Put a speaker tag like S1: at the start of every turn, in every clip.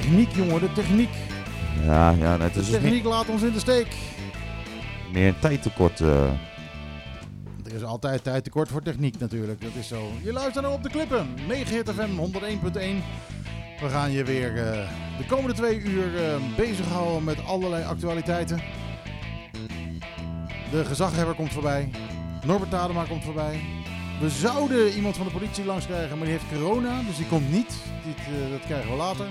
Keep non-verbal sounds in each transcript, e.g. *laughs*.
S1: techniek, jongen, de techniek.
S2: Ja, ja het
S1: De
S2: is dus niet
S1: techniek laat ons in de steek.
S2: meer een tijdtekort. eh.
S1: Er is altijd tijd tekort voor techniek natuurlijk, dat is zo. Je luistert nou op de klippen, 9 Hit FM 101.1. We gaan je weer eh, de komende twee uur eh, bezighouden met allerlei actualiteiten. De gezaghebber komt voorbij, Norbert Tadema komt voorbij. We zouden iemand van de politie langs krijgen, maar die heeft corona, dus die komt niet. Dit, dat krijgen we later.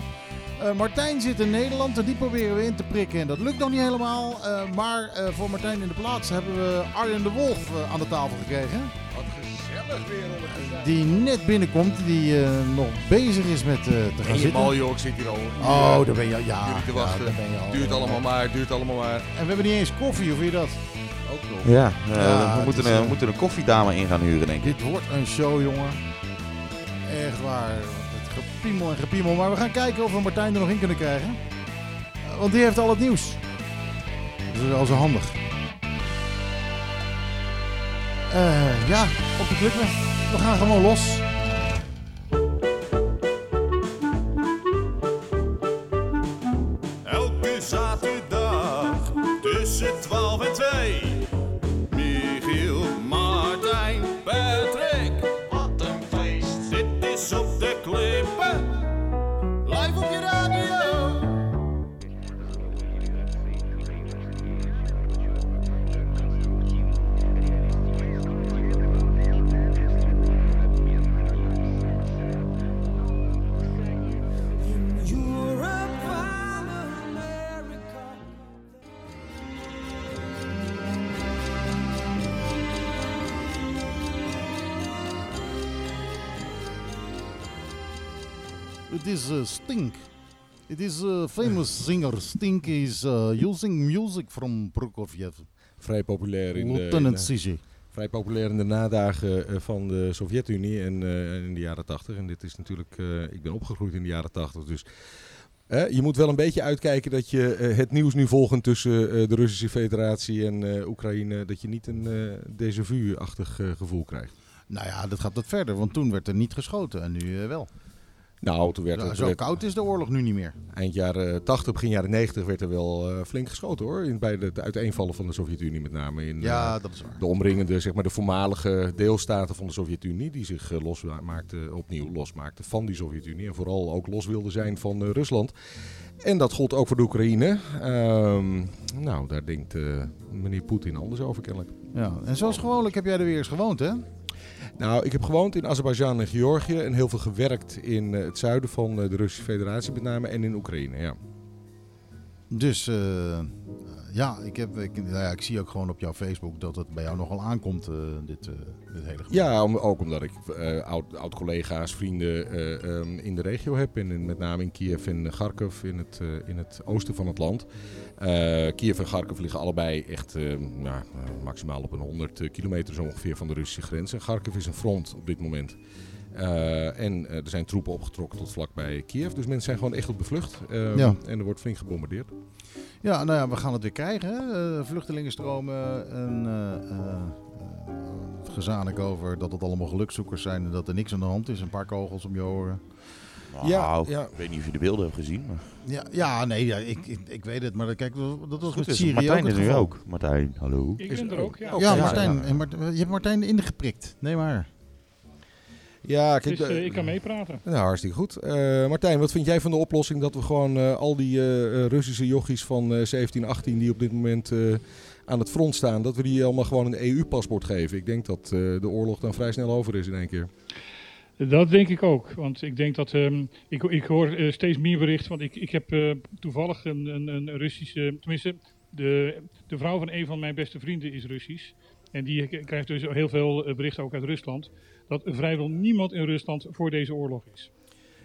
S1: Eh, Martijn zit in Nederland en die proberen we in te prikken. En dat lukt nog niet helemaal. eh, maar eh, voor Martijn in de plaats hebben we Arjen de Wolf eh, aan de tafel gekregen.
S3: Wat gezellig weer.
S1: Die net binnenkomt, die eh, nog bezig is met eh, te gaan
S3: En
S1: zitten.
S3: mal, joh, ik zit hier al.
S1: Oh, daar ben je al. Ja,
S3: Jullie te wachten.
S1: daar ben je al.
S3: Duurt allemaal maar, duurt allemaal maar.
S1: En we hebben niet eens koffie, hoe vind je dat?
S3: Ook nog.
S2: Ja, eh,
S1: Ja,
S2: we, moeten,
S1: is,
S2: een-
S1: eh,
S2: we moeten een koffiedame in gaan huren, denk ik.
S1: Dit wordt een show, jongen. Echt waar. Gepiemel en gepiemel. Maar we gaan kijken of we Martijn er nog in kunnen krijgen. Want die heeft al het nieuws. Dat is wel zo handig. Eh, ja, op de klippen. We gaan gewoon los.
S4: Is
S1: uh, Stink. It is a famous *laughs* singer. Stink is uh, using music from Prokofiev.
S5: Vrij populair in de,
S1: Lieutenant
S5: vrij populair in de nadagen eh, van de Sovjet-Unie en eh, in de jaren 80. En dit is natuurlijk, eh, ik ben opgegroeid in de jaren 80, dus eh, je moet wel een beetje uitkijken dat je eh, het nieuws nu volgend tussen eh, de Russische Federatie en eh, Oekraïne, dat je niet een eh déjà vu-achtig eh, gevoel krijgt.
S1: Nou ja, dat gaat wat verder, want toen werd er niet geschoten en nu eh, wel.
S5: Nou, toen werd
S1: Zo,
S5: het
S1: zo
S5: werd-
S1: koud is de oorlog nu niet meer.
S5: eind jaren 80, begin jaren 90 werd er wel eh, flink geschoten hoor. In, bij de, het uiteenvallen van de Sovjet-Unie met name. In, eh,
S1: Ja, dat is waar.
S5: de omringende, zeg maar de voormalige deelstaten van de Sovjet-Unie, die zich eh, losmaakten, opnieuw losmaakten van die Sovjet-Unie. En vooral ook los wilden zijn van eh, Rusland. En dat gold ook voor de Oekraïne. Ehm, nou, daar denkt eh, meneer Poetin anders over kennelijk.
S1: Ja. En zoals gewoonlijk heb jij er weer eens gewoond, hè?
S5: Nou, ik heb gewoond in Azerbeidzjan en Georgië en heel veel gewerkt in eh, het zuiden van eh, de Russische Federatie met name en in Oekraïne, ja.
S1: Dus eh, ja, ik, heb, ik, nou ja, ik zie ook gewoon op jouw Facebook dat het bij jou nogal aankomt, eh, dit, eh, dit hele gebied.
S5: Ja, om, ook omdat ik eh, oud, oud-collega's, vrienden eh, ehm, in de regio heb. En in- met name in Kiev en Kharkov in het, in het oosten van het land. Kiev en Kharkov liggen allebei echt nou, maximaal op een 100 kilometer zo ongeveer van de Russische grens. En Kharkov is een front op dit moment. En er zijn troepen opgetrokken tot vlakbij Kiev. Dus mensen zijn gewoon echt op de vlucht. Eh,
S1: Ja.
S5: En er wordt flink gebombardeerd.
S1: Ja, nou ja, we gaan het weer krijgen. Hè? Eh, vluchtelingenstromen en eh, eh, gezanik over dat het allemaal gelukzoekers zijn en dat er niks aan de hand is. Een paar kogels om je oren.
S5: Ja,
S2: Nou,
S5: ja.
S2: ik weet niet of je de beelden hebt gezien. Maar...
S1: Ja, ja nee, ja, ik, ik, ik weet het. Maar kijk, dat was
S2: Goed
S1: met Syrië
S2: Martijn
S1: ook
S2: is
S1: geval.
S2: ook. Martijn, hallo.
S6: Ik
S5: Is-
S6: ben er ook, ja.
S5: oh,
S1: Ja,
S2: Ja,
S1: Martijn.
S2: ja.
S1: En Mart- je hebt Martijn ingeprikt. Nee maar.
S5: Ja, kijk,
S6: Dus eh, ik kan meepraten.
S5: Nou, hartstikke goed. Eh, Martijn, wat vind jij van de oplossing dat we gewoon eh, al die Russische jochies van eh 17, 18 die op dit moment aan het front staan, dat we die allemaal gewoon een EU-paspoort geven? Ik denk dat de oorlog dan vrij snel over is in één keer.
S6: Dat denk ik ook. Want ik denk dat. ehm, ik, ik hoor steeds meer berichten. Want ik, ik heb toevallig een, een, een Russische. Tenminste, de, de vrouw van een van mijn beste vrienden is Russisch. En die krijgt dus heel veel berichten ook uit Rusland. Dat vrijwel niemand in Rusland voor deze oorlog is.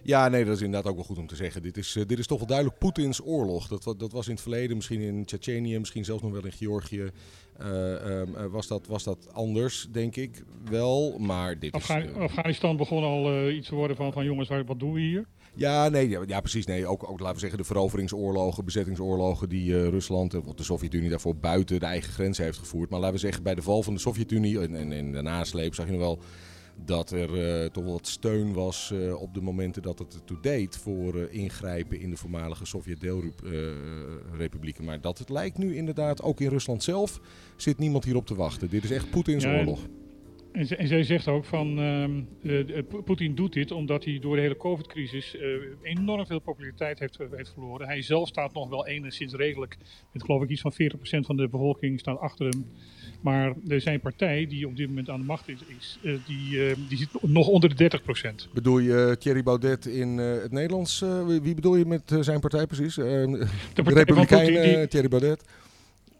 S5: Ja, nee, dat is inderdaad ook wel goed om te zeggen. Dit is, eh, dit is toch wel duidelijk Poetins oorlog. Dat, dat was in het verleden, misschien in Tsjetsjenië, misschien zelfs nog wel in Georgië. eh, ehm, eh, was, dat, was dat anders, denk ik wel. Maar dit is...
S6: Afghanistan begon al iets te worden van, van jongens, wat doen we hier?
S5: Ja, nee, ja, ja, precies. Nee, ook, ook, laten we zeggen, de veroveringsoorlogen, bezettingsoorlogen die Rusland, of de Sovjet-Unie daarvoor buiten de eigen grenzen heeft gevoerd. Maar laten we zeggen, bij de val van de Sovjet-Unie en, en, en de nasleep zag je nog wel dat er eh, toch wel wat steun was eh, op de momenten dat het ertoe deed voor eh, ingrijpen in de voormalige Sovjet-deelrepublieken. maar dat het lijkt nu inderdaad, ook in Rusland zelf, zit niemand hierop te wachten. Dit is echt Poetins
S6: Ja,
S5: oorlog.
S6: En, en zij zegt ook van, P- Poetin doet dit omdat hij door de hele covid-crisis eh, enorm veel populariteit heeft, heeft verloren. Hij zelf staat nog wel enigszins redelijk, met geloof ik iets van 40% van de bevolking staat achter hem. Maar er zijn partij die op dit moment aan de macht is, is die, die zit nog onder de 30%.
S5: Bedoel je Thierry Baudet in het Nederlands? Wie, bedoel je met zijn partij precies? De
S6: De partij van
S5: Republikein
S6: Poetin, die-
S5: Thierry Baudet?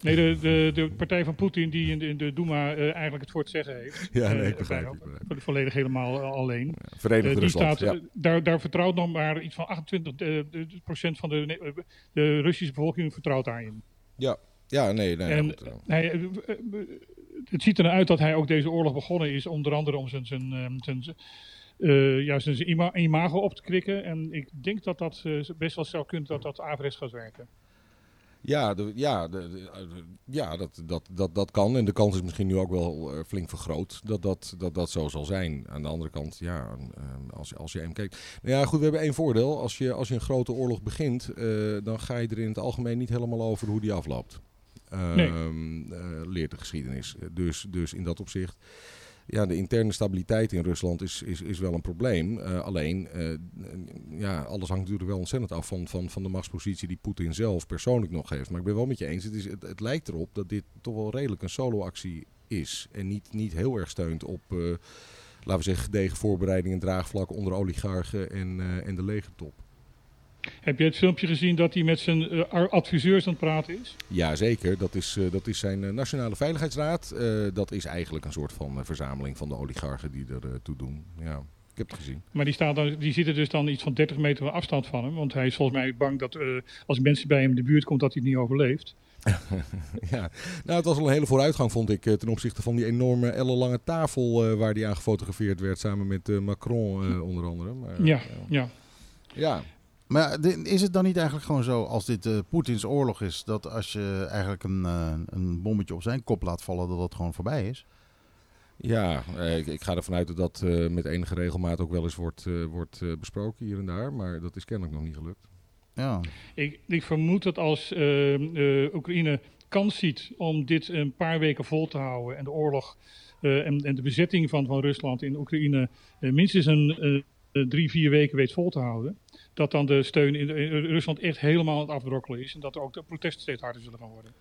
S6: Nee, de, de, de partij van Poetin die in de, in de Duma eh, eigenlijk het voor het zeggen heeft. *laughs*
S5: Ja, nee,
S6: Eh,
S5: ik begrijp, ik begrijp.
S6: Volledig helemaal eh, alleen.
S5: Verenigd
S6: Eh, die
S5: Rusland.
S6: staat,
S5: ja.
S6: daar, daar vertrouwt nog maar iets van 28 eh, de- de procent van de, de Russische bevolking vertrouwt daarin.
S5: ja, nee, nee.
S6: en
S5: goed,
S6: hij, eh, het ziet er naar uit dat hij ook deze oorlog begonnen is, onder andere om zijn, zijn, eh, zijn, eh, ja, zijn ima- imago op te krikken. En ik denk dat dat best wel zou kunnen dat dat averechts gaat werken.
S5: Ja, de, ja, de, de- eh, de- ja dat, dat, dat, dat kan. En de kans is misschien nu ook wel eh, flink vergroot dat dat, dat dat zo zal zijn. Aan de andere kant, ja, eh, als, als je hem kijkt. Nou ja, goed, we hebben één voordeel. Als je, als je een grote oorlog begint, eh, dan ga je er in het algemeen niet helemaal over hoe die afloopt.
S6: Nee.
S5: Ehm, eh, leert de geschiedenis. Dus, dus in dat opzicht. Ja, de interne stabiliteit in Rusland is, is, is wel een probleem. Eh, alleen, eh, ja, alles hangt natuurlijk wel ontzettend af van, van, van de machtspositie die Poetin zelf persoonlijk nog heeft. Maar ik ben wel met je eens, het, is, het, lijkt erop dat dit toch wel redelijk een solo-actie is. En niet, niet heel erg steunt op, eh, laten we zeggen, gedegen voorbereiding en draagvlak onder oligarchen en, en de legertop.
S6: Heb je het filmpje gezien dat hij met zijn eh, adviseurs aan het praten is?
S5: Jazeker, dat is, eh, dat is zijn eh, Nationale Veiligheidsraad. Dat is eigenlijk een soort van verzameling van de oligarchen die er toe doen. Ja, ik heb het gezien.
S6: Maar die, staat dan, die zitten dus dan iets van 30 meter afstand van hem. Want hij is volgens mij bang dat als mensen bij hem in de buurt komt, dat hij het niet overleeft. *laughs*
S5: Ja, nou, het was al een hele vooruitgang, vond ik, ten opzichte van die enorme ellenlange tafel waar die aan gefotografeerd werd, samen met Macron onder andere. Maar,
S6: Ja, ja.
S5: ja.
S1: Maar is het dan niet eigenlijk gewoon zo, als dit eh, Poetins oorlog is, dat als je eigenlijk een, eh, een bommetje op zijn kop laat vallen, dat het gewoon voorbij is?
S5: Ja, eh, ik, ik ga ervan uit dat dat eh, met enige regelmaat ook wel eens wordt, eh, wordt eh, besproken hier en daar, maar dat is kennelijk nog niet gelukt.
S1: Ja.
S6: Ik, ik vermoed dat als Oekraïne kans ziet om dit een paar weken vol te houden en de oorlog eh, en, en de bezetting van, van Rusland in Oekraïne minstens een drie, vier weken weet vol te houden, dat dan de steun in, Rusland echt helemaal aan het afbrokkelen is en dat er ook de protesten steeds harder zullen gaan worden.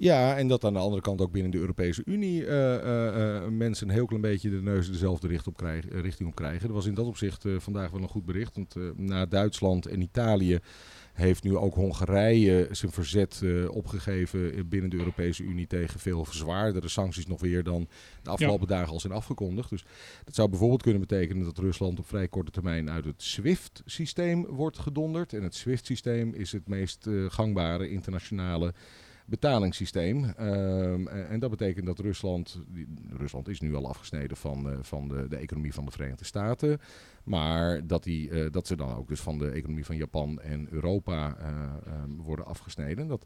S5: Ja, en dat aan de andere kant ook binnen de Europese Unie eh, eh, eh, mensen een heel klein beetje de neus dezelfde op richting op krijgen. Er was in dat opzicht vandaag wel een goed bericht. Want na Duitsland en Italië heeft nu ook Hongarije zijn verzet eh, opgegeven eh, binnen de Europese Unie tegen veel zwaardere sancties nog weer dan de afgelopen dagen al zijn afgekondigd. Dus dat zou bijvoorbeeld kunnen betekenen dat Rusland op vrij korte termijn uit het SWIFT-systeem wordt gedonderd. En het SWIFT-systeem is het meest eh, gangbare internationale betalingssysteem. Ehm, en, en dat betekent dat Rusland, Rusland is nu al afgesneden van, eh, van de, de economie van de Verenigde Staten, maar dat, die, eh, dat ze dan ook dus van de economie van Japan en Europa eh, ehm, worden afgesneden. Dat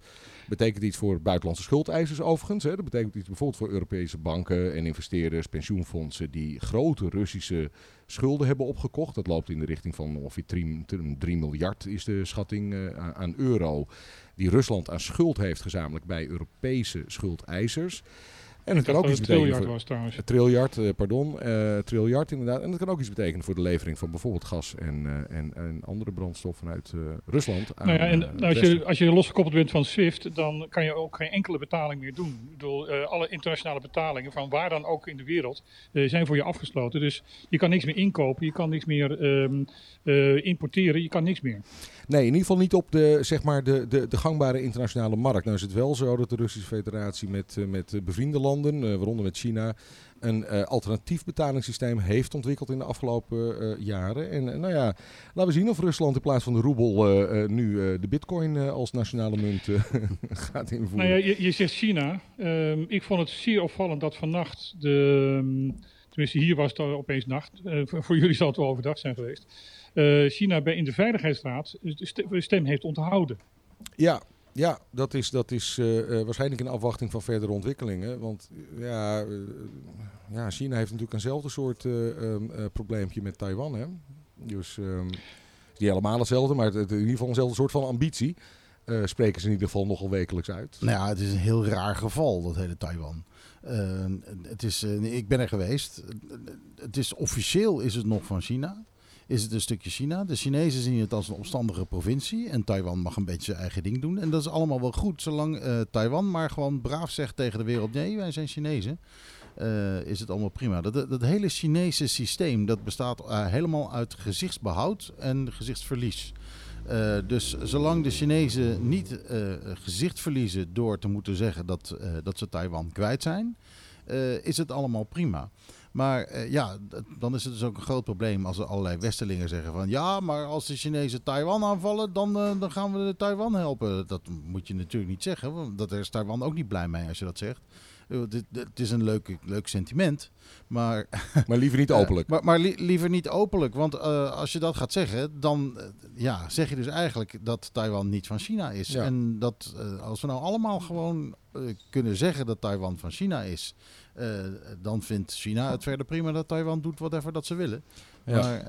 S5: betekent iets voor buitenlandse schuldeisers overigens. Hè. Dat betekent iets bijvoorbeeld voor Europese banken en investeerders, pensioenfondsen die grote Russische schulden hebben opgekocht. Dat loopt in de richting van ongeveer 3, miljard is de schatting eh, aan euro die Rusland aan schuld heeft gezamenlijk bij Europese schuldeisers. En het kan ook iets betekenen
S6: triljard
S5: voor...
S6: was trouwens.
S5: Een triljard, eh, pardon. eh triljard inderdaad. En dat kan ook iets betekenen voor de levering van bijvoorbeeld gas en, eh, en, en andere brandstoffen uit eh, Rusland. Aan,
S6: Nou ja, en
S5: eh,
S6: nou, als, je, als je losgekoppeld bent van SWIFT, dan kan je ook geen enkele betaling meer doen. Ik bedoel, eh, alle internationale betalingen, van waar dan ook in de wereld, eh, zijn voor je afgesloten. Dus je kan niks meer inkopen, je kan niks meer ehm, eh, importeren, je kan niks meer.
S5: Nee, in ieder geval niet op de, zeg maar de, de, de gangbare internationale markt. Nou is het wel zo dat de Russische federatie met, eh, met eh, bevriende landen, eh, waaronder met China, een alternatief betalingssysteem heeft ontwikkeld in de afgelopen jaren. En nou ja, laten we zien of Rusland in plaats van de roebel nu de bitcoin als nationale munt *laughs* gaat invoeren.
S6: Nou ja, je, je zegt China. Ehm, ik vond het zeer opvallend dat vannacht de. ehm, Tenminste, hier was het opeens nacht. Voor jullie zal het wel overdag zijn geweest. Eh, China bij, in de Veiligheidsraad stem heeft onthouden.
S5: Ja, Ja, dat is, dat is eh, eh, waarschijnlijk in afwachting van verdere ontwikkelingen. Want ja, ja, China heeft natuurlijk eenzelfde soort eh, ehm, eh, probleempje met Taiwan. Hè? Dus ehm, het is niet helemaal hetzelfde, maar het, het- in ieder geval eenzelfde soort van ambitie. eh, spreken ze in ieder geval nogal wekelijks uit.
S1: Nou ja, het is een heel raar geval, dat hele Taiwan. Eh, het is, eh, ik ben er geweest. Het is, officieel is het nog van China. Is het een stukje China. De Chinezen zien het als een opstandige provincie. En Taiwan mag een beetje zijn eigen ding doen. En dat is allemaal wel goed, zolang eh, Taiwan maar gewoon braaf zegt tegen de wereld... nee, wij zijn Chinezen. eh, is het allemaal prima. Dat, dat, hele Chinese systeem dat bestaat eh, helemaal uit gezichtsbehoud en gezichtsverlies. Dus zolang de Chinezen niet gezicht verliezen door te moeten zeggen dat, dat ze Taiwan kwijt zijn, is het allemaal prima. Maar eh, ja, dan is het dus ook een groot probleem als er allerlei Westerlingen zeggen van ja, maar als de Chinezen Taiwan aanvallen, dan, eh, dan gaan we de Taiwan helpen. Dat moet je natuurlijk niet zeggen, want daar is Taiwan ook niet blij mee als je dat zegt. Eh, Het is een leuk, leuk sentiment, maar *laughs*
S5: Maar liever niet openlijk.
S1: eh, maar maar li- liever niet openlijk, want eh, als je dat gaat zeggen, dan eh, ja, zeg je dus eigenlijk dat Taiwan niet van China is.
S5: Ja.
S1: En dat eh, als we nou allemaal gewoon eh, kunnen zeggen dat Taiwan van China is, eh, dan vindt China het verder prima dat Taiwan doet whatever dat ze willen.
S5: Ja.
S1: Maar, eh,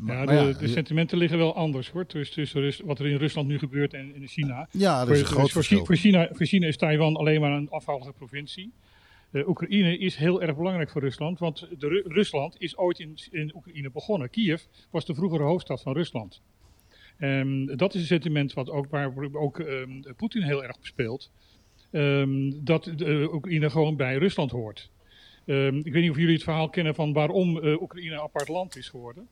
S1: maar-
S6: Ja,
S1: maar
S6: de,
S1: ja,
S6: de sentimenten liggen wel anders hoor. Dus tussen Rus- wat er in Rusland nu gebeurt en in China.
S1: ja, dat
S6: Voor,
S1: is een groot
S6: voor,
S1: verschil.
S6: voor China, voor China is Taiwan alleen maar een afhankelijke provincie. Eh, Oekraïne is heel erg belangrijk voor Rusland, want de Ru- Rusland is ooit in, in Oekraïne begonnen. Kiev was de vroegere hoofdstad van Rusland. Ehm, dat is een sentiment wat ook, waar ook ehm, Poetin heel erg op Ehm, dat de, Oekraïne gewoon bij Rusland hoort. Ehm, ik weet niet of jullie het verhaal kennen van waarom eh, Oekraïne een apart land is geworden.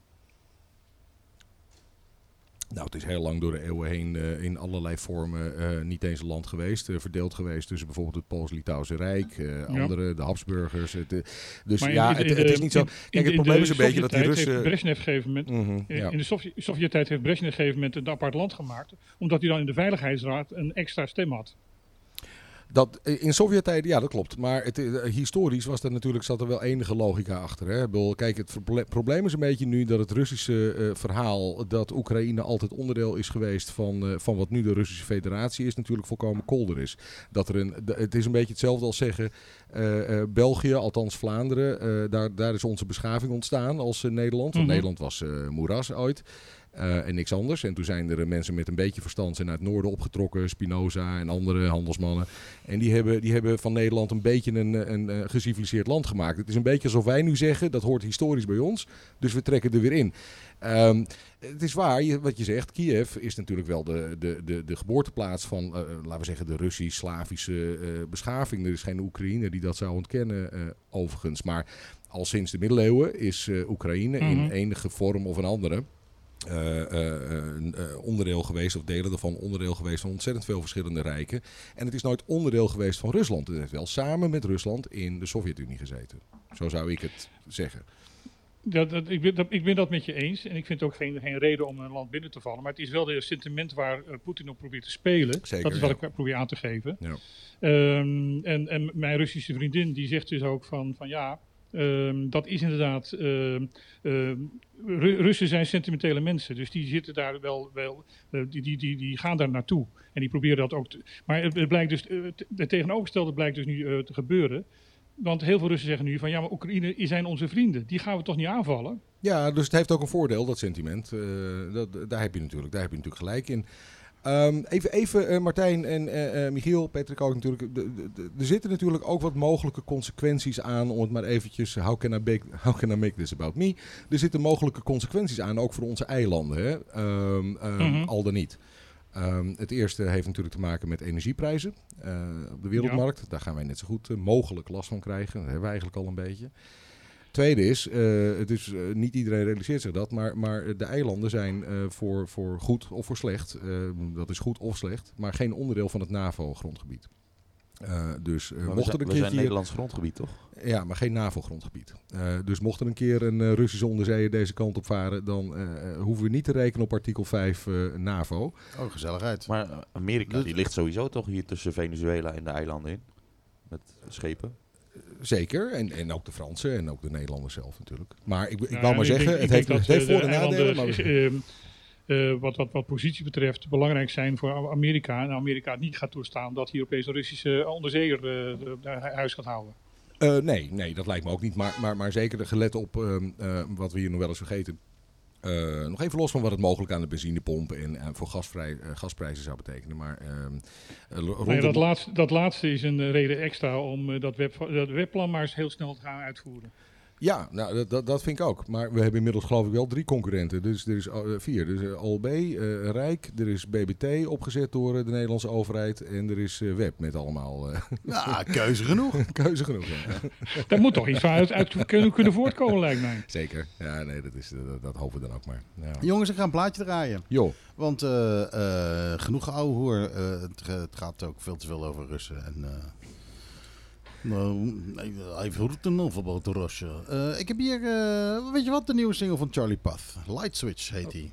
S5: Nou, het is heel lang door de eeuwen heen eh, in allerlei vormen eh, niet eens een land geweest. eh, verdeeld geweest tussen bijvoorbeeld het Pools-Litouwse Rijk, eh, andere, de Habsburgers. Het, eh, dus
S6: Maar
S5: ja,
S6: in-
S5: het,
S6: in
S5: het
S6: de-
S5: is niet zo.
S6: in-
S5: Kijk, het probleem is een beetje dat die
S6: heeft
S5: Russen.
S6: Brezhnev gegeven moment
S5: Mhm,
S6: In-
S5: ja.
S6: In de Sovjet- Sovjet-tijd heeft Brezhnev gegeven moment een apart land gemaakt, omdat hij dan in de Veiligheidsraad een extra stem had.
S5: Dat, eh, in Sovjet-tijd, ja, dat klopt. Maar het, eh, historisch was er natuurlijk, zat er wel enige logica achter. Hè? Bedoel, kijk, het proble- probleem is een beetje nu dat het Russische eh, verhaal dat Oekraïne altijd onderdeel is geweest van, van wat nu de Russische federatie is, natuurlijk volkomen kolder is. Dat er een, het is een beetje hetzelfde als zeggen, België, althans Vlaanderen, daar, daar is onze beschaving ontstaan als Nederland. Want
S6: Mhm.
S5: Nederland was moeras ooit. Eh, en niks anders. En toen zijn er mensen met een beetje verstand zijn uit het noorden opgetrokken. Spinoza en andere handelsmannen. En die hebben, die hebben van Nederland een beetje een, een, eh, geciviliseerd land gemaakt. Het is een beetje alsof wij nu zeggen, dat hoort historisch bij ons. Dus we trekken er weer in. Ehm, het is waar, je- wat je zegt. Kiev is natuurlijk wel de, de, de, de geboorteplaats van, eh, laten we zeggen, de Russisch-Slavische eh, beschaving. Er is geen Oekraïne die dat zou ontkennen, eh, overigens. Maar al sinds de middeleeuwen is Oekraïne in
S6: Mhm.
S5: enige vorm of een andere eh, eh, eh, onderdeel geweest, of delen daarvan onderdeel geweest van ontzettend veel verschillende rijken. En het is nooit onderdeel geweest van Rusland. Het heeft wel samen met Rusland in de Sovjet-Unie gezeten. Zo zou ik het zeggen.
S6: Dat, dat, ik, ben, dat, ik ben dat met je eens en ik vind ook geen, geen reden om een land binnen te vallen. Maar het is wel de sentiment waar eh, Poetin op probeert te spelen.
S5: Zeker,
S6: dat is wat
S5: ja.
S6: ik probeer aan te geven.
S5: Ja.
S6: Ehm, en, en mijn Russische vriendin die zegt dus ook van, van ja, ehm, dat is inderdaad. ehm, ehm, Ru- Russen zijn sentimentele mensen, dus die zitten daar wel, wel eh, die, die, die, die gaan daar naartoe. En die proberen dat ook te. Maar het, blijkt dus, eh, het- tegenovergestelde blijkt dus nu eh, te gebeuren. Want heel veel Russen zeggen nu van ja, maar Oekraïne zijn onze vrienden. Die gaan we toch niet aanvallen?
S5: Ja, dus het heeft ook een voordeel, dat sentiment. Dat, daar, heb je natuurlijk, daar heb je natuurlijk gelijk in. Ehm, even, even eh, Martijn en eh, eh, Michiel, Patrick ook natuurlijk. er zitten natuurlijk ook wat mogelijke consequenties aan, om het maar eventjes, how can I, make, how can I make this about me? Er zitten mogelijke consequenties aan, ook voor onze eilanden, hè? Ehm, ehm,
S6: Mhm.
S5: al dan niet. Het eerste heeft natuurlijk te maken met energieprijzen op de wereldmarkt. Daar gaan wij net zo goed mogelijk last van krijgen. Dat hebben we eigenlijk al een beetje. Tweede is, eh, het is eh, niet iedereen realiseert zich dat, maar, maar de eilanden zijn eh, voor, voor goed of voor slecht, eh, dat is goed of slecht, maar geen onderdeel van het NAVO-grondgebied. Eh, dus
S2: we
S5: mocht
S2: zijn,
S5: er een
S2: zijn
S5: keertje...
S2: Nederlands grondgebied, toch?
S5: Ja, maar geen NAVO-grondgebied. Eh, dus mocht er een keer een eh, Russische onderzeeër deze kant op varen, dan hoeven we niet te rekenen op artikel 5 eh, NAVO.
S1: Oh, gezelligheid.
S2: Maar Amerika, die ligt sowieso toch hier tussen Venezuela en de eilanden in? Met schepen.
S5: Zeker, en, en ook de Fransen en ook de Nederlanders zelf natuurlijk. Maar ik, ik
S6: Nou,
S5: wou maar
S6: denk-
S5: zeggen, het heeft, het heeft
S6: eh,
S5: voor- en
S6: de
S5: nadelen. Maar
S6: ehm, eh, wat, wat, wat positie betreft belangrijk zijn voor Amerika. En Amerika niet gaat toestaan dat hier opeens een Russische onderzeeër uh, huis gaat houden.
S5: Uh, nee, nee, dat lijkt me ook niet. Maar, maar, maar zeker gelet op uh, wat we hier nog wel eens vergeten. Nog even los van wat het mogelijk aan de benzinepomp en voor gasvrij, gasprijzen zou betekenen. Maar,
S6: nee, dat, laatste, dat laatste is een reden extra om dat, web, dat webplan maar eens heel snel te gaan uitvoeren.
S5: Ja, nou, dat, dat, dat vind ik ook. Maar we hebben inmiddels geloof ik wel drie concurrenten. Dus er is uh, vier. Dus uh, OLB, uh, Rijk, er is BBT opgezet door de Nederlandse overheid. En er is Web met allemaal...
S1: ja, keuze genoeg. *laughs*
S5: keuze genoeg, ja. *laughs*
S6: Daar moet toch iets uit, uit kunnen, kunnen voortkomen, lijkt mij.
S5: Zeker. Ja, nee, dat, is, dat, dat hopen we dan ook maar. Ja.
S1: Jongens, ik ga een plaatje draaien.
S5: Jo.
S1: Want genoeg ouwe hoer. Het, het, gaat ook veel te veel over Russen. En... Nou, hij vroeg een overboterosje. Uh, ik heb hier, uh, weet je wat, de nieuwe single van Charlie Puth. Light Switch heet hij.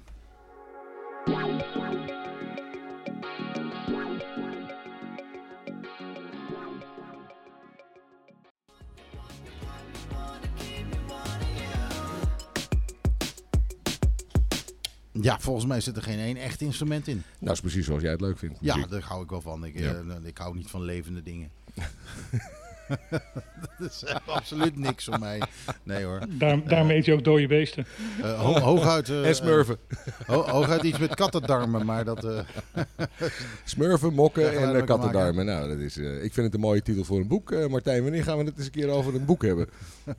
S1: Ja, volgens mij zit er geen één echt instrument in.
S5: Nou, dat is precies zoals jij het leuk vindt.
S1: Ja, daar hou ik wel van. Ik, ja. uh, ik hou niet van levende dingen. *laughs* *laughs* dat is absoluut niks voor mij. Nee hoor.
S6: Daar, daarmee eet je ook dode beesten.
S1: Uh, ho hooguit... Uh,
S5: en smurfen.
S1: Ho hooguit iets met kattendarmen, maar dat... *laughs* Uh,
S5: smurfen, mokken en uh, kattendarmen. Nou, dat is, ik vind het een mooie titel voor een boek. Martijn, wanneer gaan we het eens een keer over een boek hebben?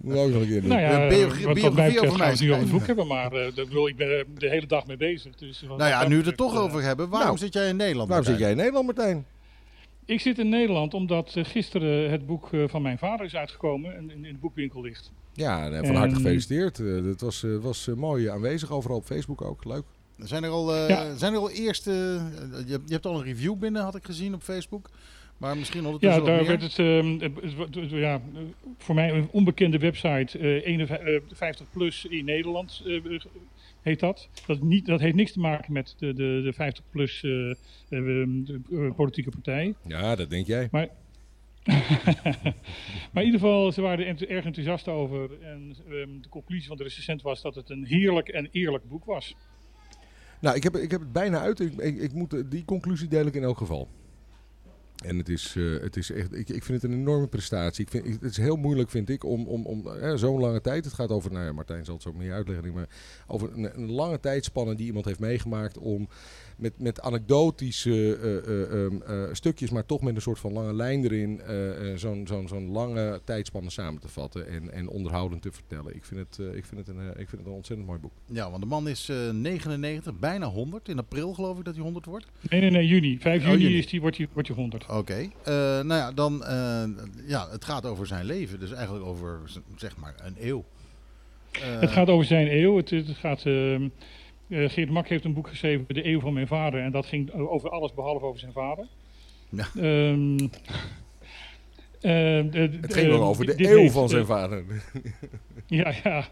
S5: Moet ook nog een keer doen.
S6: Nou ja, biografie, wat, wat biografie over mij. gaan we het nu over het boek hebben, maar bedoel, ik ben de hele dag mee bezig. Dus
S1: nou ja, nu we het er toch over hebben. Waarom nou, zit jij in Nederland,
S5: Waarom zit jij in Nederland, Martijn?
S6: Ik zit in Nederland omdat uh, gisteren het boek uh, van mijn vader is uitgekomen en in, in de boekwinkel ligt.
S5: Ja, van harte gefeliciteerd. Uh, dat was, was mooi aanwezig overal op Facebook ook. Leuk.
S1: Zijn er al, ja. zijn er al eerste... je, je hebt al een review binnen, had ik gezien op Facebook. Maar misschien ondertussen
S6: Ja, daar
S1: werd
S6: het, uh, ja, voor mij een onbekende website, uh, 51 plus in Nederland uh, heet dat. Dat, niet, dat heeft niks te maken met de, de, de 50 plus uh, de, politieke partij.
S5: Ja, dat denk jij.
S6: Maar, *laughs* maar in ieder geval, ze waren er erg enthousiast over. En um, de conclusie van de recensent was dat het een heerlijk en eerlijk boek was.
S5: Nou, ik heb, ik heb het bijna uit. Ik, ik, ik moet, die conclusie deel ik in elk geval. En het is, uh, het is echt, ik, ik vind het een enorme prestatie. Ik vind, het is heel moeilijk, vind ik, om, om, om uh, zo'n lange tijd. Het gaat over, nou ja, Martijn zal het zo meer uitleggen, maar over een, een lange tijdspanne die iemand heeft meegemaakt om met, met anekdotische uh, uh, stukjes, maar toch met een soort van lange lijn erin, zo'n zo'n zo'n lange tijdspanne samen te vatten en, en onderhoudend te vertellen. Ik vind, het, ik, vind het een, ik vind het een ontzettend mooi boek.
S1: Ja, want de man is 99, bijna 100. In april geloof ik dat hij 100 wordt.
S6: Nee, nee, nee, juni. 5 juni, juni. Is die, wordt hij wordt hij 100.
S1: Oké. Okay. nou ja, dan, ja, het gaat over zijn leven. Dus eigenlijk over, zeg maar, een eeuw.
S6: het gaat over zijn eeuw. Het, het gaat... Ehm, uh, Geert Mak heeft een boek geschreven, De Eeuw van mijn vader. En dat ging over alles behalve over zijn vader.
S5: Ja. Um, uh, de, het ging wel over de eeuw van zijn vader. *laughs*
S6: ja, ja.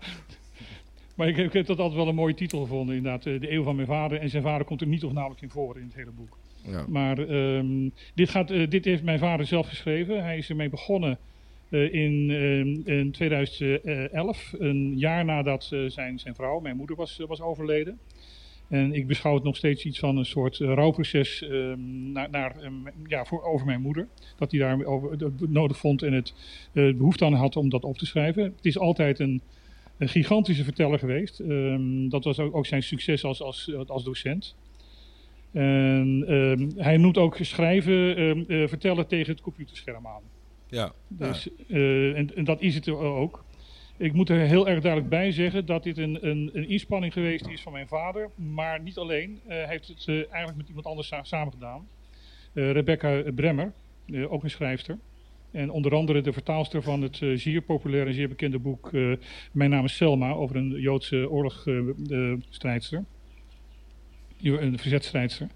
S6: Maar ik, ik, heb dat altijd wel een mooie titel gevonden, inderdaad. De Eeuw van mijn vader. En zijn vader komt er niet of nauwelijks in voor in het hele boek. Ja. Maar um, dit, gaat, dit heeft mijn vader zelf geschreven. Hij is ermee begonnen in, uh, in 2011, een jaar nadat uh, zijn, zijn vrouw, mijn moeder, was, was overleden. En ik beschouw het nog steeds iets van een soort rouwproces ehm, naar, naar, ja, voor, over mijn moeder. Dat hij daar nodig vond en het behoefte aan had om dat op te schrijven. Het is altijd een, een gigantische verteller geweest. Um, dat was ook, ook, zijn succes als, als, als docent. En hij noemt ook schrijven, vertellen tegen het computerscherm aan.
S5: Ja.
S6: Dus, uh, en, en, dat is het ook. Ik moet er heel erg duidelijk bij zeggen dat dit een, een, een inspanning geweest is van mijn vader. Maar niet alleen. Hij uh, heeft het uh, eigenlijk met iemand anders sa samen gedaan. Rebecca Bremmer, ook een schrijfster. En onder andere de vertaalster van het zeer populaire en zeer bekende boek Mijn naam is Selma. Over een Joodse oorlogsstrijdster. een verzetstrijdster.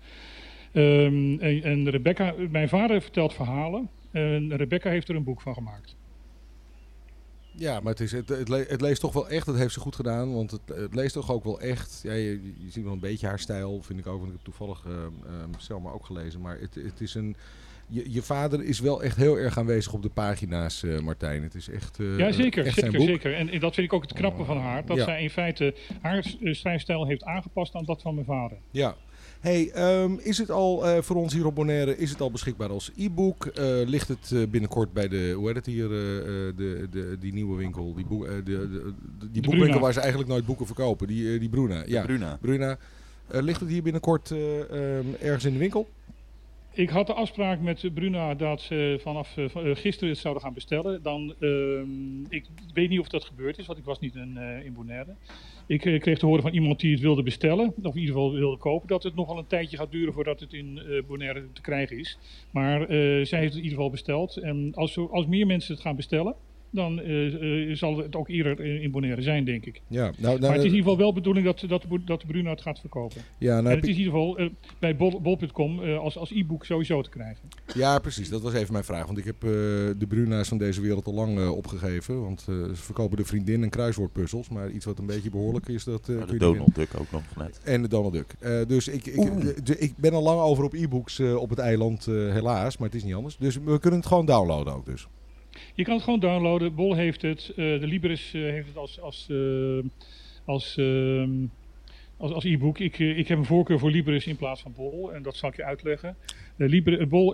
S6: En, en Rebecca, mijn vader vertelt verhalen. En Rebecca heeft er een boek van gemaakt.
S5: Ja, maar het, is, het, het, le het, leest toch wel echt. Dat heeft ze goed gedaan. Want het, het leest toch ook wel echt. Ja, je, je, ziet wel een beetje haar stijl. Vind ik ook. Want ik heb toevallig uh, uh, Selma ook gelezen. Maar het, het is een je, je vader is wel echt heel erg aanwezig op de pagina's, eh, Martijn. Het is echt, eh,
S6: Ja, zeker.
S5: echt
S6: zeker, zeker. En, en dat vind ik ook het knappe van haar. Dat
S5: Ja.
S6: zij in feite haar s- eh, schrijfstijl heeft aangepast aan dat van mijn vader.
S5: Ja. Hey, ehm, is het al eh, voor ons hier op Bonaire is het al beschikbaar als e-book? Eh, ligt het eh, binnenkort bij de, hoe heet het hier, eh, eh, de, de, die nieuwe winkel, die, boek, de, de, de- die boekwinkel
S6: Bruna.
S5: waar ze eigenlijk nooit boeken verkopen, die, die Bruna. Ja,
S2: Bruna.
S5: Bruna. Eh, ligt het hier binnenkort eh, ehm, ergens in de winkel?
S6: Ik had de afspraak met Bruna dat ze vanaf van- gisteren het zouden gaan bestellen. Dan, ehm, ik weet niet of dat gebeurd is, want ik was niet in, eh, in Bonaire. Ik kreeg te horen van iemand die het wilde bestellen, of in ieder geval wilde kopen, dat het nogal een tijdje gaat duren voordat het in eh, Bonaire te krijgen is. Maar eh, zij heeft het in ieder geval besteld. En als, als meer mensen het gaan bestellen, dan eh, eh, zal het ook eerder in in Bonaire zijn, denk ik.
S5: Ja, nou, nou,
S6: Maar het is in ieder geval wel de bedoeling dat, dat, dat de Bruna het gaat verkopen.
S5: ja, nou
S6: En het is in ieder geval eh, bij bol- bol.com eh, als, als e-book sowieso te krijgen.
S5: ja, precies. Dat was even mijn vraag. Want ik heb eh, de Bruna's van deze wereld al lang eh, opgegeven. Want eh, ze verkopen de vriendin en kruiswoordpuzzels. Maar iets wat een beetje behoorlijk is, dat eh,
S2: de Donald Duck ook nog net.
S5: En de Donald Duck. Eh, dus ik, ik, de- ik ben al lang over op e-books eh, op het eiland, eh, helaas. Maar het is niet anders. Dus we kunnen het gewoon downloaden ook dus.
S6: Je kan het gewoon downloaden. Bol heeft het. eh, de Libris eh, heeft het als, als, eh, als, ehm, als, als e-book. Ik, ik heb een voorkeur voor Libris in plaats van Bol. En dat zal ik je uitleggen. Bol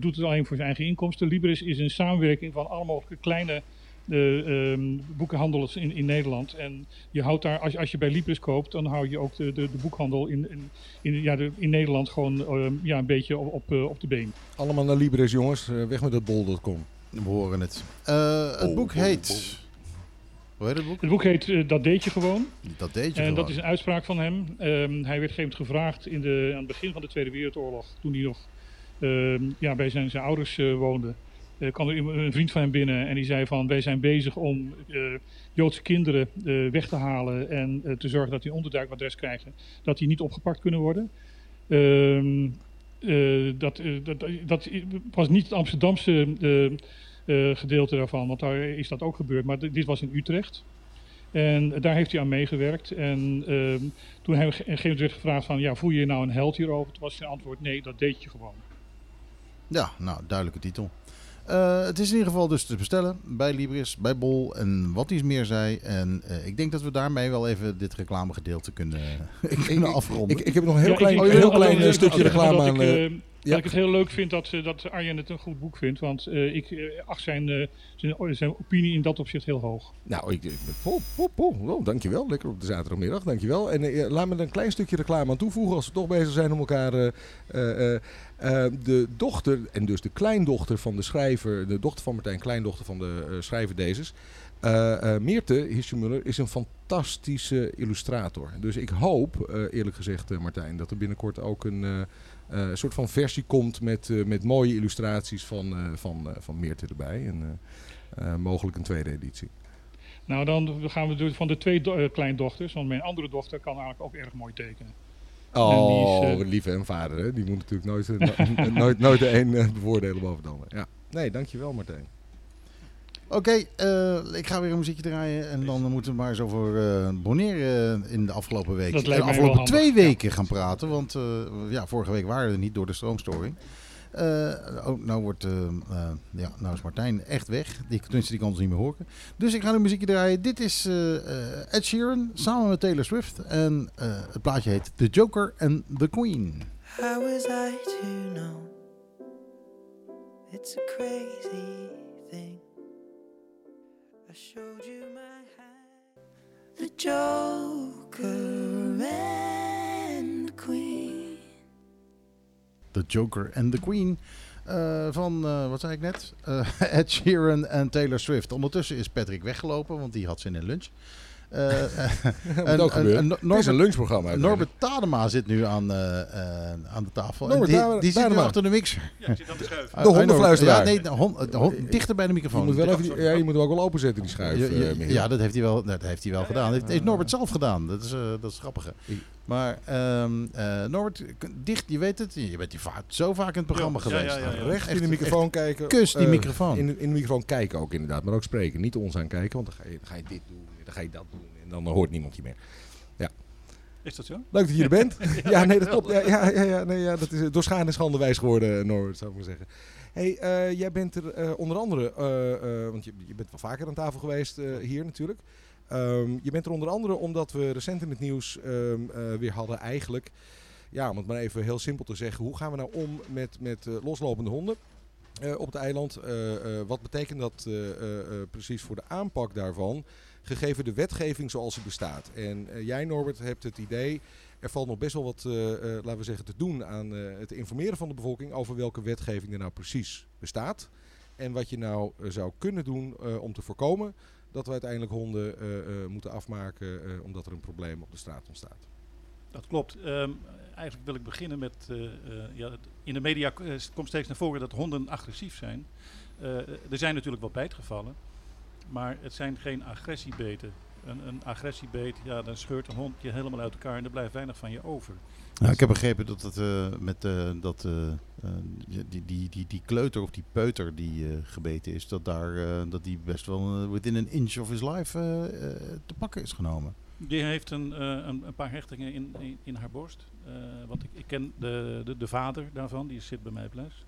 S6: doet het alleen voor zijn eigen inkomsten. Libris is een samenwerking van allemaal kleine eh, ehm, boekenhandels in, in Nederland. En je houdt daar, als, als je bij Libris koopt, dan hou je ook de, de, de boekhandel in, in, in, ja, in Nederland gewoon ehm, ja, een beetje op, op, de been.
S5: Allemaal naar Libris, jongens. Weg met dat bol.com.
S1: We horen het. Eh, het
S2: Bol,
S1: boek
S2: bol,
S1: heet... Hoe heet het boek?
S6: Het boek heet eh, Dat deed je gewoon.
S1: Dat deed je
S6: En
S1: gewoon.
S6: dat is een uitspraak van hem. Ehm, hij werd op een gevraagd in de, aan het begin van de Tweede Wereldoorlog, toen hij nog ehm, ja, bij zijn, zijn ouders eh, woonde. eh, kwam er een vriend van hem binnen en die zei van wij zijn bezig om eh, Joodse kinderen eh, weg te halen en eh, te zorgen dat die een onderduikadres krijgen, dat die niet opgepakt kunnen worden. Ehm, eh, dat, eh, dat, dat was niet het Amsterdamse eh, eh, gedeelte daarvan, want daar is dat ook gebeurd, maar dit was in Utrecht. En daar heeft hij aan meegewerkt. En ehm, toen moment werd gevraagd van, ja, voel je je nou een held hierover? Toen was zijn antwoord, nee, dat deed je gewoon.
S1: Ja, nou, duidelijke titel. Eh, het is in ieder geval dus te bestellen bij Libris, bij Bol en wat iets meer zei. En eh, ik denk dat we daarmee wel even dit reclamegedeelte kunnen, *laughs* kunnen afronden.
S5: Ik, ik heb nog een heel
S6: Ja,
S5: klein,
S6: ik- ik-
S5: heel
S6: ik-
S5: klein
S6: ik-
S5: eh,
S6: ik-
S5: stukje
S6: ik-
S5: reclame aan.
S6: Dat ik het heel leuk vind dat, eh, dat Arjen het een goed boek vindt. Want eh, ik eh, acht zijn, zijn, zijn opinie in dat opzicht heel hoog.
S5: Nou, ik, oh, oh, dankjewel. Lekker op de zaterdagmiddag, dankjewel. En laat me er een klein stukje reclame aan toevoegen als we toch bezig zijn om elkaar... de dochter, en dus de kleindochter van de schrijver, de dochter van Martijn, kleindochter van de schrijver Dezes... Meerte Hirschmuller is een fantastische illustrator. Dus ik hoop, eerlijk gezegd Martijn, dat er binnenkort ook een eh, eh, soort van versie komt met, eh, met mooie illustraties van, eh, van, van Meerte erbij. En mogelijk een tweede editie.
S6: Nou, dan gaan we dus van de twee do- kleindochters. Want mijn andere dochter kan eigenlijk ook erg mooi tekenen.
S5: Oh,
S6: is,
S5: lieve en vader, hè? die moet natuurlijk nooit, no- *laughs* nooit, nooit de een bevoordelen boven de ander. Ja. Nee, dankjewel Martijn.
S1: Oké, eh, ik ga weer een muziekje draaien en dan moeten we maar eens over eh Bonaire eh, in de afgelopen week, de
S6: mij
S1: afgelopen twee
S6: handig, ja.
S1: weken gaan praten. Want eh, ja, vorige week waren we er niet door de stroomstoring. Eh, oh, nou, wordt, eh, eh, ja, nou is Martijn echt weg. Die, tenminste, die kan ons niet meer horen. Dus ik ga een muziekje draaien. Dit is eh, eh, Ed Sheeran samen met Taylor Swift. En eh, het plaatje heet The Joker and the Queen.
S7: How was I to know? It's a crazy showed you my hand. The Joker and Queen.
S1: The Joker and the Queen. eh, van, eh, wat zei ik net? Eh, *laughs* Ed Sheeran en Taylor Swift. Ondertussen is Patrick weggelopen, want die had zin in lunch. Eh, eh, *laughs*
S5: Wat
S1: en-
S5: ook
S1: en-
S5: gebeurt.
S1: en
S5: Het is een lunchprogramma.
S1: Norbert Tadema zit nu aan, eh, aan de tafel.
S5: Norbert
S1: en die, die zit nu achter de mixer.
S8: Ja, zit aan.
S5: De hondenfluisteraar.
S1: Ja, nee, de hond, de hond- dichter bij de
S5: Je
S1: microfoon.
S5: moet, wel even, ja, je moet ook wel openzetten, die schuif.
S1: Ja, dat heeft hij wel, dat heeft hij wel gedaan. Dat heeft, heeft Norbert zelf gedaan. Dat is, dat is grappig. Maar ehm, eh, Norbert, dicht, je weet het. Je bent vaak, zo vaak in het programma
S8: Ja,
S1: geweest.
S8: ja, ja, ja.
S5: Recht in de microfoon kijken.
S1: kus die microfoon.
S5: In, de- in de microfoon kijken ook inderdaad, maar ook spreken. Niet ons aan kijken, want dan ga je, dan ga je dit doen, dan ga je dat doen en dan hoort niemand je meer. Ja.
S8: Is dat zo?
S5: Leuk dat je er bent. *laughs* ja, nee, dat klopt. Ja, ja, ja, ja, nee, ja, dat is eh, door schade en schande wijs geworden, eh, Norbert, zou ik maar zeggen. hey, eh, jij bent er onder andere, want je, je bent wel vaker aan tafel geweest hier natuurlijk. Ehm, je bent er onder andere omdat we recent in het nieuws ehm, eh, weer hadden eigenlijk, ja, om het maar even heel simpel te zeggen, hoe gaan we nou om met, met loslopende honden? op het eiland. Wat betekent dat precies voor de aanpak daarvan, gegeven de wetgeving zoals die bestaat? En eh, jij, Norbert, hebt het idee, er valt nog best wel wat, eh, eh, laten we zeggen, te doen aan het informeren van de bevolking over welke wetgeving er nou precies bestaat. En wat je nou zou kunnen doen om te voorkomen dat we uiteindelijk honden moeten afmaken omdat er een probleem op de straat ontstaat.
S8: Dat klopt. Ehm, eigenlijk wil ik beginnen met. ja, in de media komt steeds naar voren dat honden agressief zijn. Er zijn natuurlijk wel bijtgevallen, maar het zijn geen agressiebeten. Een, een agressiebeet, ja, dan scheurt een hond je helemaal uit elkaar en er blijft weinig van je over.
S1: Nou, ik heb begrepen dat het eh, met eh, dat, eh, die, die, die, die kleuter of die peuter die gebeten is, dat, daar, dat die best wel within an inch of his life te pakken is genomen.
S8: Die heeft een, een, een paar hechtingen in, in, in haar borst. Want ik, ik ken de, de, de vader daarvan, die zit bij mij op les.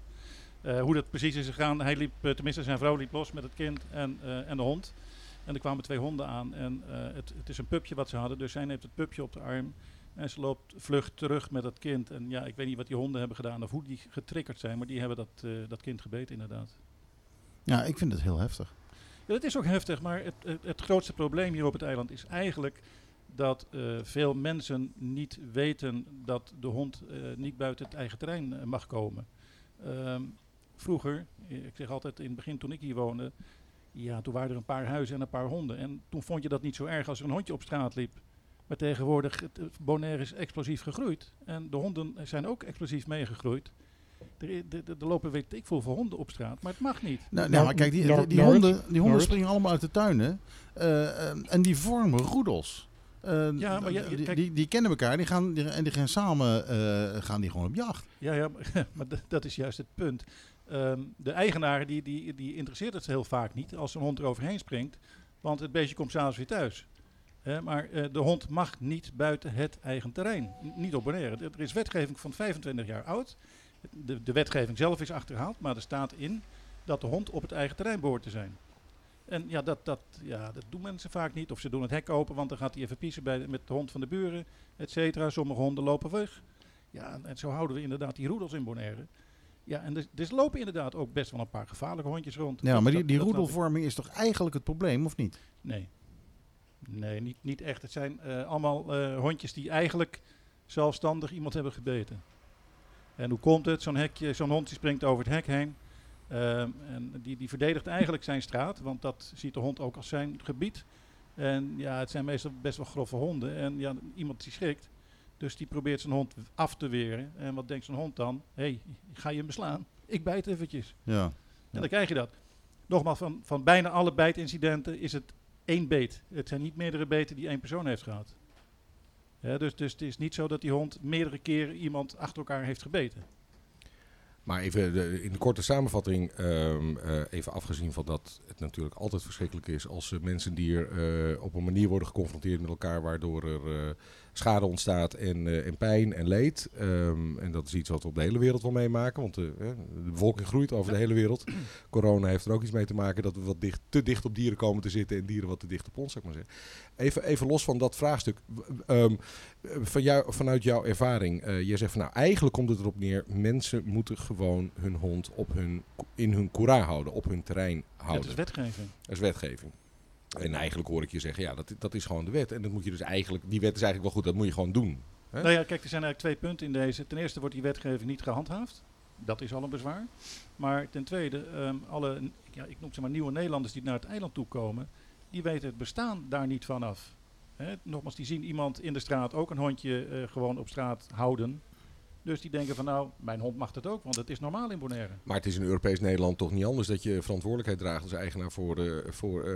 S8: Eh, hoe dat precies is gegaan, hij liep, eh, tenminste zijn vrouw liep los met het kind en, eh, en de hond. En er kwamen twee honden aan en het, het is een pupje wat ze hadden, dus zij neemt het pupje op de arm. En ze loopt vlug terug met het kind. En ja, ik weet niet wat die honden hebben gedaan of hoe die getriggerd zijn, maar die hebben dat, dat kind gebeten inderdaad.
S1: Ja, ik vind het heel heftig.
S8: Ja, dat is ook heftig, maar het, het, het grootste probleem hier op het eiland is eigenlijk dat veel mensen niet weten dat de hond niet buiten het eigen terrein mag komen. Ehm, vroeger, eh, ik zeg altijd in het begin toen ik hier woonde, ja, toen waren er een paar huizen en een paar honden. En toen vond je dat niet zo erg als er een hondje op straat liep. Maar tegenwoordig, het, eh, Bonaire is explosief gegroeid. En de honden zijn ook explosief meegegroeid. Er, er- lopen weet ik veel voor honden op straat, maar het mag niet.
S1: Nou,
S6: Nou,
S1: nou, maar kijk, die,
S6: Nor-
S1: die,
S6: Noord-
S1: honden, die honden springen allemaal uit de tuinen eh, en die vormen roedels.
S8: Ja, maar ja,
S1: die,
S8: kijk-
S1: die, die kennen elkaar die gaan, die, en die gaan samen eh, gaan die gewoon op jacht.
S8: Ja, ja *laughs* maar, dat is juist het punt. Ehm, de eigenaar die, die, die interesseert het heel vaak niet als een hond er overheen springt, want het beestje komt s'avonds weer thuis. Maar eh, de hond mag niet buiten het eigen terrein. Niet op Bonaire. Er is wetgeving van 25 jaar oud. De, de wetgeving zelf is achterhaald, maar er staat in dat de hond op het eigen terrein behoort te zijn. En ja, dat, dat, ja, dat doen mensen vaak niet. Of ze doen het hek open, want dan gaat hij even piezen bij, met de hond van de buren, et cetera. Sommige honden lopen weg. Ja, en, en zo houden we inderdaad die roedels in Bonaire. Ja, en er, er lopen inderdaad ook best wel een paar gevaarlijke hondjes rond.
S1: Ja, maar die, die roedelvorming is toch eigenlijk het probleem, of niet?
S8: Nee. Nee, niet, niet echt. Het zijn eh, allemaal eh, hondjes die eigenlijk zelfstandig iemand hebben gebeten. En hoe komt het? Zo'n hekje, zo'n hond die springt over het hek heen. Ehm, en die, die verdedigt eigenlijk zijn straat, want dat ziet de hond ook als zijn gebied. En ja, het zijn meestal best wel grove honden. En ja, iemand die schrikt. Dus die probeert zijn hond af te weren. En wat denkt zo'n hond dan? Hé, hey, ga je me slaan? Ik bijt eventjes.
S1: Ja.
S8: En dan krijg je dat. Nogmaals, van, van bijna alle bijtincidenten is het één beet. Het zijn niet meerdere beten die één persoon heeft gehad. Ja, dus, dus het is niet zo dat die hond meerdere keren iemand achter elkaar heeft gebeten.
S5: Maar even de- in de korte samenvatting, ehm, eh, even afgezien van dat het natuurlijk altijd verschrikkelijk is als mensen die er eh, op een manier worden geconfronteerd met elkaar waardoor er eh, schade ontstaat en, eh, en pijn en leed. Ehm, en dat is iets wat we op de hele wereld wel meemaken, want de, eh, de bevolking groeit over de hele wereld. Corona heeft er ook iets mee te maken dat we wat dicht, te dicht op dieren komen te zitten en dieren wat te dicht op ons, zou ik maar zeggen. Even, even los van dat vraagstuk. ehm, van jou, vanuit jouw ervaring, eh jij zegt van nou eigenlijk komt het erop neer, mensen moeten gewoon hun hond op hun, in hun koera houden, op hun terrein
S8: Dat
S5: houden.
S8: is wetgeving.
S5: Dat is wetgeving. En eigenlijk hoor ik je zeggen, ja, dat, dat is gewoon de wet. En dat moet je dus eigenlijk, die wet is eigenlijk wel goed, dat moet je gewoon doen.
S8: Nou ja, kijk, er zijn eigenlijk twee punten in deze. Ten eerste wordt die wetgeving niet gehandhaafd. Dat is al een bezwaar. Maar ten tweede, ehm, alle, ja, ik noem ze maar nieuwe Nederlanders die naar het eiland toe komen, die weten het bestaan daar niet van af. Hè, nogmaals, die zien iemand in de straat ook een hondje eh, gewoon op straat houden. Dus die denken van nou, mijn hond mag dat ook, want het is normaal in Bonaire.
S5: Maar het is in Europees Nederland toch niet anders dat je verantwoordelijkheid draagt als eigenaar voor, eh, voor eh,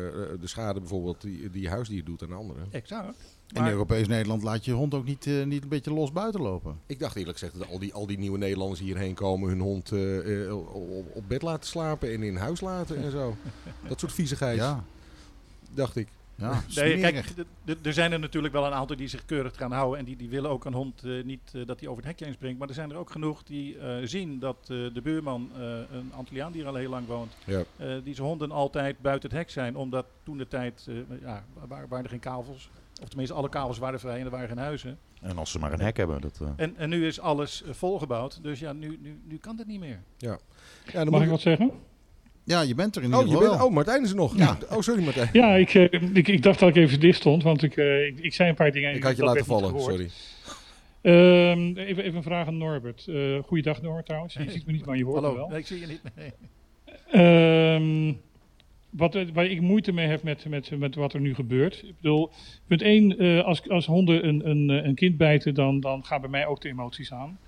S5: de schade bijvoorbeeld die, die je huisdier doet aan anderen.
S8: Exact.
S1: En in Europees Nederland laat je hond ook niet, eh, niet een beetje los buiten lopen.
S5: Ik dacht eerlijk gezegd dat al die, al die nieuwe Nederlanders hierheen komen hun hond eh, eh, op, op bed laten slapen en in huis laten en zo. *laughs* Dat soort viezigheid,
S1: Ja.
S5: dacht ik.
S1: Ja,
S8: Nee, kijk, er zijn er natuurlijk wel een aantal die zich keurig gaan houden. En die, die willen ook een hond eh, niet eh, dat hij over het hekje heen springt. Maar er zijn er ook genoeg die eh, zien dat eh, de buurman, eh, een Antilliaan die er al heel lang woont,
S5: Ja.
S8: eh, die zijn honden altijd buiten het hek zijn. Omdat toen de tijd, eh, ja, wa- waren er geen kavels. Of tenminste, alle kavels waren vrij en er waren geen huizen.
S2: En als ze maar een hek hebben, dat... eh,
S8: En, en nu is alles volgebouwd. Dus ja, nu, nu, nu kan dit niet meer.
S5: Ja, dan
S6: Mag ik wat zeggen?
S1: Ja, je bent er in
S5: Oh,
S1: ieder
S5: je
S1: geval
S5: bent,
S1: wel.
S5: oh, Martijn is er nog.
S1: Ja.
S5: Oh, sorry Martijn.
S6: Ja, ik, eh, ik, ik dacht dat ik even dicht stond, want ik, eh, ik, ik zei een paar dingen.
S5: Ik had je laten vallen, sorry.
S6: Ehm, even, even een vraag aan Norbert. Eh goeiedag Norbert trouwens. Je ziet me niet, maar je hoort me
S8: Hallo,
S6: wel.
S8: nee, ik zie je niet. Nee.
S6: Ehm, wat, waar ik moeite mee heb met, met, met wat er nu gebeurt. Ik bedoel, punt 1, als, als honden een, een, een kind bijten, dan, dan gaan bij mij ook de emoties aan.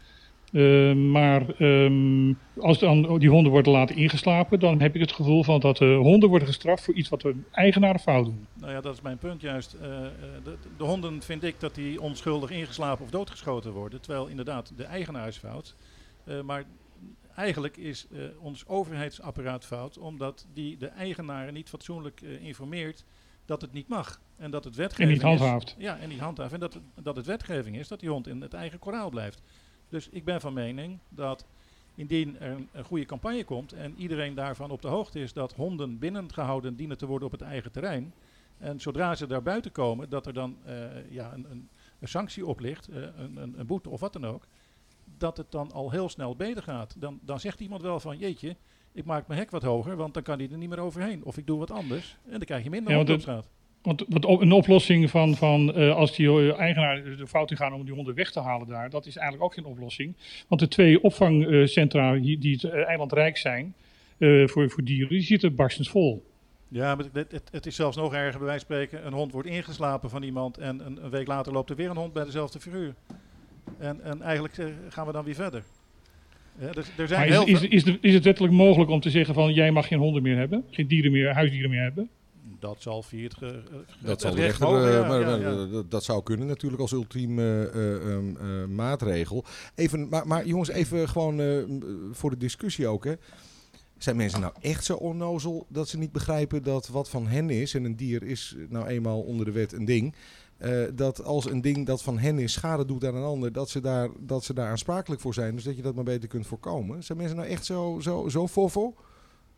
S6: Ehm, maar ehm, als dan die honden worden laten ingeslapen, dan heb ik het gevoel van dat de honden worden gestraft voor iets wat de eigenaren fout doen.
S8: Nou ja, dat is mijn punt juist. Eh, eh, de, de honden vind ik dat die onschuldig ingeslapen of doodgeschoten worden. Terwijl inderdaad de eigenaar is fout. Eh, maar eigenlijk is eh, ons overheidsapparaat fout. Omdat die de eigenaren niet fatsoenlijk eh, informeert dat het niet mag. En dat het wetgeving
S6: En niet handhaaft.
S8: Is, ja, en niet handhaaft. En dat dat het wetgeving is dat die hond in het eigen koraal blijft. Dus ik ben van mening dat indien er een, een goede campagne komt en iedereen daarvan op de hoogte is dat honden binnengehouden dienen te worden op het eigen terrein. En zodra ze daar buiten komen, dat er dan eh, ja, een, een, een sanctie op ligt, eh, een, een, een boete of wat dan ook. Dat het dan al heel snel beter gaat. Dan, dan zegt iemand wel van jeetje, ik maak mijn hek wat hoger, want dan kan hij er niet meer overheen. Of ik doe wat anders en dan krijg je minder
S6: Ja,
S8: op straat.
S6: Want wat een oplossing van, van eh, als die eh, eigenaar de fout in gaan om die honden weg te halen daar, dat is eigenlijk ook geen oplossing. Want de twee opvangcentra die, het eh, eiland rijk zijn eh, voor, voor dieren, die zitten barstens vol.
S8: Ja, maar het, het, het is zelfs nog erger bij wijze van spreken. Een hond wordt ingeslapen van iemand en een, een week later loopt er weer een hond bij dezelfde figuur. En, en eigenlijk eh, gaan we dan weer verder. Ja, dus, er zijn
S6: Maar is,
S8: heel
S6: is, is het wettelijk mogelijk om te zeggen van jij mag geen honden meer hebben, geen dieren meer, huisdieren meer hebben?
S8: Dat zal via het, ge- eh,
S5: Dat zal
S8: recht
S5: rechter, eh, eh, dat- zou kunnen natuurlijk als ultieme eh, eh, ehm, eh, maatregel. Even, maar, maar jongens, even gewoon voor de discussie ook. Hè. Zijn mensen nou echt zo onnozel dat ze niet begrijpen dat wat van hen is, en een dier is nou eenmaal onder de wet een ding, dat als een ding dat van hen is schade doet aan een ander, dat ze, daar, dat ze daar aansprakelijk voor zijn. Dus dat je dat maar beter kunt voorkomen. Zijn mensen nou echt zo, zo, zo fofo?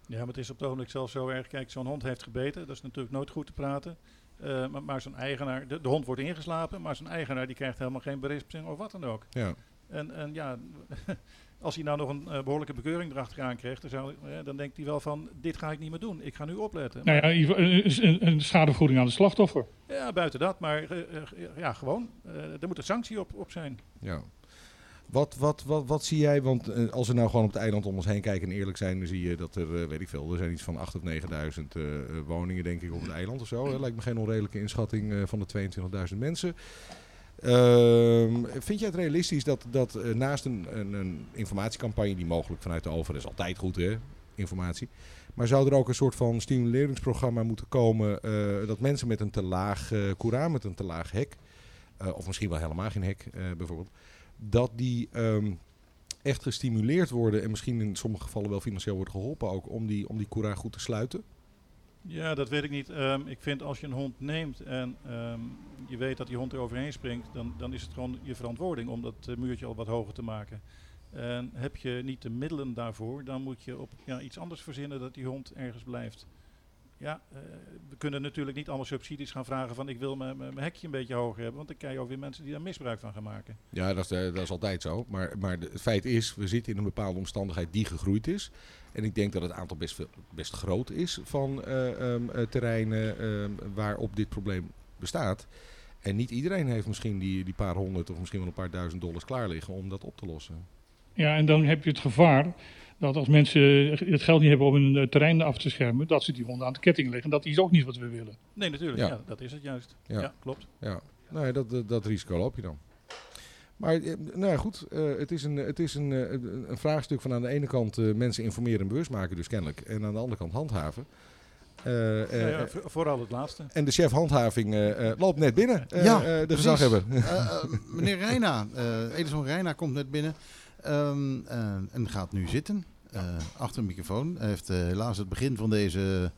S8: Ja, maar het is op het ogenblik zelfs zo erg. Kijk, zo'n hond heeft gebeten. Dat is natuurlijk nooit goed te praten. Eh, maar maar zo'n eigenaar, de, de hond wordt ingeslapen, maar zo'n eigenaar die krijgt helemaal geen berisping of wat dan ook.
S5: Ja.
S8: En, en ja, *laughs* als hij nou nog een eh, behoorlijke bekeuring erachteraan krijgt, dan, zou, eh, dan denkt hij wel van, dit ga ik niet meer doen. Ik ga nu opletten.
S6: Nou ja, een, een, een schadevergoeding aan de slachtoffer.
S8: Ja, buiten dat, maar ja, gewoon. eh, er moet een sanctie op, op zijn.
S5: Ja. Wat, wat, wat, wat zie jij? Want eh, als we nou gewoon op het eiland om ons heen kijken en eerlijk zijn, dan zie je dat er, eh, weet ik veel, er zijn iets van 8.000 of 9.000 eh, woningen, denk ik, op het eiland of zo. hè. Lijkt me geen onredelijke inschatting van de 22.000 mensen. Ehm, vind jij het realistisch dat, dat naast een, een, een informatiecampagne, die mogelijk vanuit de overheid is altijd goed, hè, informatie. Maar zou er ook een soort van stimuleringsprogramma moeten komen dat mensen met een te laag uh, met een te laag hek, of misschien wel helemaal geen hek bijvoorbeeld, dat die um, echt gestimuleerd worden en misschien in sommige gevallen wel financieel wordt geholpen ook om die, om die koera goed te sluiten?
S8: Ja, dat weet ik niet. Um, ik vind als je een hond neemt en um, je weet dat die hond er overheen springt, dan, dan is het gewoon je verantwoording om dat uh, muurtje al wat hoger te maken. En heb je niet de middelen daarvoor, dan moet je op ja, iets anders verzinnen dat die hond ergens blijft. Ja, uh, we kunnen natuurlijk niet allemaal subsidies gaan vragen van ik wil mijn hekje een beetje hoger hebben, want dan krijg je ook weer mensen die daar misbruik van gaan maken.
S5: Ja, dat is, dat is altijd zo. Maar, maar de, het feit is, we zitten in een bepaalde omstandigheid die gegroeid is. En ik denk dat het aantal best, veel, best groot is van uh, um, uh, terreinen uh, waarop dit probleem bestaat. En niet iedereen heeft misschien die, die paar honderd of misschien wel een paar duizend dollars klaar liggen om dat op te lossen.
S6: Ja, en dan heb je het gevaar dat als mensen het geld niet hebben om hun uh, terrein af te schermen, dat ze die honden aan de ketting leggen. Dat is ook niet wat we willen.
S8: Nee, natuurlijk. Ja, ja dat is het juist. Ja, ja klopt.
S5: Ja, nee, dat, dat, dat risico loop je dan. Maar nou ja, goed, uh, het is, een, het is een, uh, een vraagstuk van aan de ene kant uh, mensen informeren en bewust maken dus kennelijk. En aan de andere kant handhaven.
S8: Ja, ja, vooral het laatste.
S5: En de chef handhaving loopt net binnen,
S1: ja,
S5: de gezaghebber.
S1: meneer Reina, Edison Reina komt net binnen um, en gaat nu zitten. Uh, achter een microfoon. Hij heeft uh, helaas het begin van deze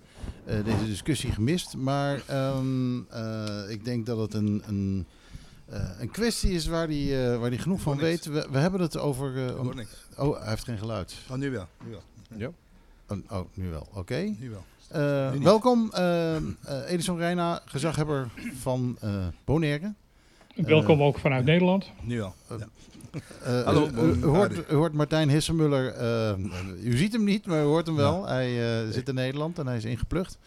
S1: eh, deze discussie gemist. Maar ehm, eh, ik denk dat het een, een, eh, een kwestie is waar hij eh, waar die genoeg van weet. We, we hebben het over... eh, oh, hij heeft geen geluid.
S9: Oh, nu wel. Nu wel.
S1: Oh, oh, nu wel. Oké.
S9: Nu wel.
S1: Eh,
S9: Nu
S1: welkom, eh, eh, Edison Reina, gezaghebber van eh Bonaire.
S6: Welkom ook vanuit Nederland.
S9: Nu wel.
S1: Eh,
S9: Ja.
S1: Eh, *laughs*
S9: Hallo,
S1: u- u, hoort, hoort Martijn Hissemuller. eh, u ziet hem niet, maar u hoort hem wel. Hij eh, zit in Nederland en hij is ingeplucht.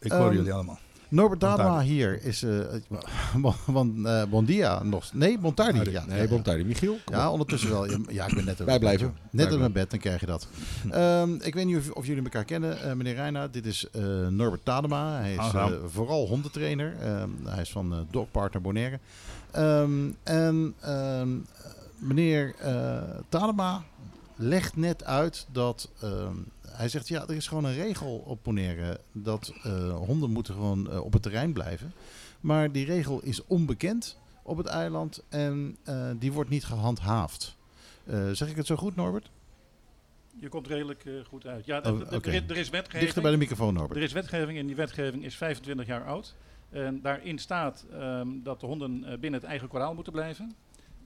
S9: Ik hoor
S1: Ehm,
S9: jullie allemaal.
S1: Norbert. Dadema hier is... eh *laughs* bon, bon, eh, bon dia nog. Nee, Bontardi. Ja,
S5: nee,
S1: ja,
S5: Bontardi. Michiel,
S1: Ja,
S5: op.
S1: ondertussen wel. Ja, Ja, ik ben net *laughs*
S5: Wij blijven. Wij
S1: Net uit mijn bed, dan krijg je dat. Ehm, ik weet niet of, of jullie elkaar kennen, eh, meneer Reina. Dit is eh, Norbert Tadema. Hij is eh, vooral hondentrainer. Ehm, hij is van eh Dog Partner Bonaire. Ehm, en ehm, meneer eh Tadema legt net uit dat... ehm, hij zegt, ja, er is gewoon een regel op Bonaire... dat eh, honden moeten gewoon eh, op het terrein blijven. Maar die regel is onbekend op het eiland en die wordt niet gehandhaafd. Eh, zeg ik het zo goed, Norbert?
S8: Je komt redelijk goed uit. Ja,
S1: Oh,
S8: er, is, er is wetgeving.
S1: Dichter bij de microfoon, Norbert.
S8: Er is wetgeving en die wetgeving is 25 jaar oud. En daarin staat ehm, dat de honden binnen het eigen koraal moeten blijven.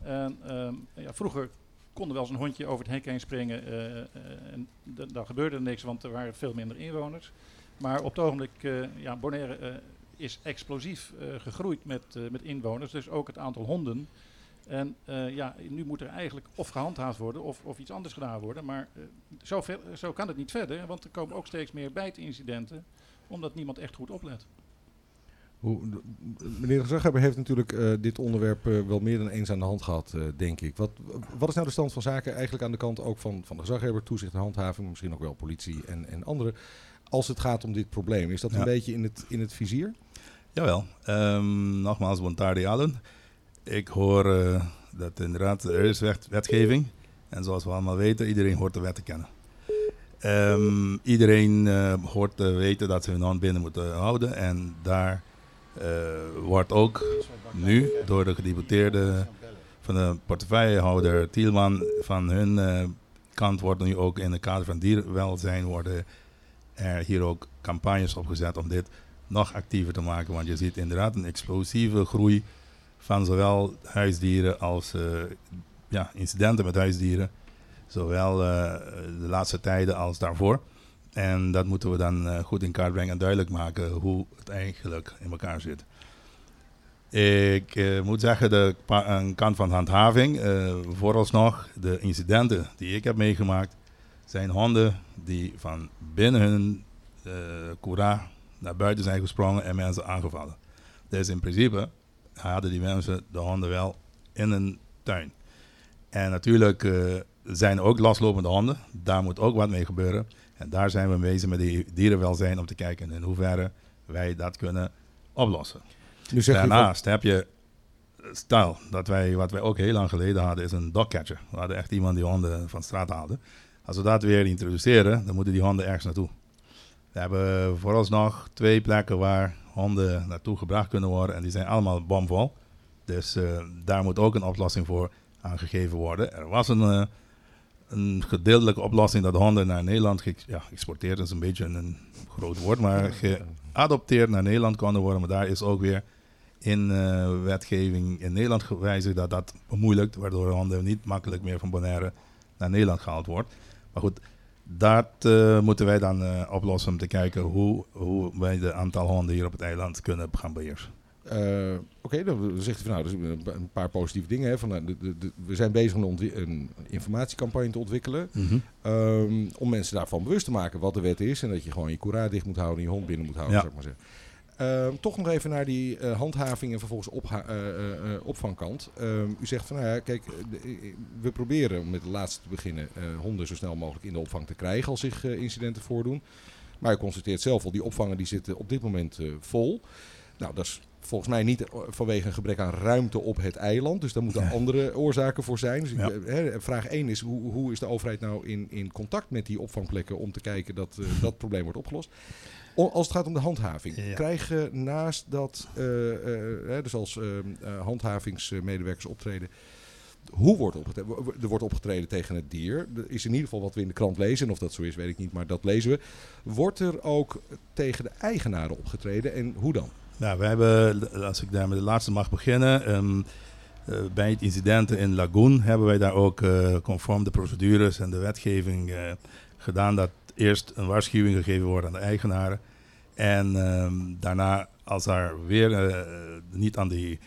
S8: En, ehm, ja, vroeger konden wel eens een hondje over het hek heen springen. eh, eh, en d- dan gebeurde er niks, want er waren veel minder inwoners. Maar op het ogenblik, eh ja, Bonaire is explosief gegroeid met, met inwoners. Dus ook het aantal honden. En ja, nu moet er eigenlijk of gehandhaafd worden of, of iets anders gedaan worden. Maar zo kan het niet verder, want er komen ook steeds meer bijtincidenten, omdat niemand echt goed oplet.
S5: Hoe, meneer de gezaghebber heeft natuurlijk eh, dit onderwerp eh, wel meer dan eens aan de hand gehad, eh, denk ik. Wat, wat is nou de stand van zaken eigenlijk aan de kant ook van, van de gezaghebber, toezicht en handhaving, misschien ook wel politie en, en anderen, als het gaat om dit probleem? Is dat een beetje in het, in het vizier?
S9: Jawel. Ehm, nogmaals, Bontardi Allen. Ik hoor dat inderdaad er is wet, wetgeving. En zoals we allemaal weten, iedereen hoort de wet te kennen. Ehm, iedereen hoort te weten dat ze hun hand binnen moeten houden. En daar wordt ook nu door de gedeputeerde van de portefeuillehouder Tielman van hun eh, kant wordt nu ook in het kader van dierenwelzijn worden er hier ook campagnes opgezet om dit nog actiever te maken. Want je ziet inderdaad een explosieve groei van zowel huisdieren als eh, ja, incidenten met huisdieren. Zowel eh, de laatste tijden als daarvoor. En dat moeten we dan eh, goed in kaart brengen en duidelijk maken hoe het eigenlijk in elkaar zit. Ik eh, moet zeggen, de een kant van handhaving, eh, vooralsnog, de incidenten die ik heb meegemaakt, zijn honden die van binnen hun koera naar buiten zijn gesprongen en mensen aangevallen. Dus in principe hadden die mensen de honden wel in een tuin. En natuurlijk zijn er ook loslopende honden. Daar moet ook wat mee gebeuren. En daar zijn we bezig met die dierenwelzijn om te kijken in hoeverre wij dat kunnen oplossen.
S5: Nu zeg je van-
S9: Daarnaast heb je, stel dat wij, wat wij ook heel lang geleden hadden, is een dogcatcher. We hadden echt iemand die honden van straat haalde. Als we dat weer introduceren, dan moeten die honden ergens naartoe. We hebben vooralsnog twee plekken waar honden naartoe gebracht kunnen worden. En die zijn allemaal bomvol. Dus eh, daar moet ook een oplossing voor aangegeven worden. Er was een, eh, een gedeeltelijke oplossing dat de honden naar Nederland ja, geëxporteerd is. een beetje een groot woord, maar geadopteerd naar Nederland konden worden. Maar daar is ook weer in eh, wetgeving in Nederland gewijzigd dat dat bemoeilijkt. Waardoor honden niet makkelijk meer van Bonaire naar Nederland gehaald wordt. Maar goed, dat eh, moeten wij dan eh, oplossen om te kijken hoe, hoe wij de aantal honden hier op het eiland kunnen gaan beheersen.
S5: Eh, Oké, dan zegt hij van nou, dus een paar positieve dingen. Hè, van, nou, de, de, de- we zijn bezig om een, een informatiecampagne te ontwikkelen. ehm, om mensen daarvan bewust te maken wat de wet is. En dat je gewoon je koera dicht moet houden en je hond binnen moet houden,
S9: Ja.
S5: zou ik maar zeggen. Ehm, toch nog even naar die eh, handhaving en vervolgens eh, opvangkant. Ehm, u zegt van, nou ja, kijk, we proberen om met de laatste te beginnen honden zo snel mogelijk in de opvang te krijgen als zich incidenten voordoen. Maar u constateert zelf al, die opvangen die zitten op dit moment vol. Nou, dat is volgens mij niet vanwege een gebrek aan ruimte op het eiland. Dus daar moeten
S9: Ja.
S5: andere oorzaken voor zijn. Dus
S9: Ja.
S5: eh, hè, vraag 1 is, hoe, hoe is de overheid nou in, in contact met die opvangplekken om te kijken dat eh, dat probleem wordt opgelost? O- Als het gaat om de handhaving,
S9: Ja.
S5: krijgen naast dat, eh, dus als eh, eh, handhavingsmedewerkers optreden,
S10: hoe wordt opgetreden? Er wordt opgetreden tegen het dier. Er is in ieder geval wat we in de krant lezen. En of dat zo is, weet ik niet, maar dat lezen we. Wordt er ook tegen de eigenaren opgetreden en hoe dan?
S9: Nou, we hebben, als ik daar met de laatste mag beginnen, ehm, eh, bij het incident in Lagoon hebben wij daar ook eh, conform de procedures en de wetgeving eh, gedaan dat eerst een waarschuwing gegeven wordt aan de eigenaren. En ehm, daarna, als daar weer niet aan die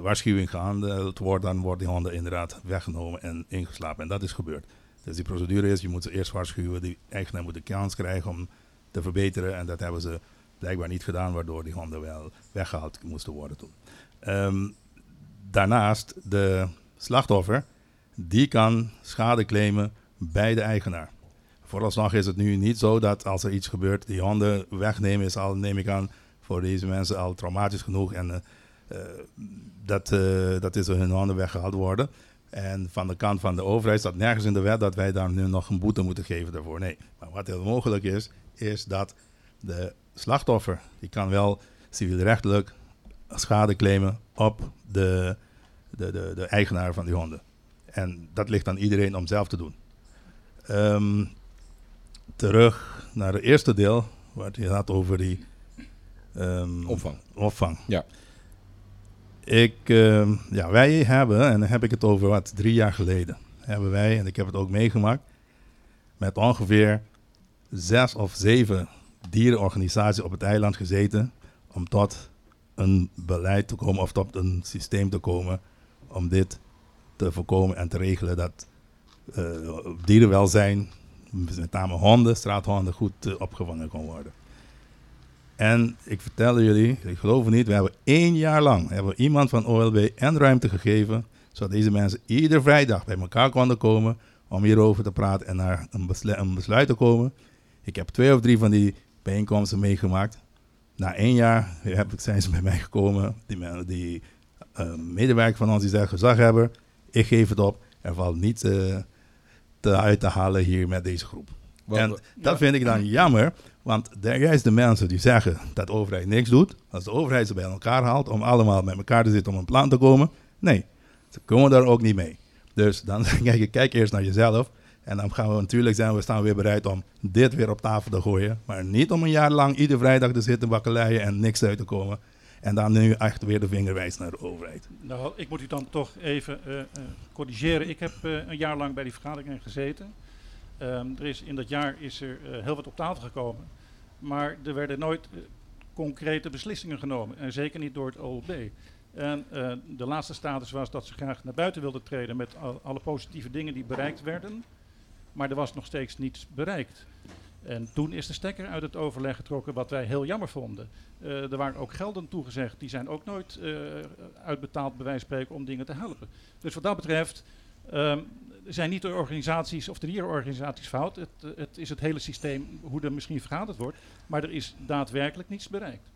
S9: waarschuwing gehandeld wordt, dan worden die honden inderdaad weggenomen en ingeslapen. En dat is gebeurd. Dus die procedure is, je moet ze eerst waarschuwen, die eigenaar moet de kans krijgen om te verbeteren. En dat hebben ze blijkbaar niet gedaan, waardoor die honden wel weggehaald moesten worden toen. Ehm, daarnaast, de slachtoffer, die kan schade claimen bij de eigenaar. Vooralsnog is het nu niet zo dat als er iets gebeurt, die honden wegnemen is al, neem ik aan, voor deze mensen al traumatisch genoeg. En eh, eh, dat, eh, dat is hun handen weggehaald worden. En van de kant van de overheid staat nergens in de wet dat wij daar nu nog een boete moeten geven daarvoor. Nee, maar wat heel mogelijk is, is dat de slachtoffer, die kan wel civielrechtelijk schade claimen op de, de, de, de eigenaar van die honden. En dat ligt aan iedereen om zelf te doen. Ehm, terug naar het eerste deel, waar het gaat over die ehm,
S10: Opvang.
S9: opvang.
S10: Ja.
S9: Ik, ehm, ja, wij hebben, en dan heb ik het over wat drie jaar geleden, hebben wij, en ik heb het ook meegemaakt, met ongeveer zes of zeven dierenorganisaties op het eiland gezeten om tot een beleid te komen of tot een systeem te komen om dit te voorkomen en te regelen dat eh, dierenwelzijn, met name honden, straathonden, goed eh, opgevangen kon worden. En ik vertel jullie, ik geloof het niet, we hebben één jaar lang hebben iemand van OLB en ruimte gegeven, zodat deze mensen ieder vrijdag bij elkaar konden komen om hierover te praten en naar een besluit te komen. Ik heb twee of drie van die bijeenkomsten meegemaakt. Na één jaar heb, ik- zijn ze bij mij gekomen, die, die eh, medewerker van ons die zegt, gezaghebber, ik geef het op, er valt niet eh, te uit te halen hier met deze groep. En dat vind ik dan jammer, want de, juist de mensen die zeggen dat de overheid niks doet, als de overheid ze bij elkaar haalt om allemaal met elkaar te zitten om een plan te komen, nee, ze komen daar ook niet mee. Dus dan *laughs* kijk, ik, kijk eerst naar jezelf en dan gaan we natuurlijk zijn we staan weer bereid om dit weer op tafel te gooien, maar niet om een jaar lang ieder vrijdag te zitten bakkeleien en niks uit te komen. En dan nu echt weer de vinger wijzen naar de overheid.
S8: Nou, ik moet u dan toch even eh, corrigeren. Ik heb eh, een jaar lang bij die vergaderingen gezeten. Ehm, er is, in dat jaar is er heel wat op tafel gekomen. Maar er werden nooit concrete beslissingen genomen. En zeker niet door het OLB. En de laatste status was dat ze graag naar buiten wilden treden met al- alle positieve dingen die bereikt werden. Maar er was nog steeds niets bereikt. En toen is de stekker uit het overleg getrokken, wat wij heel jammer vonden. Eh, er waren ook gelden toegezegd, die zijn ook nooit eh, uitbetaald, bij wijze van spreken, om dingen te helpen. Dus wat dat betreft ehm, zijn niet de organisaties of de dierenorganisaties fout. Het, het is het hele systeem, hoe er misschien vergaderd wordt. Maar er is daadwerkelijk niets bereikt.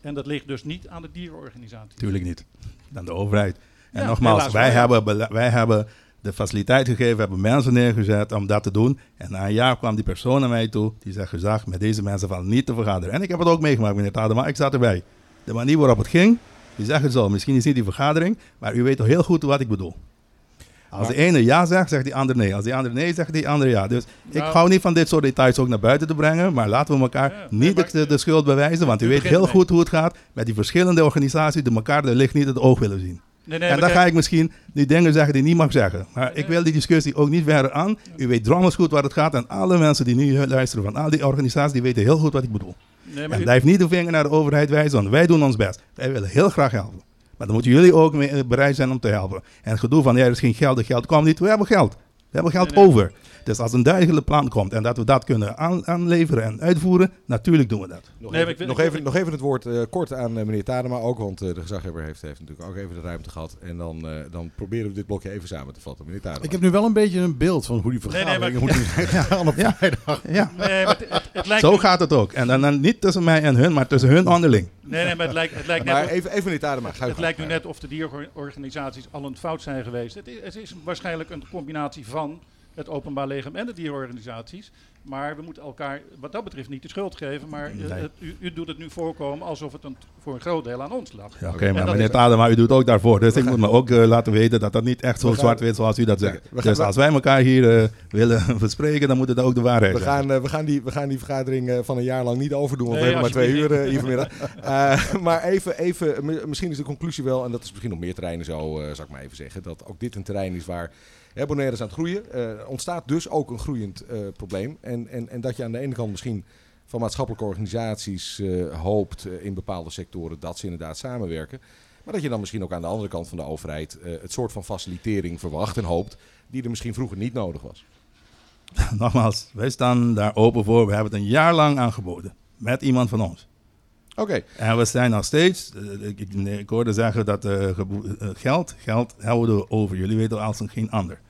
S8: En dat ligt dus niet aan de dierenorganisaties.
S9: Tuurlijk niet. Dan de overheid. En
S8: Ja,
S9: nogmaals, wij hebben, wij hebben de faciliteit gegeven, hebben mensen neergezet om dat te doen. En na een jaar kwam die persoon naar mij toe, die zegt gezag, met deze mensen valt niet te vergaderen. En ik heb het ook meegemaakt, meneer Tadema, ik zat erbij. De manier waarop het ging, die zegt het zo, misschien is niet die vergadering, maar u weet toch heel goed wat ik bedoel. Als
S10: Maar-
S9: de ene ja zegt, zegt die ander nee. Als die andere nee zegt, die andere ja. Dus ik
S8: Nou-
S9: hou niet van dit soort details ook naar buiten te brengen. Maar laten we elkaar
S8: Ja,
S9: niet
S8: maar-
S9: de, de schuld bewijzen. Want u weet heel goed hoe het gaat met die verschillende organisaties die elkaar de licht niet in het oog willen zien.
S8: Nee, nee,
S9: en dan ga ik misschien die dingen zeggen die niet mag zeggen. Maar ik wil die discussie ook niet verder aan. U weet drommels goed waar het gaat. En alle mensen die nu luisteren van al die organisaties, die weten heel goed wat ik bedoel.
S8: nee, maar
S9: En blijf niet de vinger naar de overheid wijzen, want wij doen ons best. Wij willen heel graag helpen. Maar dan moeten jullie ook eh, bereid zijn om te helpen. En het gedoe van, ja, er is geen geld, de geld kwam niet. We hebben geld. We hebben geld over. Dus als een duidelijk plan komt en dat we dat kunnen aan, aanleveren en uitvoeren, natuurlijk doen we dat.
S10: Nog,
S8: Nee,
S10: even,
S8: wil-
S10: nog,
S8: wil-
S10: even, nog even het woord eh, kort aan eh, meneer Tadema ook, want eh, de gezaghebber heeft, heeft natuurlijk ook even de ruimte gehad. En dan, eh, dan proberen we dit blokje even samen te vatten. Meneer Tadema.
S1: Ik heb nu wel een beetje een beeld van hoe die
S8: nee,
S1: vergaderingen
S8: maar-
S1: moeten gaan *laughs* op
S9: Ja.
S1: vrijdag.
S9: Ja,
S8: nee, maar het, het, het lijkt
S9: zo gaat het ook. En dan, dan niet tussen mij en hun, maar tussen hun onderling.
S8: Nee, nee, maar het lijkt, het lijkt net
S10: maar
S8: of-
S10: even, even meneer Tadema,
S8: Het lijkt nu net of de dierorganisaties al een fout zijn geweest. Het is, het is waarschijnlijk een combinatie van het openbaar leger en de dierorganisaties. Maar we moeten elkaar wat dat betreft niet de schuld geven. Maar eh,
S9: Nee.
S8: het- u, u doet het nu voorkomen alsof het een, voor een groot deel aan ons lag.
S9: Ja, Oké, maar meneer Tadema, u doet ook daarvoor. Dus ik moet me ook eh, laten weten dat dat niet echt zo zwart-wit zoals u dat zegt. dus als wij elkaar hier eh, willen *laughs* bespreken, dan moet het ook de waarheid
S5: We
S9: zijn.
S5: gaan, we, gaan die, we gaan die vergadering van een jaar lang niet overdoen, want
S8: Nee,
S5: we hebben maar twee uur hier vanmiddag. *laughs* Eh, maar even, even, mi- misschien is de conclusie wel, en dat is misschien op meer terreinen zo, eh zou ik maar even zeggen, dat ook dit een terrein is waar hè, is aan het groeien. Eh, ontstaat dus ook een groeiend eh, probleem. En, en, en dat je aan de ene kant misschien van maatschappelijke organisaties eh, hoopt in bepaalde sectoren dat ze inderdaad samenwerken. Maar dat je dan misschien ook aan de andere kant van de overheid het soort van facilitering verwacht en hoopt die er misschien vroeger niet nodig was. *laughs*
S9: Nogmaals, wij staan daar open voor. We hebben het een jaar lang aangeboden. Met iemand van ons.
S5: Oké,
S9: En we zijn nog steeds, eh, ik, ik, nee, ik hoorde zeggen dat eh, eh, geld, geld houden we over. Jullie weten als een geen ander.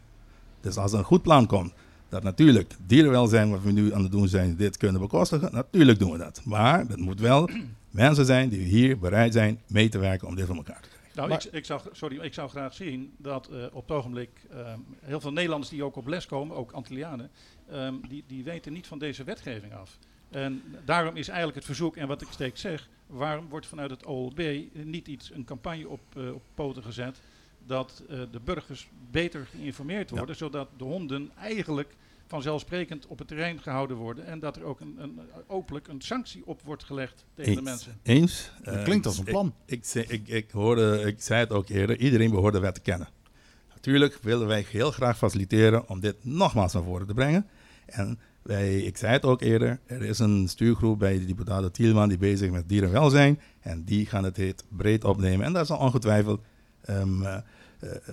S9: Dus als er een goed plan komt, dat natuurlijk dierenwelzijn, wat we nu aan het doen zijn, dit kunnen bekostigen, natuurlijk doen we dat. Maar dat moet wel *clears throat* mensen zijn die hier bereid zijn mee te werken om dit voor elkaar te krijgen.
S8: Nou,
S5: Maar-
S8: ik, ik, zou, sorry, ik zou graag zien dat eh, op het ogenblik ehm, heel veel Nederlanders die ook op les komen, ook Antillianen, ehm, die, die weten niet van deze wetgeving af. En daarom is eigenlijk het verzoek, en wat ik steeds zeg, waarom wordt vanuit het OLB niet iets, een campagne op, eh, op poten gezet, dat eh, de burgers beter geïnformeerd worden, zodat de honden eigenlijk vanzelfsprekend op het terrein gehouden worden en dat er ook een, een, openlijk een sanctie op wordt gelegd tegen de mensen.
S9: Eens.
S1: Dat
S9: Eh,
S1: klinkt als een
S9: ik-
S1: plan.
S9: Ik, zei- ik, ik, hoorde, ik zei het ook eerder, iedereen behoort de wet te kennen. Natuurlijk willen wij heel graag faciliteren om dit nogmaals naar voren te brengen. En wij, ik zei het ook eerder, er is een stuurgroep bij de deputaat Tielman die bezig is met dierenwelzijn. En die gaan het heet breed opnemen. En daar zal ongetwijfeld, eh,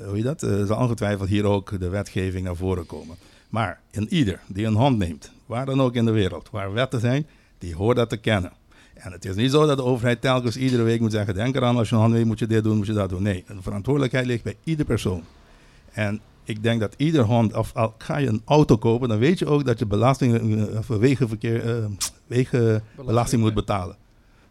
S9: hoe je dat, Eh, zal ongetwijfeld hier ook de wetgeving naar voren komen. Maar in ieder die een hond neemt, waar dan ook in de wereld, waar wetten zijn, die hoort dat te kennen. En het is niet zo dat de overheid telkens iedere week moet zeggen: denk eraan, als je een hand weet, moet je dit doen, moet je dat doen. Nee, de verantwoordelijkheid ligt bij ieder persoon. En ik denk dat ieder hond, of al ga je een auto kopen, dan weet je ook dat je belasting, eh, of wegenverkeer, wegenbelasting moet betalen.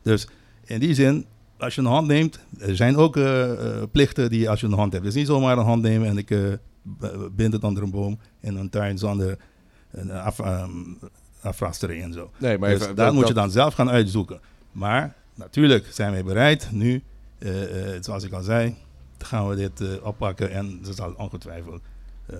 S9: Dus in die zin, als je een hond neemt, er zijn ook eh, plichten die als je een hond hebt. Het is niet zomaar een hond nemen en ik bind het onder een boom in een tuin zonder een af, ehm, afrastering en zo.
S5: nee, maar
S9: Dus
S5: even,
S9: dat
S5: dat-
S9: moet je dan zelf gaan uitzoeken. Maar natuurlijk zijn wij bereid nu, zoals ik al zei, gaan we dit eh, oppakken en ze zal ongetwijfeld eh,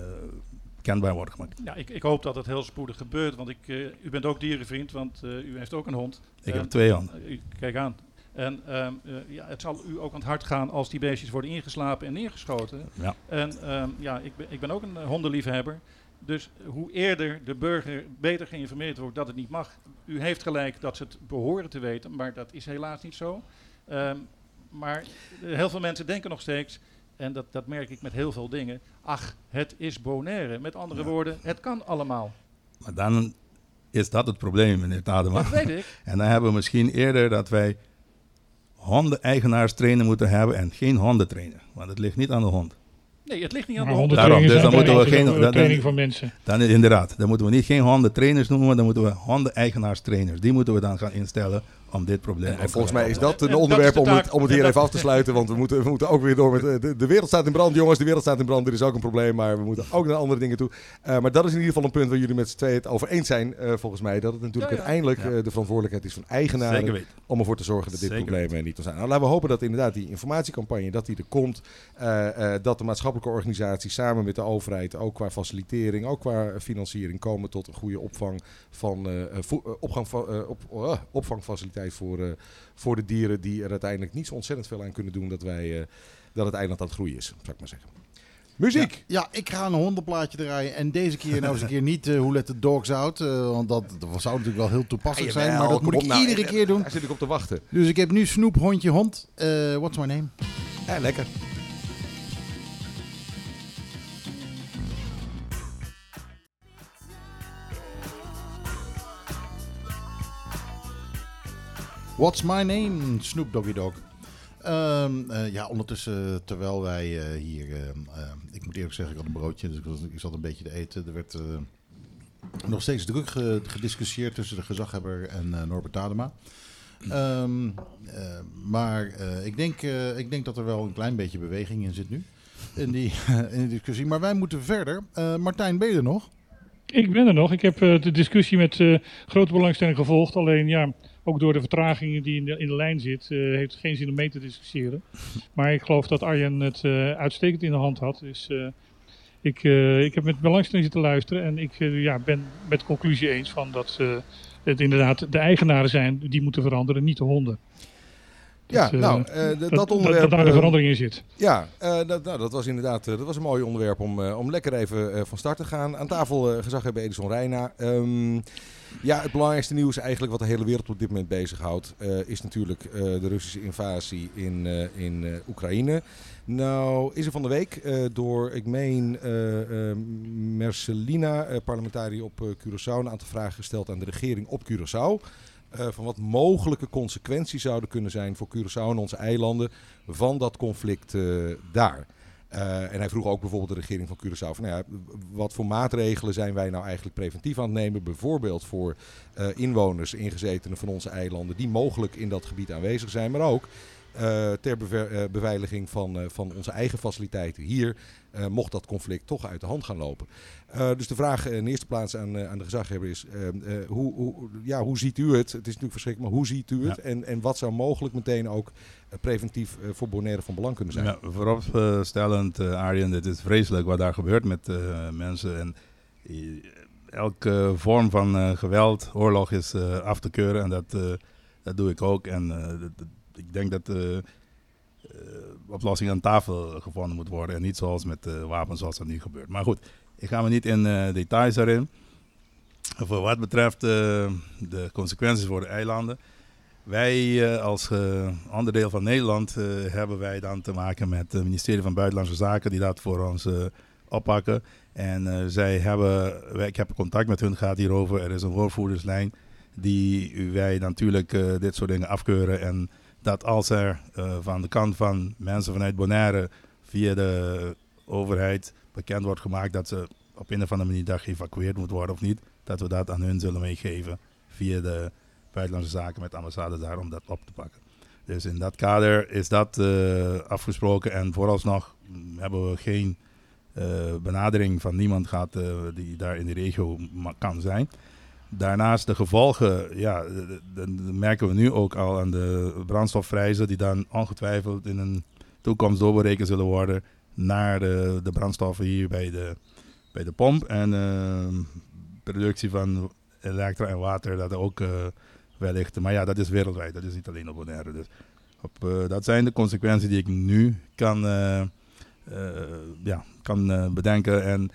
S9: kenbaar worden gemaakt.
S8: Ja, ik, ik hoop dat het heel spoedig gebeurt, want ik, eh, u bent ook dierenvriend, want u heeft ook een hond.
S9: Ik
S8: En-
S9: heb twee handen.
S8: U- Kijk aan. En ehm, eh, ja, het zal u ook aan het hart gaan als die beestjes worden ingeslapen en neergeschoten.
S9: Ja.
S8: En ehm, ja, ik ben, ik ben ook een hondenliefhebber. Dus hoe eerder de burger beter geïnformeerd wordt dat het niet mag. U heeft gelijk dat ze het behoren te weten, maar dat is helaas niet zo. Ehm, maar heel veel mensen denken nog steeds, en dat, dat merk ik met heel veel dingen, ach, het is Bonaire. Met andere
S9: Ja.
S8: woorden, het kan allemaal.
S9: Maar dan is dat het probleem, meneer Tadema.
S8: Dat weet ik. *laughs*
S9: En dan hebben we misschien eerder dat wij hondeneigenaars moeten hebben en geen hondentrainer. Want het ligt niet aan de hond.
S8: Nee, het ligt niet aan
S6: Maar
S8: de hond.
S9: Daarom, dus dan moeten we geen- dat-
S6: training
S9: dan-
S6: van mensen.
S9: Dan inderdaad, dan moeten we niet geen hondentrainers noemen, dan moeten we hondeneigenaars trainers. Die moeten we dan gaan instellen om dit probleem
S5: En
S9: te
S5: volgens mij is dat een
S8: dat
S5: onderwerp om het, om het hier even af te sluiten. Want we moeten, we moeten ook weer door met... De, de wereld staat in brand, jongens. De wereld staat in brand. Er is ook een probleem. Maar we moeten ook naar andere dingen toe. Eh, maar dat is in ieder geval een punt waar jullie met z'n tweeën het over eens zijn. eh, volgens mij. Dat het natuurlijk
S8: Ja, ja.
S5: uiteindelijk
S9: Ja.
S5: eh, de verantwoordelijkheid is van eigenaren.
S9: Zeker weten.
S5: Om ervoor te zorgen dat dit
S9: Zeker
S5: probleem niet zal zijn. Nou, laten we hopen dat inderdaad die informatiecampagne dat die er komt. Eh, eh, dat de maatschappelijke organisaties samen met de overheid, ook qua facilitering, ook qua financiering, komen tot een goede opvang van opgang van, op, eh, voor, eh, voor de dieren die er uiteindelijk niet zo ontzettend veel aan kunnen doen dat wij eh, dat het eiland aan het groeien is, zou ik maar zeggen. Muziek!
S1: Ja, ik ga een hondenplaatje draaien. En deze keer nou eens een keer niet eh Hoe Let the Dogs Out. want dat, dat zou natuurlijk wel heel toepasselijk zijn. Maar dat moet ik iedere keer doen.
S5: Daar zit ik op te wachten.
S1: Dus ik heb nu Snoep, hondje, hond. Eh what's my name?
S5: Ja, lekker.
S1: What's my name? Snoop Doggy Dog. Ehm, eh, ja, ondertussen, terwijl wij eh, hier... ehm, eh, ik moet eerlijk zeggen, ik had een broodje, dus ik, was, zat een beetje te eten. Er werd eh, nog steeds druk ge- gediscussieerd tussen de gezaghebber en eh, Norbert. Ehm, eh, maar eh, ik, denk, eh, ik denk dat er wel een klein beetje beweging in zit nu. In die, *laughs* in die discussie. Maar wij moeten verder. Eh, Martijn, ben je er nog?
S6: Ik ben er nog. Ik heb eh, de discussie met eh, grote belangstelling gevolgd. Alleen ja, ook door de vertragingen die in de, in de lijn zit, eh, heeft het geen zin om mee te discussiëren. Maar ik geloof dat Arjen het eh, uitstekend in de hand had. Dus eh, ik, ik heb met belangstelling zitten luisteren. En ik ja, ben met de conclusie eens van dat het inderdaad de eigenaren zijn die moeten veranderen, niet de honden.
S5: Ja, nou, dat,
S6: dat,
S5: onderwerp...
S6: dat daar de verandering in zit.
S5: Ja, dat, nou, dat was inderdaad dat was een mooi onderwerp om, om lekker even van start te gaan. Aan tafel gezag hebben Edison Reina. Ehm, ja, het belangrijkste nieuws eigenlijk wat de hele wereld op dit moment bezighoudt... eh, is natuurlijk eh, de Russische invasie in, eh, in Oekraïne. Nou is er van de week door, ik meen, Mercelina, parlementariër op Curaçao... een aantal vragen gesteld aan de regering op Curaçao... van wat mogelijke consequenties zouden kunnen zijn voor Curaçao en onze eilanden van dat conflict daar. Eh, en hij vroeg ook bijvoorbeeld de regering van Curaçao van, nou ja, wat voor maatregelen zijn wij nou eigenlijk preventief aan het nemen, bijvoorbeeld voor eh, inwoners, ingezetenen van onze eilanden, die mogelijk in dat gebied aanwezig zijn, maar ook eh, ter bever- eh, beveiliging van, eh, van onze eigen faciliteiten hier, mocht dat conflict toch uit de hand gaan lopen. Dus de vraag in eerste plaats aan, aan de gezaghebber is, hoe, hoe, ja, hoe ziet u het? Het is natuurlijk verschrikkelijk, maar hoe ziet u het?
S9: Ja.
S5: En, en wat zou mogelijk meteen ook preventief voor Bonaire van belang kunnen zijn?
S9: Ja, vooropstellend, Arjen, dit is vreselijk wat daar gebeurt met mensen. En elke vorm van geweld, oorlog is af te keuren. En dat, dat doe ik ook. En ik denk dat de oplossing aan tafel gevonden moet worden. En niet zoals met eh, wapens zoals dat nu gebeurt. Maar goed, ik ga me niet in eh, details daarin. Voor wat betreft eh, de consequenties voor de eilanden. Wij eh, als eh, onderdeel van Nederland eh, hebben wij dan te maken met het ministerie van Buitenlandse Zaken die dat voor ons eh, oppakken. En eh, zij hebben, ik heb contact met hun gehad hierover. Er is een woordvoerderslijn die wij natuurlijk eh, dit soort dingen afkeuren. En dat als er eh, van de kant van mensen vanuit Bonaire via de overheid bekend wordt gemaakt dat ze op een of andere manier geëvacueerd moet worden of niet, dat we dat aan hun zullen meegeven via de buitenlandse zaken met de ambassade daar om dat op te pakken. Dus in dat kader is dat eh, afgesproken en vooralsnog hebben we geen eh, benadering van niemand gehad eh, die daar in de regio kan zijn. Daarnaast de gevolgen, ja, de merken we nu ook al aan de brandstofprijzen die dan ongetwijfeld in een toekomst doorberekend zullen worden naar de, de brandstoffen hier bij de, bij de pomp. En eh, productie van elektra en water, dat ook eh, wellicht. Maar ja, dat is wereldwijd, dat is niet alleen op Bonaire. Dus op, eh, dat zijn de consequenties die ik nu kan, eh, ja, kan bedenken. En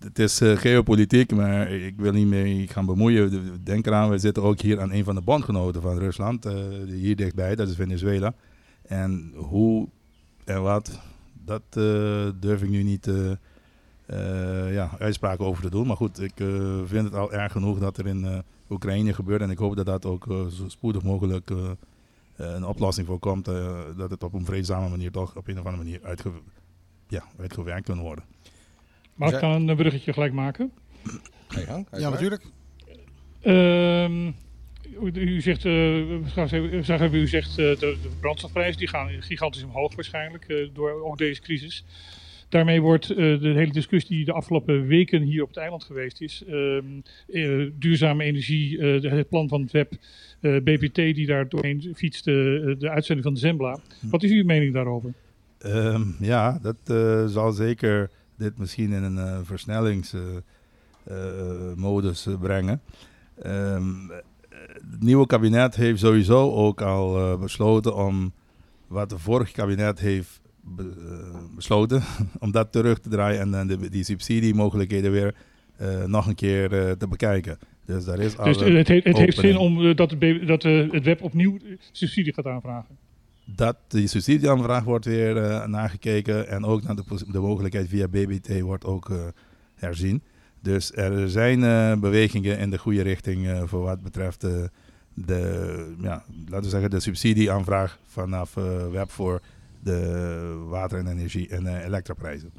S9: het is eh, geopolitiek, maar ik wil niet mee gaan bemoeien. De- Denk eraan, we zitten ook hier aan een van de bondgenoten van Rusland, eh, hier dichtbij, dat is Venezuela. En hoe en wat, dat eh, durf ik nu niet eh, eh, ja, uitspraken over te doen. Maar goed, ik eh, vind het al erg genoeg dat er in eh, Oekraïne gebeurt. En ik hoop dat dat ook eh, zo spoedig mogelijk eh, eh, een oplossing voor komt. eh, dat het op een vreedzame manier toch op een of andere manier ja, uitgewerkt kan worden.
S6: Mag ik dan een bruggetje gelijk maken?
S5: Ga je gang?
S1: Ja,
S5: maar.
S1: natuurlijk.
S6: Ehm, u, zegt, eh, straks even- zag even, u zegt eh, de, de brandstofprijzen die gaan gigantisch omhoog waarschijnlijk eh, door ook deze crisis. Daarmee wordt eh, de hele discussie die de afgelopen weken hier op het eiland geweest is, ehm, eh, duurzame energie, eh, het plan van het web, eh, BPT die daar doorheen fietst, eh, de uitzending van de Zembla. Wat is uw mening daarover?
S9: Ehm, ja, dat eh, zal zeker dit misschien in een eh, versnellingsmodus brengen. Ehm, het nieuwe kabinet heeft sowieso ook al eh, besloten om wat het vorige kabinet heeft be- eh, besloten, *laughs* om dat terug te draaien en dan de, die subsidiemogelijkheden weer eh, nog een keer eh, te bekijken. Dus daar is
S6: Dus eh, het, he- het heeft zin om eh, dat, de B- dat eh, het web opnieuw eh, subsidie gaat aanvragen.
S9: Dat die subsidieaanvraag wordt weer eh, nagekeken en ook naar de, de mogelijkheid via BBT wordt ook eh, herzien. Dus er zijn eh, bewegingen in de goede richting voor wat betreft de, ja, laten we zeggen, de subsidieaanvraag vanaf web voor de water en energie en elektroprijzen.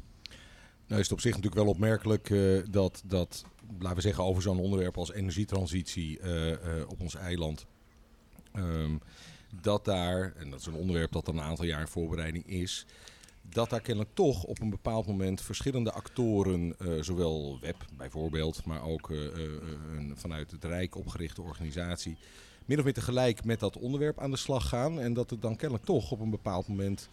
S5: Nou is het op zich natuurlijk wel opmerkelijk dat, dat, laten we zeggen, over zo'n onderwerp als energietransitie op ons eiland, ehm, dat daar, en dat is een onderwerp dat al een aantal jaar in voorbereiding is, dat daar kennelijk toch op een bepaald moment verschillende actoren, eh, zowel web bijvoorbeeld, maar ook eh, eh, een vanuit het Rijk opgerichte organisatie, min of meer tegelijk met dat onderwerp aan de slag gaan. En dat er dan kennelijk toch op een bepaald moment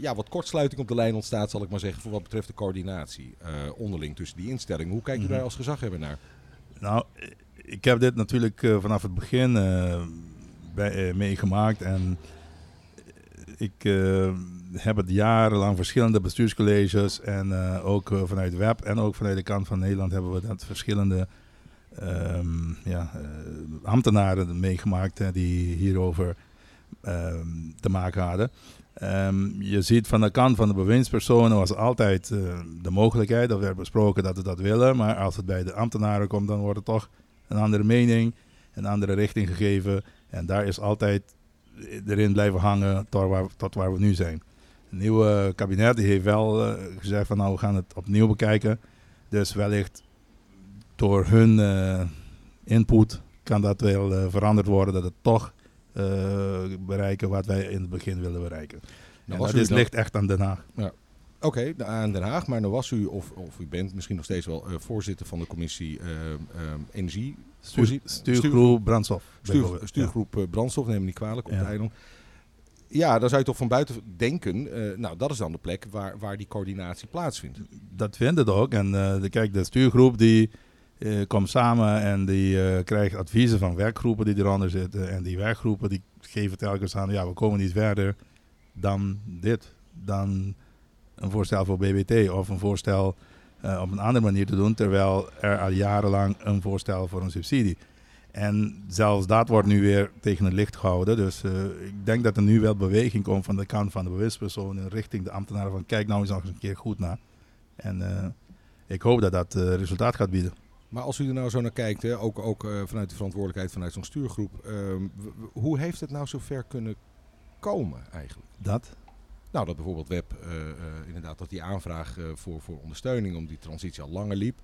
S5: ja, wat kortsluiting op de lijn ontstaat, zal ik maar zeggen, voor wat betreft de coördinatie onderling tussen die instellingen. Hoe kijk je
S9: Mhm.
S5: daar als gezaghebber naar?
S9: Nou, ik heb dit natuurlijk vanaf het begin eh, meegemaakt. En ik eh, heb het jarenlang verschillende bestuurscolleges. En eh, ook eh, vanuit web en ook vanuit de kant van Nederland hebben we dat verschillende ehm, ja, ambtenaren meegemaakt die hierover ehm, te maken hadden. Ehm, je ziet van de kant van de bewindspersonen was altijd de mogelijkheid, dat werd besproken dat we dat willen, maar als het bij de ambtenaren komt, dan wordt het toch een andere mening, een andere richting gegeven. En daar is altijd erin blijven hangen tot waar, tot waar we nu zijn. Het nieuwe kabinet die heeft wel eh, gezegd van nou we gaan het opnieuw bekijken. Dus wellicht door hun eh, input kan dat wel eh, veranderd worden, dat het toch bereiken wat wij in het begin willen bereiken.
S5: Nou,
S9: en dat is, ligt echt aan Den Haag.
S5: Oké, nou, aan Den Haag, maar dan was u, of, of u bent misschien nog steeds wel eh, voorzitter van de commissie eh, eh, Energie.
S9: Stuur, stuurgroep brandstof.
S5: Stuur, stuurgroep brandstof, neem me niet kwalijk, op
S9: Ja.
S5: eiland. Ja, dan zou je toch van buiten denken, nou dat is dan de plek waar, waar die coördinatie plaatsvindt.
S9: dat vindt het ook. En de, kijk, de stuurgroep die komt samen en die krijgt adviezen van werkgroepen die eronder zitten. En die werkgroepen die geven telkens aan, ja, we komen niet verder dan dit. Dan een voorstel voor BBT of een voorstel eh, op een andere manier te doen. Terwijl er al jarenlang een voorstel voor een subsidie. En zelfs dat wordt nu weer tegen het licht gehouden. Dus eh, ik denk dat er nu wel beweging komt van de kant van de bewindspersonen richting de ambtenaren. Van kijk nou eens nog eens een keer goed naar. En eh, ik hoop dat dat resultaat gaat bieden.
S5: Maar als u er nou zo naar kijkt, hè, ook, ook vanuit de verantwoordelijkheid vanuit zo'n stuurgroep, ehm, hoe heeft het nou zover kunnen komen eigenlijk?
S9: Dat.
S5: Nou, dat bijvoorbeeld Web, eh, eh, inderdaad, dat die aanvraag eh, voor, voor ondersteuning, om die transitie al langer liep.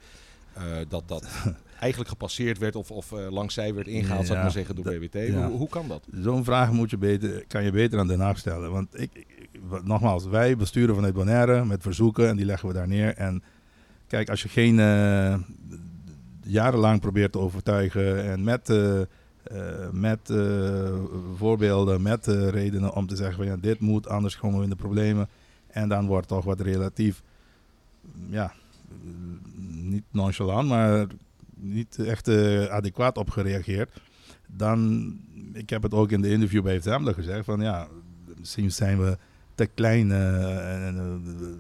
S5: dat dat *laughs* eigenlijk gepasseerd werd of, of langs zij werd ingehaald, zou ik
S9: Ja,
S5: maar zeggen, door
S9: ja.
S5: Hoe, hoe kan dat?
S9: Zo'n vraag moet je beter, kan je beter aan Den Haag stellen. Want ik, nogmaals, wij besturen vanuit Bonaire met verzoeken en die leggen we daar neer. En kijk, als je geen jarenlang probeert te overtuigen en met, eh, met eh, voorbeelden, met eh, redenen om te zeggen van ja, dit moet, anders komen we in de problemen. En dan wordt toch wat relatief, ja, niet nonchalant, maar niet echt adequaat op gereageerd. Dan, ik heb het ook in de interview bij Zembla gezegd, van ja, misschien zijn we te klein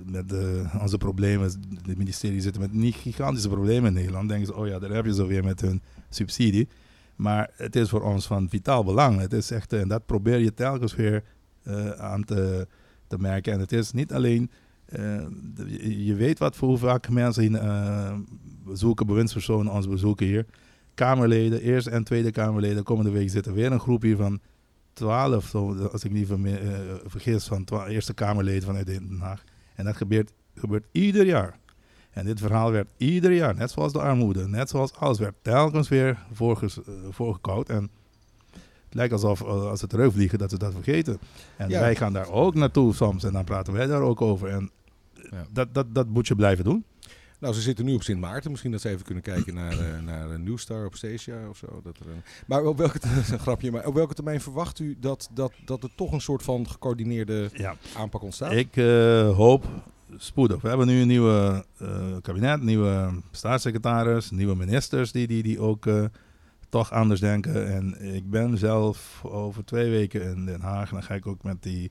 S9: met onze problemen. Het ministerie zit met niet gigantische problemen in Nederland. Denken ze, oh ja, daar heb je zo weer met hun subsidie. Maar het is voor ons van vitaal belang. Het is echt, eh, en dat probeer je telkens weer eh, aan te, te merken. En het is niet alleen, eh, je- weet wat voor hoe vaak mensen bezoeken, bewindspersonen ons bezoeken hier. Kamerleden, Eerste en Tweede Kamerleden, komende week zit er weer een groep hier van 12, zo, als ik niet vergis, van 12 Eerste Kamerleden vanuit Den Haag. En dat gebeurt, gebeurt ieder jaar. En dit verhaal werd ieder jaar, net zoals de armoede, net zoals alles, werd telkens weer voorges, eh, voorgekoud. En het lijkt alsof eh, als ze terugvliegen dat ze dat vergeten. En
S5: Ja.
S9: wij gaan daar ook naartoe soms en dan praten wij daar ook over. En
S5: Ja.
S9: dat, dat, dat moet je blijven doen.
S5: Nou, ze zitten nu op Sint Maarten. Misschien dat ze even kunnen kijken naar, eh, naar een Newstar op Stacia of zo. Dat er een... Maar op welke, *laughs* een grapje, maar op welke termijn verwacht u dat, dat, dat er toch een soort van gecoördineerde
S9: Ja.
S5: aanpak ontstaat?
S9: Ik eh, hoop spoedig. We hebben nu een nieuwe eh, kabinet, nieuwe staatssecretaris, nieuwe ministers die, die, die ook eh, toch anders denken. En ik ben zelf over twee weken in Den Haag. Dan ga ik ook met die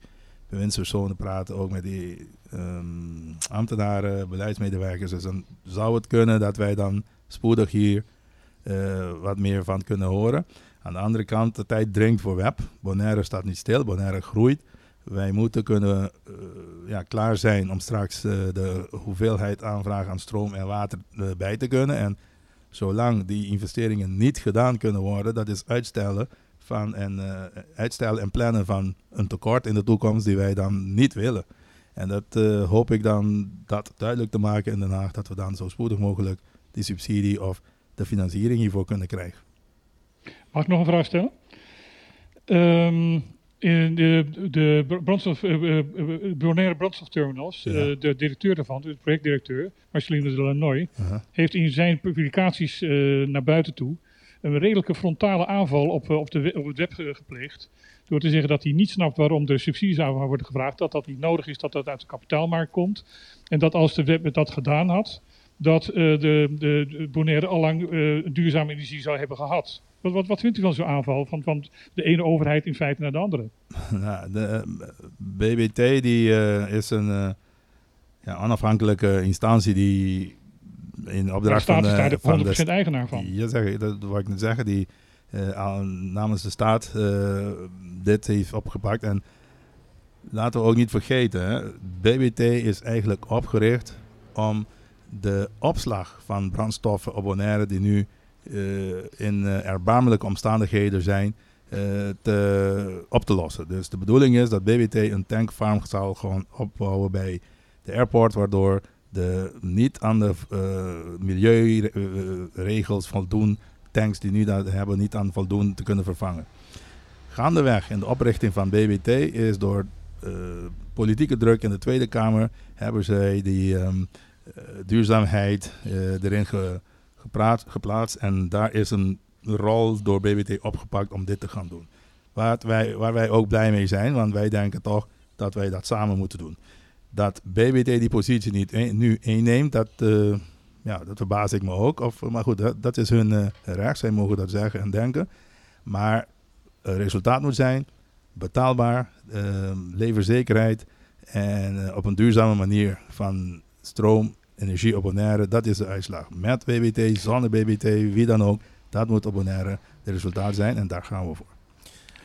S9: bewindspersonen praten, ook met die ehm, ambtenaren, beleidsmedewerkers. Dus dan zou het kunnen dat wij dan spoedig hier eh, wat meer van kunnen horen. Aan de andere kant, de tijd dringt voor web. Bonaire staat niet stil, Bonaire groeit. Wij moeten kunnen eh, ja, klaar zijn om straks eh, de hoeveelheid aanvragen aan stroom en water eh, bij te kunnen. En zolang die investeringen niet gedaan kunnen worden, dat is uitstellen, van en, uitstellen en plannen van een tekort in de toekomst die wij dan niet willen. En dat hoop ik dan dat duidelijk te maken in Den Haag, dat we dan zo spoedig mogelijk die subsidie of de financiering hiervoor kunnen krijgen.
S6: Mag ik nog een vraag stellen? Ehm, In de, de br- brandstof, eh, Bonaire brandstofterminals, de directeur daarvan, de projectdirecteur, Marceline de
S9: Uh-huh.
S6: heeft in zijn publicaties naar buiten toe een redelijke frontale aanval op, op, de, op het web ge- gepleegd. Door te zeggen dat hij niet snapt waarom er subsidies aan worden gevraagd. Dat dat niet nodig is, dat dat uit de kapitaalmarkt komt. En dat als de web dat gedaan had, dat de, de, de Bonaire allang duurzame energie zou hebben gehad. Wat, wat, wat vindt u van zo'n aanval van, van de ene overheid in feite naar de andere? *laughs*
S9: Nou, de eh, BBT die, eh, is een eh, ja, onafhankelijke instantie die in
S6: Daar
S9: opdracht
S6: staat
S9: van,
S6: is
S9: eh,
S6: daar de
S9: van
S6: 100% eigenaar van.
S9: Ja, zeg, dat wou ik net zeggen. Die namens de staat dit heeft opgepakt. En laten we ook niet vergeten, hè, BBT is eigenlijk opgericht om de opslag van brandstoffen op Bonaire die nu in eh, erbarmelijke omstandigheden zijn, eh, te, op te lossen. Dus de bedoeling is dat BBT een tankfarm zal gewoon opbouwen bij de airport, waardoor de niet aan de eh, milieuregels voldoen, tanks die nu dat hebben niet aan voldoen te kunnen vervangen. Gaandeweg in de oprichting van BBT is door eh, politieke druk in de Tweede Kamer hebben zij die ehm, eh, duurzaamheid eh, erin ge- geplaatst en daar is een rol door BBT opgepakt om dit te gaan doen. Waar, wij, waar wij ook blij mee zijn, want wij denken toch dat wij dat samen moeten doen. Dat BBT die positie niet een- nu inneemt, dat, eh, ja, dat verbaas ik me ook. Of, maar goed, dat, is hun eh, recht. Zij mogen dat zeggen en denken. Maar het resultaat moet zijn betaalbaar, eh, leverzekerheid en op een duurzame manier van stroom, energie op Bonaire. Dat is de uitslag. Met BBT, zonder BBT, wie dan ook. Dat moet op Bonaire het resultaat zijn en daar gaan we voor.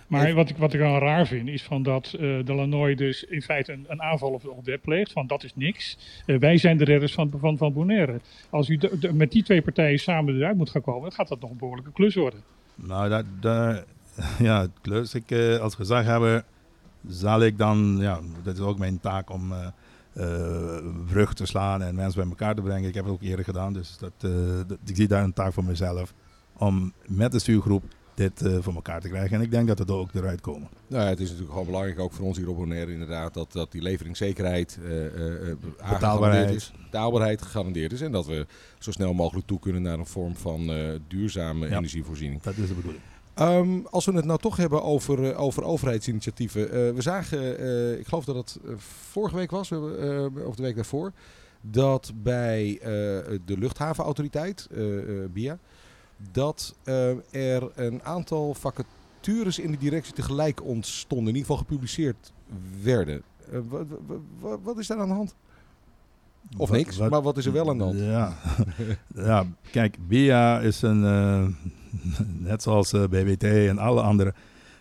S6: Maar wat ik, wat ik dan raar vind, is van dat eh de Lanoy dus in feite een, een aanval op, op web pleegt. Van dat is niks. Eh, wij zijn de redders van, van, van Bonaire. Als u de- de- met die twee partijen samen eruit moet gaan komen, dan gaat dat nog een behoorlijke klus worden.
S9: Nou, dat, daar, *laughs* ja, klus. Ik, eh, als gezaghebber zal ik dan, ja, dat is ook mijn taak om brug te slaan en mensen bij elkaar te brengen. Ik heb het ook eerder gedaan, dus dat, eh, dat- ik zie daar een taak voor mezelf om met de stuurgroep dit eh, voor elkaar te krijgen. En ik denk dat we er ook eruit komen.
S5: Nou ja, het is natuurlijk gewoon belangrijk, ook voor ons hier op Bonaire inderdaad, dat, dat die leveringszekerheid, eh, eh, eh, A,
S9: Betaalbaarheid.
S5: is, betaalbaarheid gegarandeerd is en dat we zo snel mogelijk toe kunnen naar een vorm van eh, duurzame
S9: Ja.
S5: energievoorziening.
S9: Dat is de bedoeling.
S5: Ehm, als we het nou toch hebben over, eh, over overheidsinitiatieven. eh, we zagen, eh, ik geloof dat het vorige week was, of de week daarvoor, dat bij de luchthavenautoriteit, BIA, dat er een aantal vacatures in de directie tegelijk ontstonden, in ieder geval gepubliceerd werden. Eh, wa- wa- wa- wat is daar aan de hand? Of
S9: Wat-
S5: niks,
S9: wat-
S5: maar wat is er wel aan de hand?
S9: Ja, *laughs* ja kijk, BIA is een, *laughs* net zoals eh, BBT en alle andere.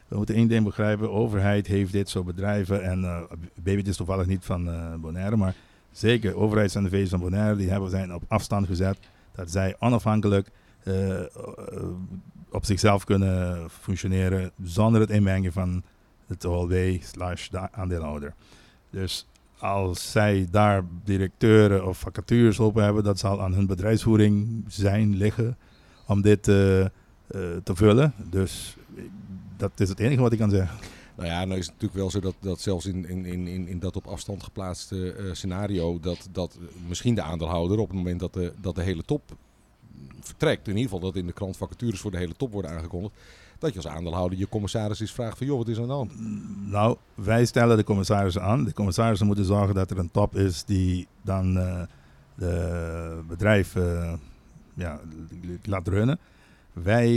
S9: We moeten één ding begrijpen, overheid heeft dit soort bedrijven. En eh, BBT is toevallig niet van eh, Bonaire, maar zeker overheids-NV's van Bonaire, die hebben zijn op afstand gezet. Dat zij onafhankelijk eh, op zichzelf kunnen functioneren zonder het inmengen van het OLW slash de aandeelhouder. Dus als zij daar directeuren of vacatures open hebben, dat zal aan hun bedrijfsvoering zijn liggen om dit eh, eh, te vullen. Dus dat is het enige wat ik kan zeggen.
S5: Nou ja, nou is het natuurlijk wel zo dat, dat zelfs in, in, in, in, dat op afstand geplaatste eh, scenario, dat, dat misschien de aandeelhouder op het moment dat de, dat de hele top vertrekt, in ieder geval dat in de krant vacatures voor de hele top worden aangekondigd, dat je als aandeelhouder je commissaris is vraagt van joh, wat is er aan de hand?
S9: Nou, wij stellen de commissarissen aan. De commissarissen moeten zorgen dat er een top is die dan eh de bedrijf ja, laat runnen. Wij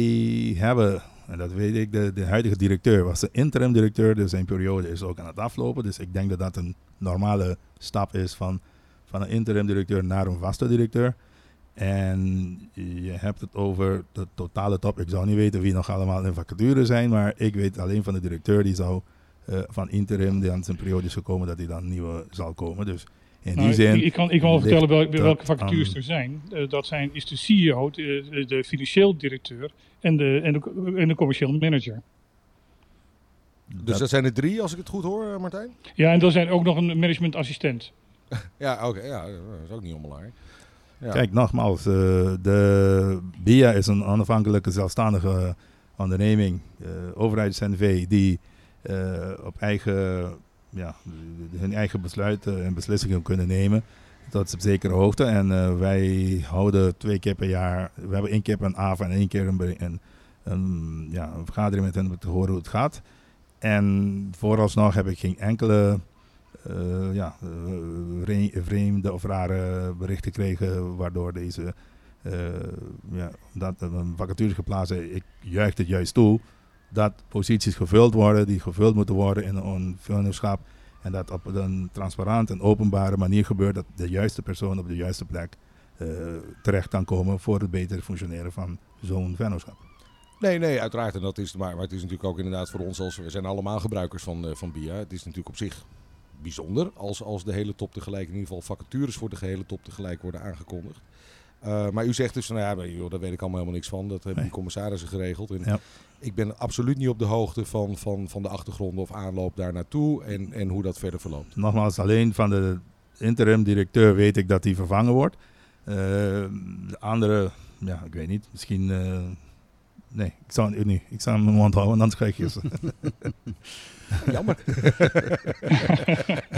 S9: hebben, en dat weet ik, de, de huidige directeur was de interim directeur, dus zijn periode is ook aan het aflopen. Dus ik denk dat dat een normale stap is van, van een interim directeur naar een vaste directeur. En je hebt het over de totale top. Ik zou niet weten wie nog allemaal in vacature zijn, maar ik weet alleen van de directeur die zou eh, van interim die aan zijn periode is gekomen, dat hij dan nieuwe zal komen. Dus in
S6: Nou,
S9: die zin.
S6: ik, ik kan, ik kan wel vertellen welke, welke vacatures er zijn. Eh, dat zijn, is de CEO, de, de financieel directeur en de, en, de, en de commercieel manager.
S5: Dus dat, zijn er drie, als ik het goed hoor, eh, Martijn?
S6: Ja, en er zijn ook nog een managementassistent. *laughs*
S5: Ja, oké, ja, dat is ook niet onbelangrijk. Ja.
S9: Kijk, nogmaals, eh, de BIA is een onafhankelijke zelfstandige onderneming, eh overheids-NV, die eh, op eigen, ja, hun eigen besluiten en beslissingen kunnen nemen. Tot op zekere hoogte. En eh, wij houden twee keer per jaar, we hebben één keer per avond en één keer een, een, een, ja, een vergadering met hen om te horen hoe het gaat. En vooralsnog heb ik geen enkele eh, ja, eh, vre- vreemde of rare berichten gekregen waardoor deze eh ja, dat een vacature geplaatst is. Ik juich het juist toe dat posities gevuld worden die gevuld moeten worden in een vennootschap. En dat op een transparant en openbare manier gebeurt dat de juiste persoon op de juiste plek eh, terecht kan komen voor het betere functioneren van zo'n vennootschap.
S5: Nee, nee, uiteraard. En dat is, maar, maar het is natuurlijk ook inderdaad voor ons, als we zijn allemaal gebruikers van, eh, van BIA. Het is natuurlijk op zich bijzonder als, als de hele top tegelijk, in ieder geval vacatures voor de gehele top tegelijk worden aangekondigd. Eh, maar u zegt dus, nou ja, joh, daar weet ik allemaal helemaal niks van. Dat hebben die commissarissen geregeld. En
S9: Ja.
S5: Ik ben absoluut niet op de hoogte van, van, van de achtergronden of aanloop daar naartoe en, en hoe dat verder verloopt.
S9: Nogmaals, alleen van de interim directeur weet ik dat die vervangen wordt. Eh, de andere, ja, ik weet niet. Misschien. eh, nee, ik zou niet. Ik zou hem mijn mond houden, anders krijg je ze. *laughs* *laughs*
S5: Jammer.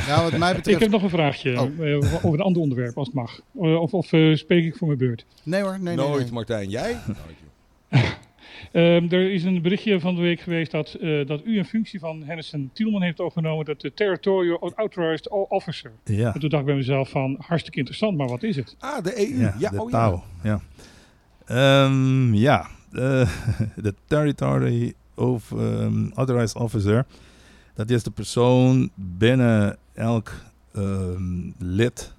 S1: Ja, *laughs* wat mij
S6: Ik
S1: betreft...
S6: heb nog een vraagje
S1: Oh.
S6: eh, over een ander onderwerp, als het mag. Eh, of of eh, spreek ik voor mijn beurt?
S1: Nee hoor, nee, nee.
S5: Nooit,
S1: nee.
S5: Martijn. Jij? *laughs*
S6: Ehm, er is een berichtje van de week geweest dat, eh, dat u een functie van Hennison Tielman heeft overgenomen, dat de Territorial Authorized Officer.
S9: Ja.
S6: En toen dacht ik bij mezelf van, hartstikke interessant, maar wat is het?
S5: Ah, de EU.
S9: Ja,
S5: Ja,
S9: de
S5: oh
S9: touw. Ja. Ehm, ja, de Territory of ehm, Authorized Officer. Dat is de persoon binnen elk ehm, lid,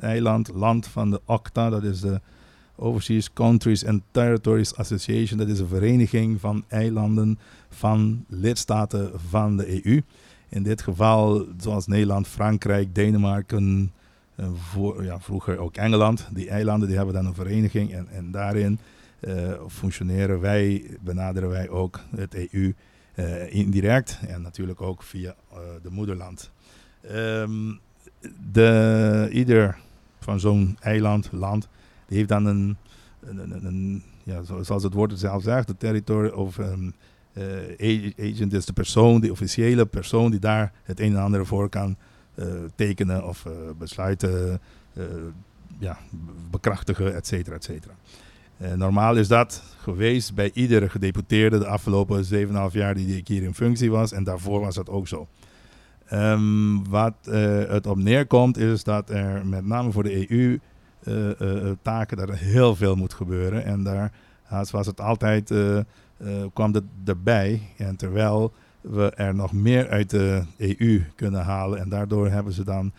S9: eiland, land van de OCTA. Dat is de Overseas Countries and Territories Association. Dat is een vereniging van eilanden van lidstaten van de EU. In dit geval, zoals Nederland, Frankrijk, Denemarken, en voor, ja, vroeger ook Engeland. Die eilanden die hebben dan een vereniging en, en daarin eh, functioneren wij, benaderen wij ook het EU eh, indirect en natuurlijk ook via eh, de moederland. Ehm, de, ieder van zo'n eiland, land, die heeft dan een, een, een, zoals het woord zelf zegt, de territory of um, agent is de persoon, de officiële persoon die daar het een en ander voor kan eh, tekenen of eh, besluiten eh, ja, bekrachtigen, et cetera, et cetera. Eh, normaal is dat geweest bij iedere gedeputeerde de afgelopen 7,5 jaar die ik hier in functie was. En daarvoor was dat ook zo. Ehm, wat eh, het op neerkomt is dat er met name voor de EU eh, taken er heel veel moet gebeuren. En daar was het altijd, kwam het erbij. En terwijl we er nog meer uit de EU kunnen halen. En daardoor hebben ze dan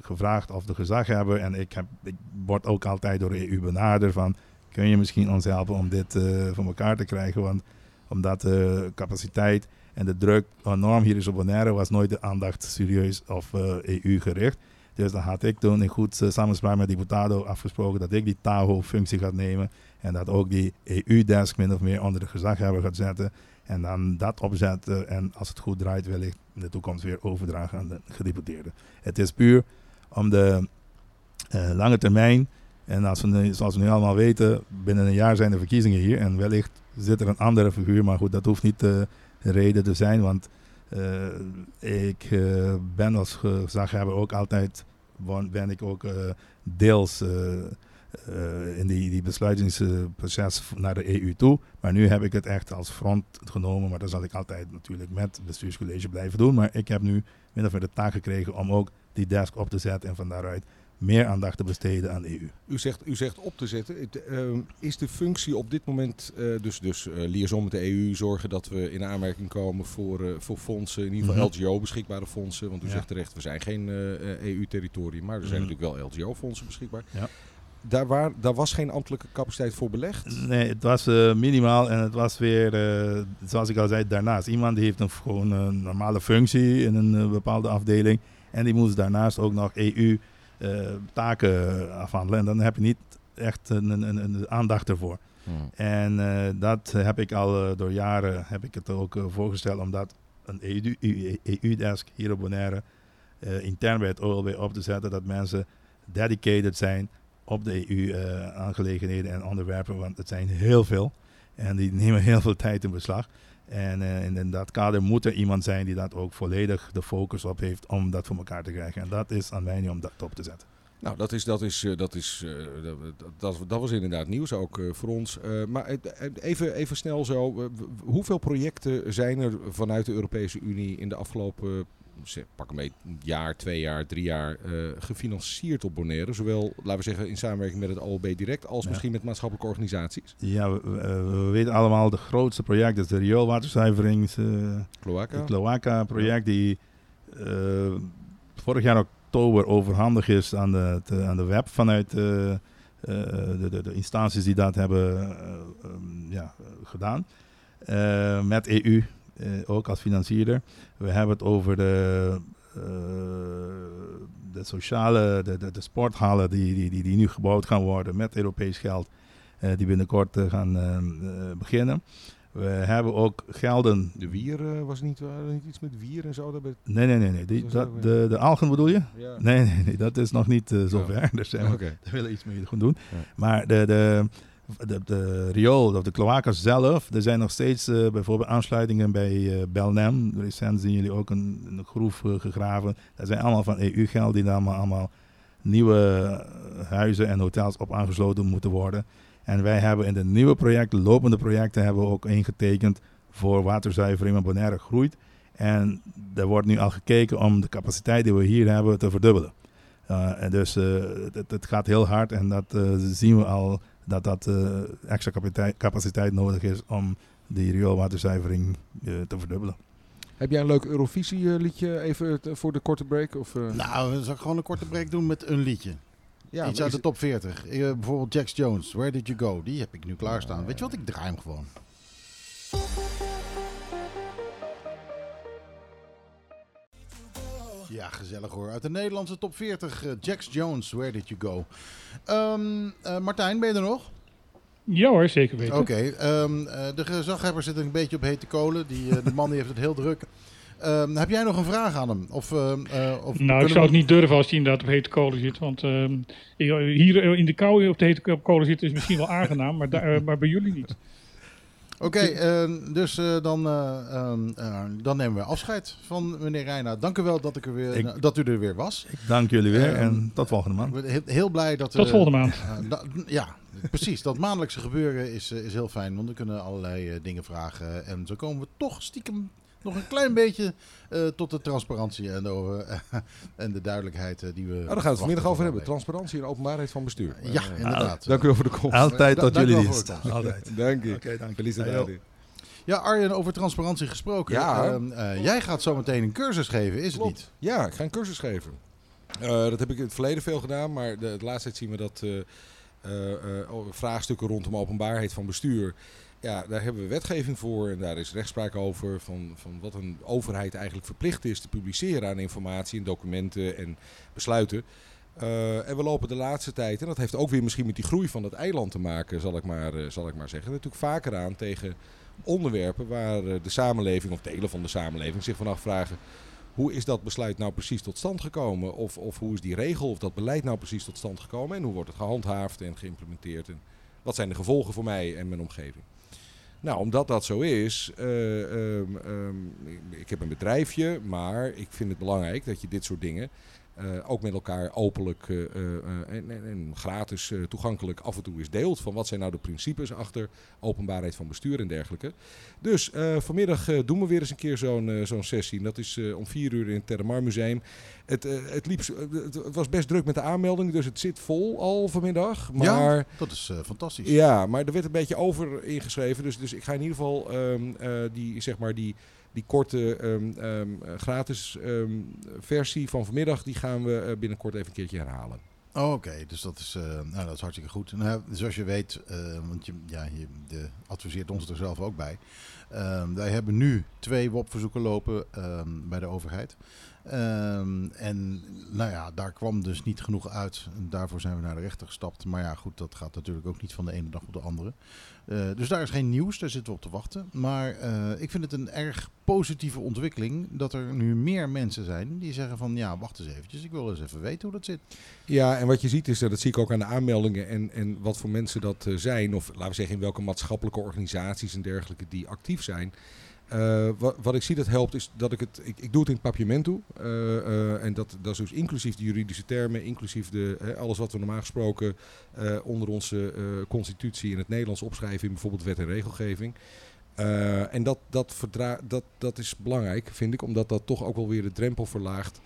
S9: gevraagd of de gezaghebber. En ik, heb, ik word ook altijd door de EU benaderd van... kun je misschien ons helpen om dit eh, voor elkaar te krijgen? Want omdat de capaciteit en de druk enorm hier is op Bonaire... was nooit de aandacht serieus of eh, EU gericht. Dus dan had ik toen in goed eh, samenspraak met Diputado afgesproken... dat ik die TAHO-functie ga nemen... en dat ook die EU-desk min of meer onder de gezaghebber gaat zetten... En dan dat opzetten en als het goed draait wellicht in de toekomst weer overdragen aan de gedeputeerden. Het is puur om de lange termijn. En als we, zoals we nu allemaal weten, binnen een jaar zijn de verkiezingen hier. En wellicht zit er een andere figuur, maar goed, dat hoeft niet eh, de reden te zijn. Want eh, ik eh, ben als gezaghebber ook altijd, ben ik ook deels in die, die besluitingsproces naar de EU toe. Maar nu heb ik het echt als front genomen. Maar dat zal ik altijd natuurlijk met het bestuurscollege blijven doen. Maar ik heb nu min of meer de taak gekregen om ook die desk op te zetten. En van daaruit meer aandacht te besteden aan de E EU.
S5: U zegt, u zegt op te zetten. Ehm, is de functie op dit moment, eh, dus, dus eh, liaison met de EU, zorgen dat we in aanmerking komen voor, eh, voor fondsen, in ieder geval
S9: Mhm.
S5: LGO beschikbare fondsen. Want u
S9: Ja.
S5: zegt terecht, we zijn geen EU-territorium, maar er zijn
S9: Mhm.
S5: natuurlijk wel LGO-fondsen beschikbaar.
S9: Ja.
S5: Daar, waar, daar was geen ambtelijke capaciteit voor belegd.
S9: Nee, het was minimaal en het was weer, zoals ik al zei, daarnaast. Iemand die heeft een, gewoon een normale functie in een bepaalde afdeling. En die moest daarnaast ook nog EU-taken afhandelen. En dan heb je niet echt een, een, een, aandacht ervoor. En eh, dat heb ik al eh, door jaren heb ik het ook eh, voorgesteld, omdat een E EU EU-desk hier op Bonaire eh, intern bij het OLB op te zetten, dat mensen dedicated zijn op de EU-aangelegenheden en onderwerpen, want het zijn heel veel. En die nemen heel veel tijd in beslag. En eh, in, dat kader moet er iemand zijn die dat ook volledig de focus op heeft om dat voor elkaar te krijgen. En dat is aan mij om dat op te zetten.
S5: Nou, dat, is, dat, is, eh, dat, is, eh, dat, dat, was inderdaad nieuws ook voor ons. Maar even, even snel zo, hoeveel projecten zijn er vanuit de Europese Unie in de afgelopen, zeg, pak een mee, jaar, twee jaar, drie jaar, eh, gefinancierd op Bonaire? Zowel, laten we zeggen, in samenwerking met het OLB direct, als
S9: Ja.
S5: misschien met maatschappelijke organisaties?
S9: Ja, we, we- we weten allemaal de grootste project is de rioolwaterzuiverings... eh,
S5: Cloaca?
S9: Het Cloaca-project die eh, vorig jaar oktober overhandigd is aan de, te- aan de web vanuit de, de, de instanties die dat hebben eh, ehm, ja, gedaan. Met EU ook als financierder. We hebben het over de, eh, de sociale, de, de, de sporthallen die, die, die, die nu gebouwd gaan worden met Europees geld. eh, die binnenkort eh, gaan eh, eh, beginnen. We hebben ook gelden
S5: De wier eh, was niet, eh, niet iets met wier en zo? Dat
S9: Nee, nee, nee. nee. Die,
S5: Dat
S9: de, de algen bedoel je?
S5: Ja.
S9: Nee, nee, nee. Dat is nog niet eh, zover. Daar, zijn we, daar willen we iets mee gaan doen.
S5: Ja.
S9: Maar de, de, de, de riool of de cloacas zelf, er zijn nog steeds eh, bijvoorbeeld aansluitingen bij eh Belnem. Recent zien jullie ook een, een groef eh, gegraven. Dat zijn allemaal van EU-geld die daar allemaal, allemaal nieuwe huizen en hotels op aangesloten moeten worden. En wij hebben in de nieuwe projecten, lopende projecten, hebben we ook ingetekend voor waterzuivering. en Bonaire groeit. En er wordt nu al gekeken om de capaciteit die we hier hebben te verdubbelen. Uh, en dus uh, het, gaat heel hard en dat uh, zien we al dat dat uh, extra capaciteit, capaciteit, nodig is om die rioolwaterzuivering uh, te verdubbelen.
S5: Heb jij een leuk Eurovisie liedje even voor de korte break? Of, uh?
S1: Nou, we zullen gewoon een korte break doen met een liedje. Ja, Iets uit de top 40. Uh, bijvoorbeeld Jax Jones, Where Did You Go? Die heb ik nu klaarstaan. Weet je wat, ik draai hem gewoon. Ja, gezellig hoor. Uit de Nederlandse top 40, uh, Jax Jones, Where Did You Go? Um, uh, Martijn, ben je er nog?
S6: Ja hoor, zeker weten.
S1: Oké, okay, um, uh, de gezaghebber zit een beetje op hete kolen. Die, uh, de man die heeft het heel druk. Um, heb jij nog een vraag aan hem? Of, uh, of
S6: nou, ik zou het niet durven als hij inderdaad op hete kolen zit. Want hier in de kou op de hete kolen zitten is misschien wel *laughs* aangenaam, maar, daar, maar bij jullie niet.
S1: Oké, okay, uh, dus uh, dan, uh, dan nemen we afscheid van meneer Reina. Dank u wel dat, ik er weer, ik, dat u er weer was.
S9: Ik dank jullie weer en tot volgende maand.
S1: Heel, heel blij dat...
S6: Tot volgende maand. *laughs*
S1: Da, ja, precies. Dat maandelijkse gebeuren is, is heel fijn, want we kunnen allerlei dingen vragen. En zo komen we toch stiekem nog een klein beetje uh, tot de transparantie en de, uh, *laughs* en de duidelijkheid uh, die we.
S5: Oh, daar gaan we het vanmiddag over hebben. Transparantie en openbaarheid van bestuur.
S1: Ja, inderdaad.
S5: Dank u wel voor de komst.
S9: Altijd tot
S1: da
S9: jullie dienst.
S1: Altijd. *laughs*
S5: dank u.
S9: Oké, dank
S5: je.
S1: Ja, Arjen, over transparantie gesproken.
S5: Ja.
S1: jij gaat zo meteen een cursus geven, is
S5: Klopt.
S1: het niet?
S5: Ja, ik ga een cursus geven. dat heb ik in het verleden veel gedaan, maar de, de laatste tijd zien we dat vraagstukken rondom openbaarheid van bestuur ja, daar hebben we wetgeving voor en daar is rechtspraak over van, van wat een overheid eigenlijk verplicht is te publiceren aan informatie en documenten en besluiten. Uh, en we lopen de laatste tijd, en dat heeft ook weer misschien met die groei van het eiland te maken, zal ik maar, uh, zal ik maar zeggen, natuurlijk vaker aan tegen onderwerpen waar uh, de samenleving of delen van de samenleving zich van afvragen. Hoe is dat besluit nou precies tot stand gekomen? Of, of hoe is die regel of dat beleid nou precies tot stand gekomen? En hoe wordt het gehandhaafd en geïmplementeerd? En wat zijn de gevolgen voor mij en mijn omgeving? Nou, omdat dat zo is, uh, um, um, ik heb een bedrijfje, maar ik vind het belangrijk dat je dit soort dingen uh, ook met elkaar openlijk uh, en, en, en, gratis toegankelijk af en toe eens deelt. Van wat zijn nou de principes achter openbaarheid van bestuur en dergelijke. Dus vanmiddag doen we weer eens een keer zo'n zo'n sessie. En dat is om vier uur in het Terramar Museum. Het, het, liep, het, was best druk met de aanmelding, dus het zit vol al vanmiddag. Maar,
S1: ja, dat is fantastisch.
S5: Ja, maar er werd een beetje over ingeschreven. Dus, dus ik ga in ieder geval um, die, zeg maar die die korte um, um, gratis um, versie van vanmiddag, die gaan we uh, binnenkort even een keertje herhalen.
S1: Oh, Oké, dus dat is, uh, nou, dat is hartstikke goed. Nou, zoals je weet, uh, want je, ja, je de, adviseert ons er zelf ook bij. wij hebben nu twee WOP-verzoeken lopen bij de overheid. Um, en nou ja, daar kwam dus niet genoeg uit. En daarvoor zijn we naar de rechter gestapt. Maar ja, goed, dat gaat natuurlijk ook niet van de ene dag op de andere. Uh, dus daar is geen nieuws, daar zitten we op te wachten. Maar uh, ik vind het een erg positieve ontwikkeling dat er nu meer mensen zijn die zeggen van ja, wacht eens eventjes, ik wil eens even weten hoe dat zit.
S5: Ja, en wat je ziet is, dat zie ik ook aan de aanmeldingen en, en wat voor mensen dat zijn. Of laten we zeggen in welke maatschappelijke organisaties en dergelijke die actief zijn. Eh, wat, wat ik zie dat helpt is dat ik het, ik, ik doe het in het. Eh, eh, en dat, dat is dus inclusief de juridische termen, inclusief de, alles wat we normaal gesproken onder onze constitutie in het Nederlands opschrijven in bijvoorbeeld wet en regelgeving. En dat, dat, verdra dat, dat is belangrijk, vind ik, omdat dat toch ook wel weer de drempel verlaagt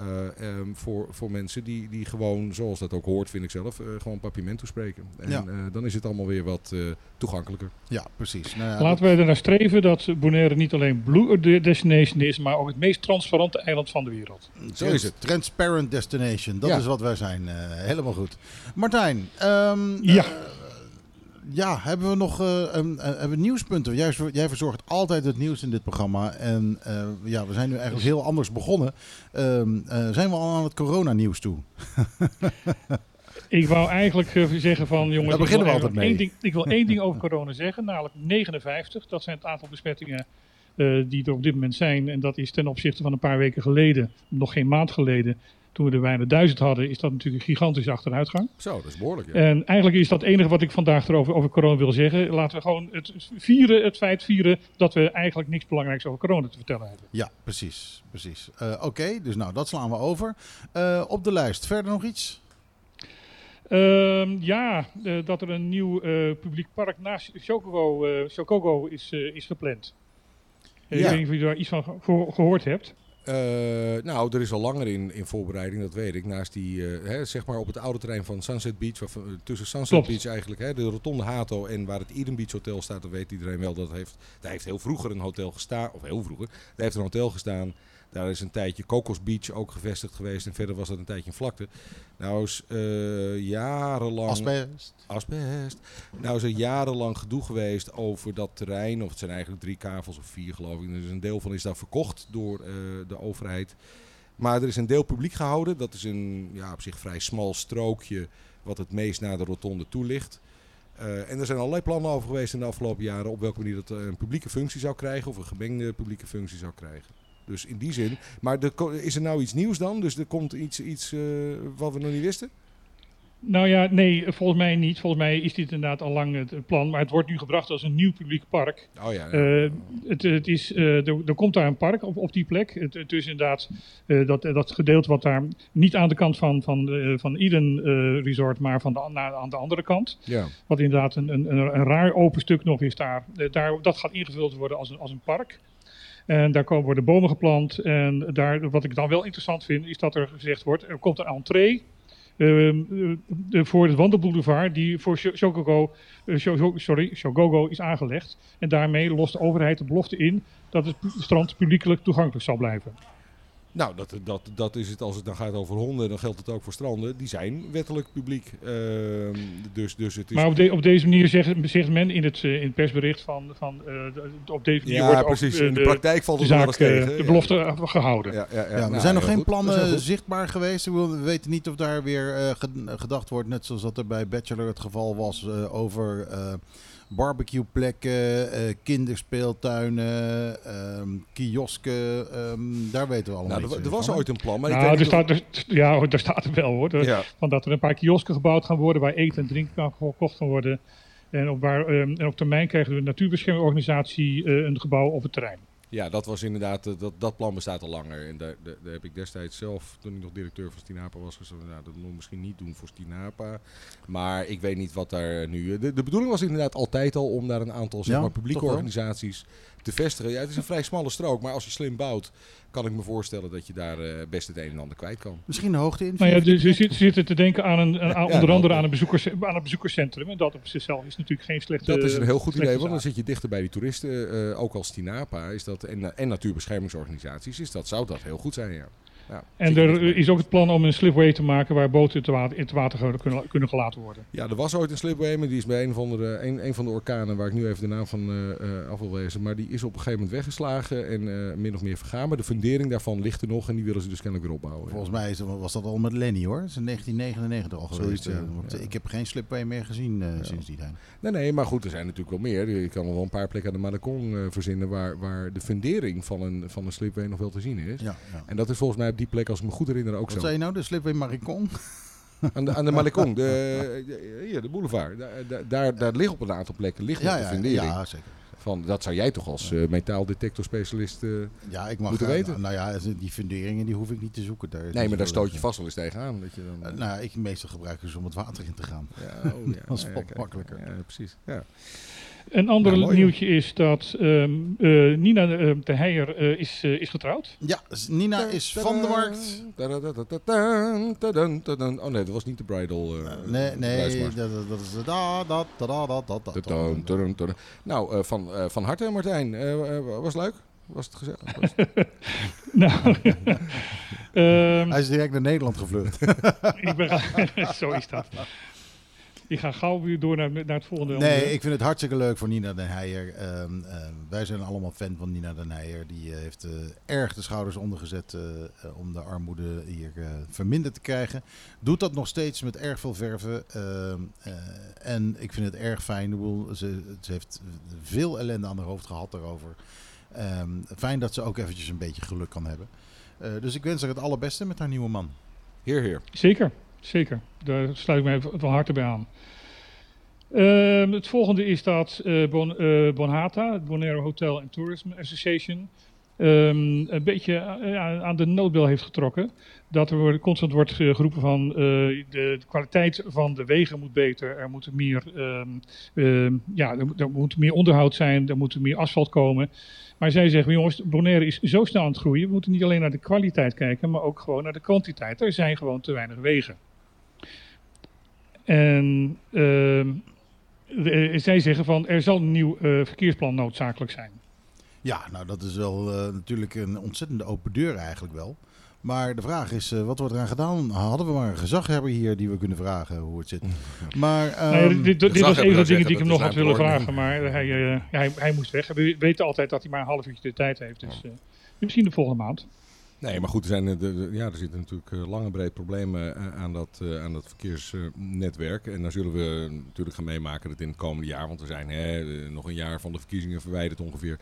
S5: eh, ehm, voor, voor mensen die, die gewoon, zoals dat ook hoort, vind ik zelf, eh, gewoon papiamento spreken. En
S1: Ja.
S5: eh, dan is het allemaal weer wat eh, toegankelijker.
S1: Ja, precies. Nou ja,
S6: Laten wij ernaar streven dat Bonaire niet alleen Blue Destination is, maar ook het meest transparante eiland van de wereld.
S5: Zo is het.
S1: Transparent destination, dat
S5: Ja.
S1: is wat wij zijn. Eh, helemaal goed. Martijn, ehm,
S6: Ja.
S1: Ja, hebben we nog eh, een- hebben we nieuwspunten? Jij, jij verzorgt altijd het nieuws in dit programma. En eh, ja, we zijn nu eigenlijk heel anders begonnen. Ehm, eh, zijn we al aan het coronanieuws toe? *laughs*
S6: Ik wou eigenlijk zeggen van jongens,
S1: Daar beginnen we altijd
S6: één
S1: mee.
S6: ding, ik wil *laughs* één ding over corona zeggen, namelijk 59. Dat zijn het aantal besmettingen die er op dit moment zijn. En dat is ten opzichte van een paar weken geleden, nog geen maand geleden, toen we er bijna duizend hadden, is dat natuurlijk een gigantische achteruitgang.
S5: Zo, dat is behoorlijk. Ja.
S6: En eigenlijk is dat het enige wat ik vandaag erover over corona wil zeggen. Laten we gewoon het vieren, het feit vieren dat we eigenlijk niks belangrijks over corona te vertellen hebben.
S1: Ja, precies. precies. Eh, Oké, dus nou, dat slaan we over. Eh, op de lijst, verder nog iets?
S6: Ehm, ja, eh, dat er een nieuw publiek park naast Chocogo, eh, Chocogo is, is gepland.
S5: Ja.
S6: Ik weet niet of je daar iets van ge- gehoord hebt.
S5: Eh, nou, er is al langer in, in voorbereiding, dat weet ik. Naast die, eh, hè, zeg maar op het oude terrein van Sunset Beach, waar, eh, tussen Sunset
S6: Klopt.
S5: Beach eigenlijk, hè, de Rotonde Hato en waar het Eden Beach Hotel staat, dat weet iedereen wel. Dat heeft, daar heeft heel vroeger een hotel gestaan, of heel vroeger, daar heeft een hotel gestaan. Daar is een tijdje Cocos Beach ook gevestigd geweest en verder was dat een tijdje een vlakte. Nou is eh, jarenlang...
S1: Asbest.
S5: Asbest. Nou is er jarenlang gedoe geweest over dat terrein. Of het zijn eigenlijk drie kavels of vier geloof ik. Dus een deel van is daar verkocht door eh, de overheid. Maar er is een deel publiek gehouden. Dat is een ja, op zich vrij smal strookje wat het meest naar de rotonde toe ligt. Eh, en er zijn allerlei plannen over geweest in de afgelopen jaren op welke manier dat een publieke functie zou krijgen of een gemengde publieke functie zou krijgen. Dus in die zin. Maar er is er nou iets nieuws dan? Dus er komt iets, iets eh, wat we nog niet wisten?
S6: Nou ja, nee, volgens mij niet. Volgens mij is dit inderdaad al lang het plan. Maar het wordt nu gebracht als een nieuw publiek park.
S5: Oh ja.
S6: Eh, het, het is, eh, er, er komt daar een park op, op die plek. Het, het is inderdaad dat, dat gedeelte wat daar niet aan de kant van, van, van Eden Resort, maar van de, naar, aan de andere kant.
S5: ja.
S6: Wat inderdaad een, een, een, raar open stuk nog is daar. Daar dat gaat ingevuld worden als een, als een park. En daar komen, worden bomen geplant. En daar, wat ik dan wel interessant vind, is dat er gezegd wordt: er komt een entree. ehm, eh, voor het wandelboulevard die voor Sho- Shogogo, eh, sorry, Shogogo is aangelegd. En daarmee lost de overheid de belofte in dat het strand publiekelijk toegankelijk zal blijven.
S5: Nou, dat, dat, dat is het als het dan gaat over honden, dan geldt het ook voor stranden. Die zijn wettelijk publiek. Ehm, dus, dus het is...
S6: Maar op, de- op deze manier zegt, zegt men in het, eh, in het persbericht van, van eh, de- op deze manier
S5: ja,
S6: wordt ook,
S5: precies.
S6: eh,
S5: In de praktijk valt
S6: de
S5: het wel
S6: zaak,
S5: tegen.
S6: de belofte eh, gehouden.
S5: Ja, ja, ja.
S1: Ja, er
S5: Nou,
S1: zijn nog geen
S5: goed.
S1: Plannen zichtbaar geweest. We weten niet of daar weer eh, ge- gedacht wordt, net zoals dat er bij Bachelor het geval was, eh, over eh barbecueplekken, eh kinderspeeltuinen, ehm, kiosken. ehm, daar weten we allemaal
S5: Nou, er, er was
S1: van,
S5: ooit een plan, maar ik
S6: Nou, er staat, er, ja, daar staat er wel hoor. Er-
S5: Ja.
S6: Van dat er een paar kiosken gebouwd gaan worden waar eten en drinken kan gekocht kan worden. En op, waar, ehm, en op termijn krijgen we een natuurbeschermingsorganisatie eh, een gebouw op het terrein.
S5: Ja, dat was inderdaad, eh, dat, dat plan bestaat al langer. En daar, daar, daar heb ik destijds zelf, toen ik nog directeur van Stinapa was, gezegd, nou, dat moet ik misschien niet doen voor Stinapa. Maar ik weet niet wat daar nu... De, de bedoeling was inderdaad altijd al om daar een aantal zeg maar, publieke organisaties te vestigen. Ja, het is een vrij smalle strook, maar als je slim bouwt, kan ik me voorstellen dat je daar eh, best het een en ander kwijt kan.
S1: Misschien de hoogte in.
S6: Nou ja, dus ze zit- ze zitten te denken aan, een, aan-
S5: Ja,
S6: onder
S5: nou,
S6: andere aan een, bezoekers, aan een bezoekerscentrum. En dat op zichzelf is natuurlijk geen slechte
S5: Dat is een heel goed idee, want dan zit je dichter bij die toeristen. eh, ook als Tinapa is dat, en, en natuurbeschermingsorganisaties is dat, zou dat heel goed zijn, ja. Ja
S6: En er is ook het plan om een slipway te maken waar boten te water, in het water kunnen, kunnen gelaten worden.
S5: Ja, er was ooit een slipway, maar die is bij een, van de, een, een van de orkanen, waar ik nu even de naam van eh, eh, af wil wezen, maar die is op een gegeven moment weggeslagen en eh, min of meer vergaan. Maar de fundering daarvan ligt er nog en die willen ze dus kennelijk weer opbouwen.
S1: Volgens mij is, was dat al met Lenny hoor. Dat is in 1999 al
S5: Zoiets,
S1: geweest. eh,
S5: ja.
S1: want
S5: Ja.
S1: Ik heb geen slipway meer gezien eh, sinds die tijd.
S5: Nee, nee, maar goed, er zijn natuurlijk wel meer. Je kan wel een paar plekken aan de Malakong eh, verzinnen waar, waar de fundering van een, van een slipway nog wel te zien is.
S1: Ja, ja.
S5: En dat is volgens mij op die plek, als ik me goed herinner, ook
S1: Wat
S5: zo.
S1: zei je nou? De slipway Maricon? *laughs*
S5: Aan de, aan de Malekong, de, *laughs* de, hier, de boulevard. Daar, daar, daar, ligt op een aantal plekken ligt
S1: Ja,
S5: de
S1: ja,
S5: fundering.
S1: ja, zeker.
S5: Van, dat zou jij toch als eh, metaaldetectorspecialist... eh,
S1: Ja, ik mag
S5: Moeten weten.
S1: Nou ja, die funderingen die hoef ik niet te zoeken. Daar,
S5: nee, maar daar stoot je
S1: vast.
S5: wel eens tegenaan. Dat je dan,
S1: Eh, nou, ik meestal gebruik dus om het water in te gaan.
S5: ja, oh, ja, *laughs*
S1: dat is wat makkelijker.
S5: Ja, precies. Ja.
S6: Een ander
S5: Nou, mooi,
S6: nieuwtje is dat ehm, eh, Nina eh, de Heijer eh, is, eh, is getrouwd.
S1: Ja, Nina is van de markt.
S5: Oh nee, dat was niet de bridal.
S1: Nee, nee, dat, is.
S5: Nou, eh, van, eh, van harte Martijn. Was leuk? Was het gezellig? Was het- *laughs*
S6: Nou, *laughs* ehm,
S1: Hij is direct naar Nederland gevlucht. *laughs*
S6: ik ben, zo is dat. Ik ga gauw weer door naar, naar het volgende.
S1: Nee,
S6: onderwerp.
S1: ik vind het hartstikke leuk voor Nina Den Heijer. Ehm, ehm, wij zijn allemaal fan van Nina Den Heijer. Die eh, heeft eh, erg de schouders ondergezet eh, eh, om de armoede hier eh, verminderd te krijgen. Doet dat nog steeds met erg veel verven. Ehm, eh, en ik vind het erg fijn. Ze, ze heeft veel ellende aan haar hoofd gehad daarover. Ehm, fijn dat ze ook eventjes een beetje geluk kan hebben. Eh, dus ik wens haar het allerbeste met haar nieuwe man.
S5: Heer, heer.
S6: Zeker, zeker. Daar sluit ik mij van harte bij aan. Ehm, het volgende is dat eh, Bonhata, het Bonaire Hotel and Tourism Association, ehm, een beetje eh, aan de noodbel heeft getrokken. Dat er constant wordt geroepen van de, de kwaliteit van de wegen moet beter. Er moet meer, ehm, ja, er, er moet meer onderhoud zijn, er moet meer asfalt komen. Maar zij zeggen, jongens, Bonaire is zo snel aan het groeien. We moeten niet alleen naar de kwaliteit kijken, maar ook gewoon naar de kwantiteit. Er zijn gewoon te weinig wegen. En ehm, de- zij zeggen van, er zal een nieuw eh, verkeersplan noodzakelijk zijn.
S1: Ja, nou dat is wel eh, natuurlijk een ontzettende open deur eigenlijk wel. Maar de vraag is, eh, wat wordt eraan gedaan? Hadden we maar een gezaghebber hier die we kunnen vragen hoe het zit. *laughs* Maar
S6: Nou ja,
S1: ehm,
S6: dit, was een van de dingen die ik hem nog had willen vragen, maar hij, eh, hij, hij moest weg. We weten altijd dat hij maar een half uurtje de tijd heeft. Dus eh, misschien de volgende maand.
S5: Nee, maar goed, er, zijn, eh, ja, er zitten natuurlijk eh, lang en breed problemen eh, aan dat, aan dat verkeersnetwerk. en daar zullen we natuurlijk gaan meemaken dat in het komende jaar, want we zijn hè, nog een jaar van de verkiezingen verwijderd ongeveer.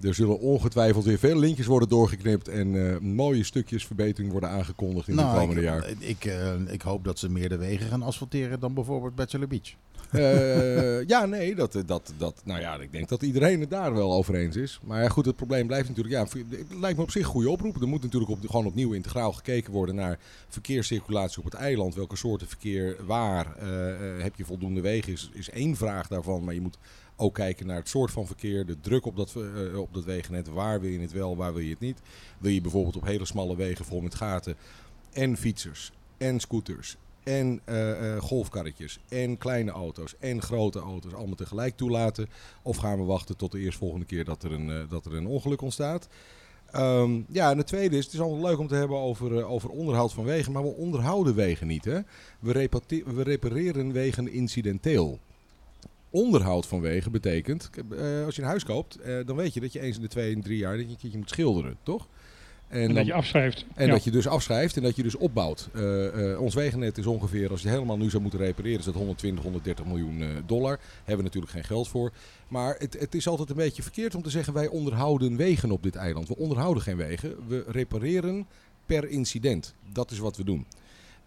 S5: Er zullen ongetwijfeld weer veel lintjes worden doorgeknipt en eh, mooie stukjes verbetering worden aangekondigd in het
S1: nou,
S5: komende
S1: ik,
S5: jaar.
S1: Ik, eh, ik hoop dat ze meer de wegen gaan asfalteren dan bijvoorbeeld Bachelor Beach.
S5: Eh, *laughs* ja, nee, dat, dat, dat, nou ja, ik denk dat iedereen het daar wel over eens is. Maar ja, goed, het probleem blijft natuurlijk, ja, het lijkt me op zich een goede oproep. Er moet natuurlijk op, gewoon opnieuw integraal gekeken worden naar verkeerscirculatie op het eiland. Welke soorten verkeer, waar, eh, eh, heb je voldoende wegen, is, is één vraag daarvan. Maar je moet ook kijken naar het soort van verkeer, de druk op dat, eh, op dat wegennet. Waar wil je het wel, waar wil je het niet? Wil je bijvoorbeeld op hele smalle wegen vol met gaten en fietsers en scooters en eh, eh, golfkarretjes en kleine auto's en grote auto's allemaal tegelijk toelaten? Of gaan we wachten tot de eerstvolgende keer dat er een, dat er een ongeluk ontstaat? Ehm, ja, en het tweede is, het is altijd leuk om te hebben over, over onderhoud van wegen, maar we onderhouden wegen niet. Hè? We, we repareren wegen incidenteel. Onderhoud van wegen betekent, eh, als je een huis koopt, eh, dan weet je dat je eens in de twee en drie jaar dat je een keertje moet schilderen, toch?
S6: En,
S5: dan-
S6: dat je afschrijft.
S5: en
S6: Ja.
S5: dat je dus afschrijft en dat je dus opbouwt. Eh, ons wegennet is ongeveer, als je het helemaal nu zou moeten repareren, is dat 120, 130 miljoen dollar. Hebben we natuurlijk geen geld voor. Maar het, het is altijd een beetje verkeerd om te zeggen wij onderhouden wegen op dit eiland. We onderhouden geen wegen. We repareren per incident. Dat is wat we doen.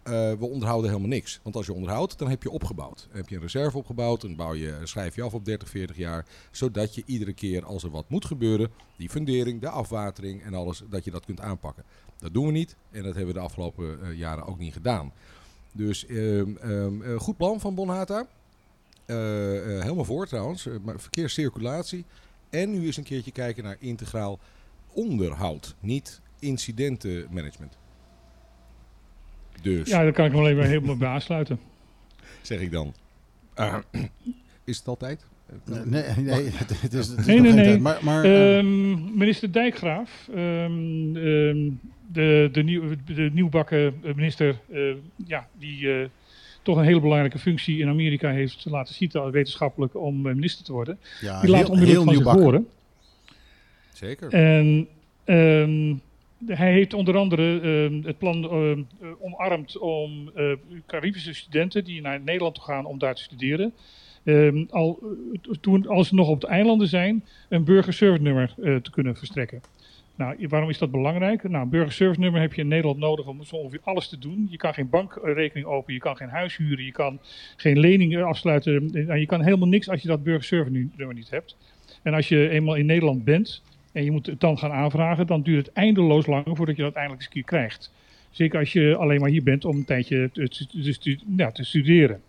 S5: Eh, we onderhouden helemaal niks. Want als je onderhoudt, dan heb je opgebouwd. Dan heb je een reserve opgebouwd. Dan bouw je, schrijf je af op 30, 40 jaar. Zodat je iedere keer als er wat moet gebeuren, die fundering, de afwatering en alles, dat je dat kunt aanpakken. Dat doen we niet. En dat hebben we de afgelopen eh, jaren ook niet gedaan. Dus ehm, ehm, eh, goed plan van Bonhata. Eh, eh, helemaal voor trouwens. Eh, maar verkeerscirculatie. En nu eens een keertje kijken naar integraal onderhoud. Niet incidentenmanagement. Dus,
S6: Ja, daar kan ik me alleen maar helemaal bij aansluiten. *laughs*
S5: zeg ik dan. Ah, is het altijd?
S1: Nee, nee, nee, het, is, het is
S6: Nee.
S1: Maar, maar eh,
S6: Ehm, minister Dijkgraaf, ehm, ehm, de, de, nieuw, de nieuwbakken minister, eh, ja, die eh, toch een hele belangrijke functie in Amerika heeft laten zien, wetenschappelijk, om eh, minister te worden.
S1: ja,
S6: Die laat
S1: heel,
S6: onmiddellijk
S1: heel
S6: van zich
S1: nieuw
S6: horen.
S5: Zeker.
S6: En ehm, hij heeft onder andere ehm, het plan ehm, eh, omarmd om eh, Caribische studenten die naar Nederland toe gaan om daar te studeren, ehm, al eh, toen, als ze nog op de eilanden zijn, een burgerservice nummer te kunnen verstrekken. Nou, waarom is dat belangrijk? Nou, een burgerservice nummer heb je in Nederland nodig om zo ongeveer alles te doen. Je kan geen bankrekening openen, je kan geen huis huren, je kan geen leningen afsluiten. Eh, Je kan helemaal niks als je dat burgerservice nu- nummer niet hebt. En als je eenmaal in Nederland bent en je moet het dan gaan aanvragen, dan duurt het eindeloos lang voordat je dat eindelijk eens een keer krijgt. Zeker als je alleen maar hier bent om een tijdje te, te, studeren.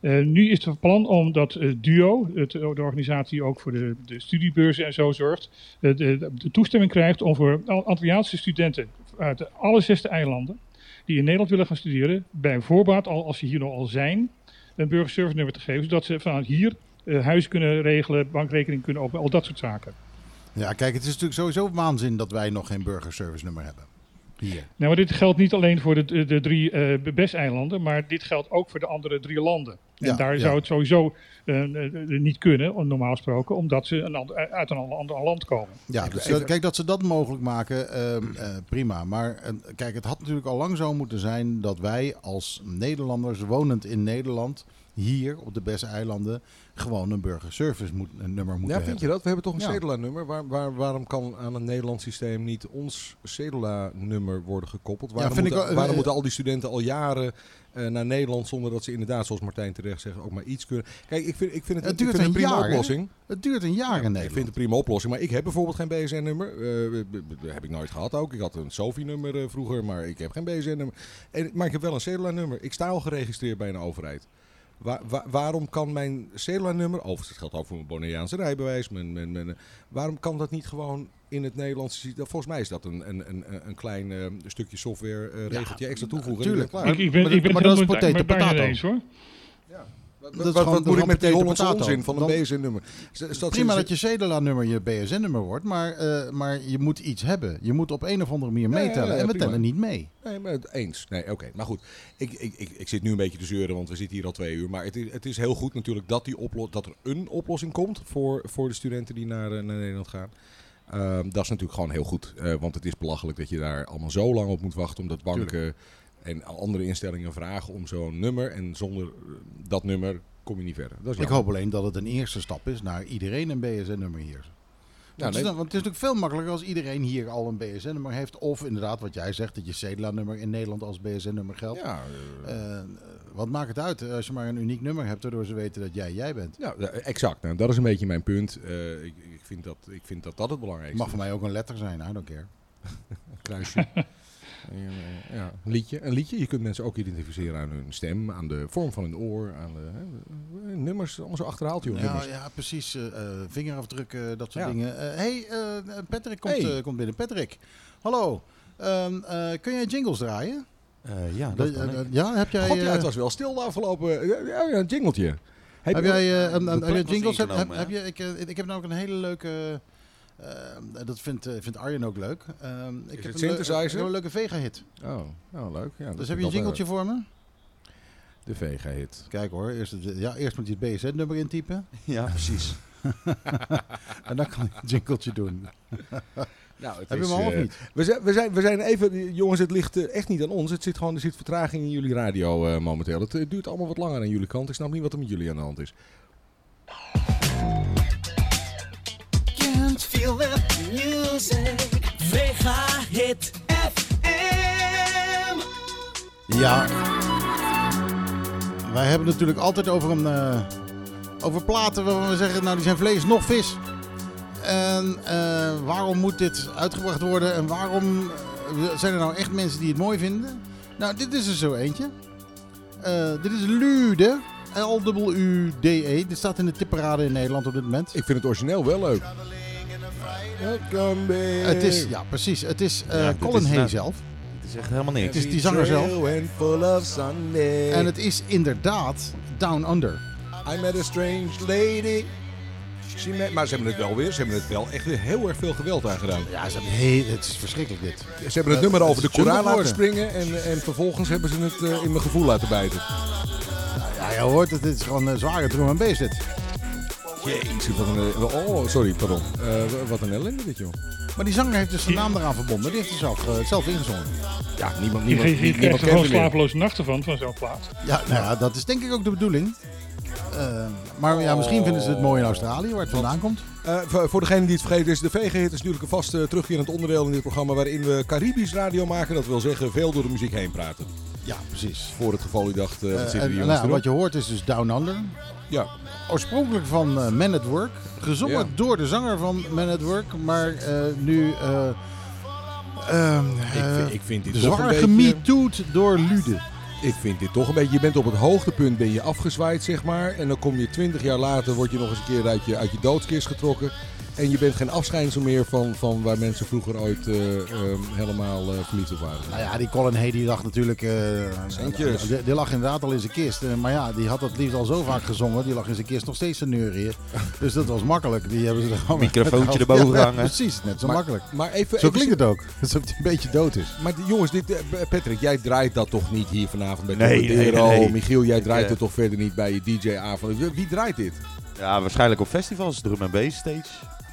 S6: Eh, nu is het plan om dat eh, DUO, het, de organisatie die ook voor de, de studiebeurzen en zo zorgt, eh, de, de toestemming krijgt om voor Antilliaanse studenten uit alle zesde eilanden die in Nederland willen gaan studeren, bij voorbaat al als ze hier nog al zijn, een burgerservice nummer te geven, zodat ze vanuit hier eh, huis kunnen regelen, bankrekening kunnen openen, al dat soort zaken.
S1: Ja, kijk, het is natuurlijk sowieso waanzin dat wij nog geen burgerservice nummer hebben. Hier.
S6: Nou, maar dit geldt niet alleen voor de, de, drie eh BES-eilanden, maar dit geldt ook voor de andere drie landen. En
S1: Ja,
S6: daar
S1: ja.
S6: zou het sowieso eh, eh, niet kunnen, normaal gesproken, omdat ze een ander, uit een ander, land komen.
S1: Ja, dus dat- kijk, dat ze dat mogelijk maken, ehm, eh, prima. Maar kijk, het had natuurlijk al lang zo moeten zijn dat wij als Nederlanders, wonend in Nederland, hier op de Besse eilanden, gewoon een burgerservice moet, een nummer moeten
S5: Ja, vind je
S1: hebben.
S5: dat? We hebben toch een
S1: Ja.
S5: Cedula-nummer. Waar, waar, waarom kan aan een Nederlands systeem niet ons Cedula-nummer worden gekoppeld? Waarom, moeten,
S1: wel-
S5: waarom
S1: eh,
S5: moeten al die studenten al jaren eh, naar Nederland zonder dat ze inderdaad, zoals Martijn terecht zegt, ook maar iets kunnen? Kijk, ik vind, ik vind het,
S1: Het
S5: ik
S1: duurt
S5: vind het
S1: een
S5: een prima
S1: jaar, hè?
S5: oplossing.
S1: Het duurt een jaar in
S5: Ik vind
S1: Nederland.
S5: het een prima oplossing, maar ik heb bijvoorbeeld geen BSN-nummer. Eh, b- dat heb ik nooit gehad ook. Ik had een Sophie-nummer eh, vroeger, maar ik heb geen BSN-nummer. Maar ik heb wel een Cedula-nummer. Ik sta al geregistreerd bij een overheid. Wa- wa- waarom kan mijn Cedula-nummer, overigens dat geldt ook voor mijn Bonaireaanse rijbewijs, mijn, mijn, mijn, waarom kan dat niet gewoon in het Nederlands? Volgens mij is dat een, een, een, een klein eh, stukje software eh, regeltje extra toevoegen. en
S1: tuurlijk.
S5: ik
S6: ik, ben,
S1: maar
S6: ik
S1: dat-
S6: ben
S1: maar
S6: het
S1: dat is potato potato.
S6: eens hoor.
S5: klaar.
S1: Dat
S5: Wat,
S1: is
S5: wat, moet ik met die Hollandse onzin van een BSN-nummer?
S1: Prima dat je Cedula-nummer je BSN-nummer wordt, maar, eh, maar je moet iets hebben. Je moet op een of andere manier
S5: Ja, ja,
S1: meetellen.
S5: ja,
S1: en we
S5: prima.
S1: tellen niet mee.
S5: Nee, maar het eens. Nee, oké. Maar goed, ik, ik, ik, ik zit nu een beetje te zeuren, want we zitten hier al twee uur. Maar het is, het is heel goed natuurlijk dat, die oplo- dat er een oplossing komt voor, voor de studenten die naar, eh, naar Nederland gaan. Ehm, dat is natuurlijk gewoon heel goed. eh, want het is belachelijk dat je daar allemaal zo lang op moet wachten. Omdat banken en andere instellingen vragen om zo'n nummer. En zonder eh, dat nummer kom je niet verder. Dat is
S1: Ik hoop alleen dat het een eerste stap is naar iedereen een BSN-nummer hier.
S5: Ja,
S1: Want, het is,
S5: nee.
S1: dan- want het is natuurlijk veel makkelijker als iedereen hier al een BSN-nummer heeft. Of inderdaad, wat jij zegt, dat je Cedula-nummer in Nederland als BSN-nummer geldt.
S5: Ja, eh,
S1: Eh, wat maakt het uit als je maar een uniek nummer hebt, waardoor ze weten dat jij jij bent?
S5: ja, exact. Nou, dat is een beetje mijn punt. Ik, ik, vind dat, ik vind dat dat het belangrijkste
S1: mag voor mij ook een letter zijn, I don't care. *laughs*
S5: Kruisje. Eh, ja, een liedje. Een liedje. Je kunt mensen ook identificeren aan hun stem, aan de vorm van hun oor, aan de hè, eh, nummers. Allemaal zo achterhaald, joh.
S1: Ja,
S5: nummers.
S1: ja precies. eh, eh, vingerafdrukken, dat soort
S5: Ja.
S1: dingen. Hé, hey, eh, Patrick komt,
S5: Hey.
S1: eh, komt binnen. Patrick, hallo. Ehm, eh, kun jij jingles draaien?
S2: Eh, ja, dat
S1: De-
S2: kan ik.
S1: ja, heb jij...
S5: God, ja, het was wel stil de afgelopen... Ja, ja, een jingletje.
S1: Heb jij eh, een, een, heb jij jingles? Heb, heb, heb je, ik, ik heb nou ook een hele leuke. Eh, dat vindt, eh, vindt Arjen ook leuk. Ehm, ik heb
S5: het
S1: een
S5: synthesizer?
S1: Ik een leuke Vega-hit.
S5: Oh, nou leuk. Ja,
S1: Dus heb je een jingletje
S5: eh,
S1: voor me?
S5: De VG-hit.
S1: Kijk hoor, eerst, het, ja, eerst moet je het BSN-nummer intypen. *laughs*
S2: Ja, precies. *laughs*
S1: en dan kan je een jingletje doen. *laughs*
S5: Nou, het
S1: Heb je
S5: is,
S1: hem al of
S5: eh,
S1: niet?
S5: We zijn, we, zijn, we zijn even... Jongens, het ligt eh, echt niet aan ons. Het zit gewoon, er zit vertraging in jullie radio momenteel. Het eh, duurt allemaal wat langer aan jullie kant. Ik snap niet wat er met jullie aan de hand is.
S1: Ja. Wij hebben het natuurlijk altijd over, een, eh, over platen waarvan we zeggen, nou die zijn vlees nog vis. En eh, waarom moet dit uitgebracht worden en waarom eh, zijn er nou echt mensen die het mooi vinden? Nou, dit is er zo eentje. Eh, dit is Lude. L-U-D-E. Dit staat in de tipperade in Nederland op dit moment.
S5: Ik vind het origineel wel leuk.
S1: Het is, ja precies, het is eh,
S2: Ja,
S1: Colin
S2: is
S1: Hay
S2: nou-
S1: zelf.
S2: Het is echt helemaal niks.
S1: Het is die zanger zelf. En het is inderdaad Down Under.
S5: I met a strange lady. She met- maar ze hebben het wel weer. Ze hebben het wel echt weer heel erg veel geweld aangedaan.
S1: Ja, ze hebben heel, het is verschrikkelijk dit.
S5: Ze hebben het
S1: Dat-
S5: nummer over de Koran laten springen. En, en vervolgens hebben ze het eh, in mijn gevoel laten bijten.
S1: Ja, je hoort het, dit is gewoon een zware drum en bass dit.
S5: Jezus, wat een... eh, Oh, sorry, pardon. Eh, wat een ellende dit, joh.
S1: Maar die zanger heeft dus zijn naam eraan verbonden. Die heeft er zelf, eh, zelf ingezongen.
S5: Ja, niemand, niemand,
S6: je, je
S5: niemand
S6: krijgt er
S5: kent
S6: gewoon
S5: hem meer.
S6: slapeloze nachten van, van zo'n plaat.
S1: Ja, nou ja, dat is denk ik ook de bedoeling. Eh, maar ja, misschien vinden ze het mooi in Australië, waar het vandaan komt.
S5: Eh, voor, degene die het vergeten is, de VG-hit is natuurlijk een vast eh, terugkerend onderdeel in dit programma waarin we Caribisch radio maken. Dat wil zeggen veel door de muziek heen praten.
S1: Ja, precies.
S5: Voor het geval u dacht, wat zitten
S1: en,
S5: die
S1: nou
S5: jongens erop?
S1: wat je hoort is dus Down Under.
S5: Ja.
S1: Oorspronkelijk van eh, Man at Work. Gezongen
S5: Ja.
S1: door de zanger van Man at Work. Maar eh, nu eh ehm,
S5: Ik, vind- ik vind dit toch een
S1: zwaar
S5: beetje...
S1: gemetoed door Lude.
S5: Ik vind dit toch een beetje... Je bent op het hoogtepunt ben je afgezwaaid, zeg maar. En dan kom je twintig jaar later, word je nog eens een keer uit je, uit je doodskist getrokken. En je bent geen afschijnsel meer van, van waar mensen vroeger ooit eh, ehm, helemaal eh, verliefd op waren.
S1: Nou ja, die Colin Hay die lag natuurlijk... eh,
S5: Centjes.
S1: die, die lag inderdaad al in zijn kist. Maar ja, die had dat liefst al zo vaak gezongen. Die lag in zijn kist nog steeds te neurieën. *laughs* dus dat was makkelijk. Die hebben ze er gewoon...
S2: Microfoontje *laughs* erboven
S1: Ja,
S2: hangen.
S1: Precies, net zo
S5: Maar-
S1: makkelijk.
S5: Maar even,
S1: Zo
S5: even-
S1: klinkt het ook. *laughs* Alsof hij een beetje dood is.
S5: Maar die- jongens, dit, Patrick, jij draait dat toch niet hier vanavond bij
S2: Nee,
S5: nee,
S2: nee, nee.
S5: Michiel, jij draait het toch verder niet bij je DJ-avond? Wie- Wie draait dit?
S2: Ja, waarschijnlijk op festivals, drum en bass stage.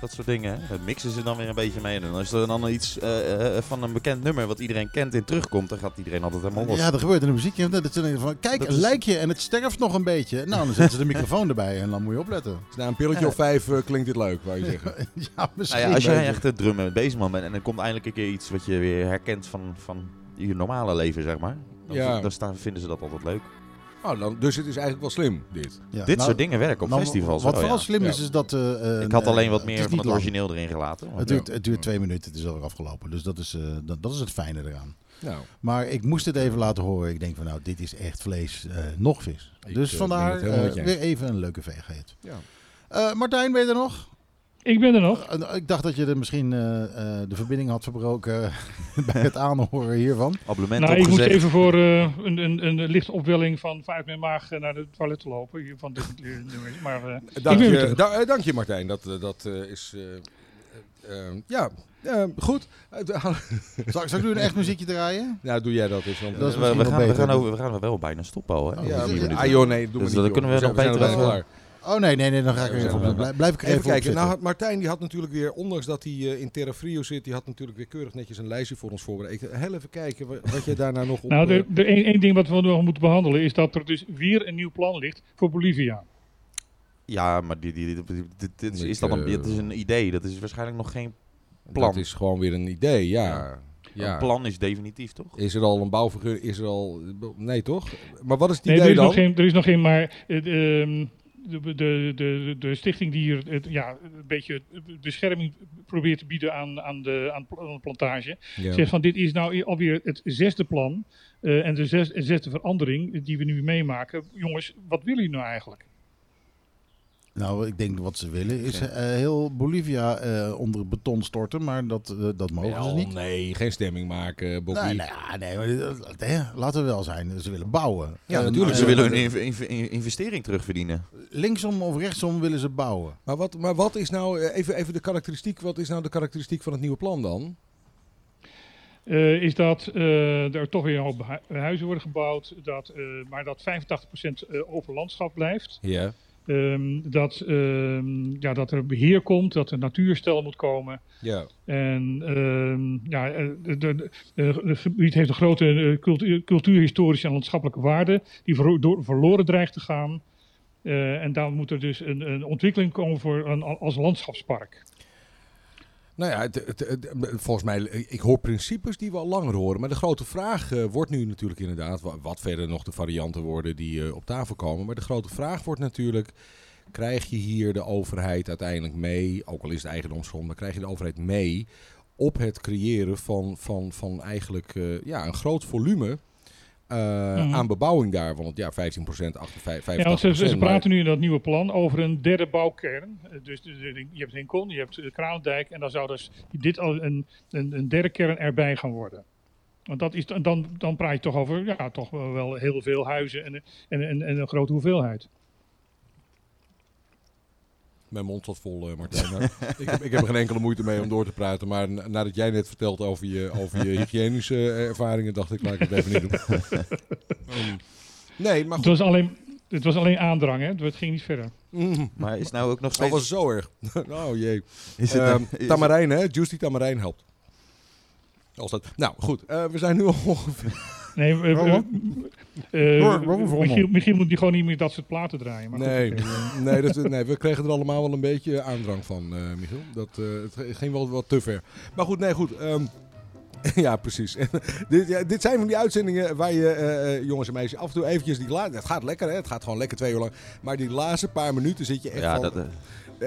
S2: Dat soort dingen. hè. Dat mixen ze dan weer een beetje mee. En als er dan iets eh, eh, van een bekend nummer wat iedereen kent in terugkomt, dan gaat iedereen altijd helemaal los.
S1: Ja, er gebeurt in de muziek. Dat ze denken van, kijk,
S2: Dat
S1: een
S2: is-
S1: lijkje en het sterft nog een beetje. Nou, dan zetten ze de microfoon erbij en dan moet je opletten.
S5: Dus na een pilletje
S1: Ja.
S5: of vijf eh, klinkt dit leuk, wou je zeggen. *laughs*
S1: ja, misschien.
S2: Nou ja, als jij
S1: je.
S2: echt een drum en bent en er komt eindelijk een keer iets wat je weer herkent van, van je normale leven, zeg maar. Dan,
S5: Ja.
S2: dan staan, vinden ze dat altijd leuk.
S5: Oh, dan, dus het is eigenlijk wel slim, dit.
S1: Ja,
S2: Dit
S1: nou,
S2: soort dingen werken op
S1: nou,
S2: festivals
S1: Wat
S2: wel,
S1: vooral
S2: ja.
S1: slim is, is dat... eh, eh,
S2: Ik had alleen wat
S1: het
S2: meer van het
S1: lang.
S2: origineel erin gelaten.
S1: Het duurt, het duurt twee minuten, het is alweer afgelopen. Dus dat is, eh, dat, dat is het fijne eraan.
S5: Nou,
S1: Maar ik moest het even laten horen. Ik denk van nou, dit is echt vlees, eh, nog vis.
S5: Ik,
S1: dus
S5: eh,
S1: vandaar eh, weer even een leuke veegheid.
S5: ja.
S1: Eh Martijn, ben je er nog?
S6: Ik ben er nog.
S1: Eh, ik dacht dat je er misschien eh, eh, de verbinding had verbroken *laughs* bij het aanhoren hiervan.
S2: Abonnement
S6: Nou, ik moest even voor eh, een, een, een lichte opwelling van vanuit mijn maag naar de toilet te lopen. Van dit, *laughs* nummer. maar eh,
S5: Dank, je, da- dank je, Martijn. Dat, dat eh, is... ja, goed. *laughs*
S1: Zal, zal ik nu een echt muziekje draaien?
S5: nou, doe jij dat eens. Want,
S1: Dat is
S2: we, we, gaan, we, gaan over, we gaan wel bijna stoppen al. Hè?
S1: Oh,
S5: ja,
S1: ja,
S5: ah joh, nee, doe
S2: Dus
S5: maar
S2: dan
S5: niet,
S2: kunnen we
S5: joh.
S2: nog beter
S1: Oh nee, nee, nee, dan ga ik er even op. Blijf, blijf ik er
S5: Even
S1: even,
S5: kijken.
S1: op
S5: Nou. Martijn die had natuurlijk weer, ondanks dat hij eh, in Terra Frio zit, die had natuurlijk weer keurig netjes een lijstje voor ons voorbereid. Heel even kijken wa- wat jij daarna nog op...
S6: nou,
S5: eh,
S6: de, de één één ding wat we nog moeten behandelen is dat er dus weer een nieuw plan ligt voor Bolivia.
S2: Ja, maar die, die, dit, dit is, dan een,
S5: eh,
S2: dit is een idee. Dat is waarschijnlijk nog geen plan.
S5: Dat is gewoon weer een idee, ja.
S2: Ja.
S5: ja.
S2: Een plan is definitief, toch?
S5: Is er al een bouwvergunning? Is er al... Nee, toch? Maar wat is het
S6: Nee,
S5: idee
S6: er is,
S5: dan?
S6: nog geen, er is nog geen, maar ehm, de, de, de, de stichting die hier het, ja, een beetje bescherming probeert te bieden aan, aan, de, aan de plantage,
S5: Ja.
S6: zegt van dit is nou alweer het zesde plan eh, en de zes, zesde verandering die we nu meemaken. Jongens, wat willen jullie nou eigenlijk?
S1: Nou, ik denk wat ze willen is eh, heel Bolivia eh, onder beton storten, maar dat, eh, dat mogen ze niet.
S5: Nee, geen stemming maken, Bobby.
S1: Nee, nee, ja, nee laten we wel zijn. Ze willen bouwen.
S5: Ja, natuurlijk.
S2: Ze willen hun inv- inv- investering terugverdienen.
S1: Linksom of rechtsom willen ze bouwen.
S5: Maar, wat, maar wat is nou, even, even de karakteristiek, wat is nou de karakteristiek van het nieuwe plan dan?
S6: Eh, is dat eh, er toch weer een hoop hu- huizen worden gebouwd, dat, eh, maar dat 85% eh, open landschap blijft.
S5: Ja.
S6: Ehm, dat, ehm, ja, dat er beheer komt, dat er natuurstel moet komen.
S5: Ja.
S6: En ehm, ja, eh, het gebied heeft een grote eh, cultu- cultuurhistorische en landschappelijke waarde, die door- verloren dreigt te gaan. Eh, en daar moet er dus een, een ontwikkeling komen voor een, als landschapspark.
S5: Nou ja, het, het- volgens mij, ik hoor principes die we al langer horen. Maar de grote vraag eh, wordt nu natuurlijk inderdaad, wa- wat verder nog de varianten worden die eh, op tafel komen. Maar de grote vraag wordt natuurlijk, krijg je hier de overheid uiteindelijk mee, ook al is het eigendomsgrond, maar krijg je de overheid mee op het creëren van, van, van eigenlijk eh, ja, een groot volume
S6: Mhm.
S5: aan bebouwing daar. Want ja, 15%, 85%.
S6: Ja, ze, ze praten nu in dat nieuwe plan over een derde bouwkern. Eh, Dus je hebt Hinkel, je hebt eh, Kralendijk en dan zou dus dit al een, een, een derde kern erbij gaan worden. Want dat is, dan, dan praat je toch over ja, toch wel wel heel veel huizen en, en, en, en een grote hoeveelheid.
S5: Mijn mond zat vol, eh, Martijn. Maar ik, heb, ik heb er geen enkele moeite mee om door te praten. Maar na- nadat jij net vertelt over je, over je hygiënische eh, ervaringen, dacht ik, laat ik het even niet doen. Nee, maar
S6: Het was alleen, het was alleen aandrang, hè? het ging niet verder.
S5: Mm,
S2: Maar is nou ook nog
S5: dat
S2: steeds...
S5: was zo erg. *laughs* oh jee.
S2: is het,
S5: Ehm,
S2: is-
S5: tamarijn, hè? Juicy tamarijn helpt. Als dat... Nou, goed. eh, we zijn nu al ongeveer...
S6: Nee, eh,
S1: Waarom?
S6: eh, Michiel,
S1: rommel?
S6: Michiel moet die gewoon niet meer dat soort platen draaien. Maar
S5: Nee,
S6: eh. *laughs*
S5: nee, dat, nee, we kregen er allemaal wel een beetje aandrang van, eh Michiel. Dat, eh, het ging wel wat te ver. Maar goed, nee, goed. ehm, *laughs* ja, precies. *laughs* dit, ja, dit zijn van die uitzendingen waar je, eh, eh, jongens en meisjes, af en toe eventjes die la- Het gaat lekker, hè? Het gaat gewoon lekker twee uur lang. Maar die laatste paar minuten zit je echt
S2: Ja,
S5: van...
S2: dat, eh,
S5: eh,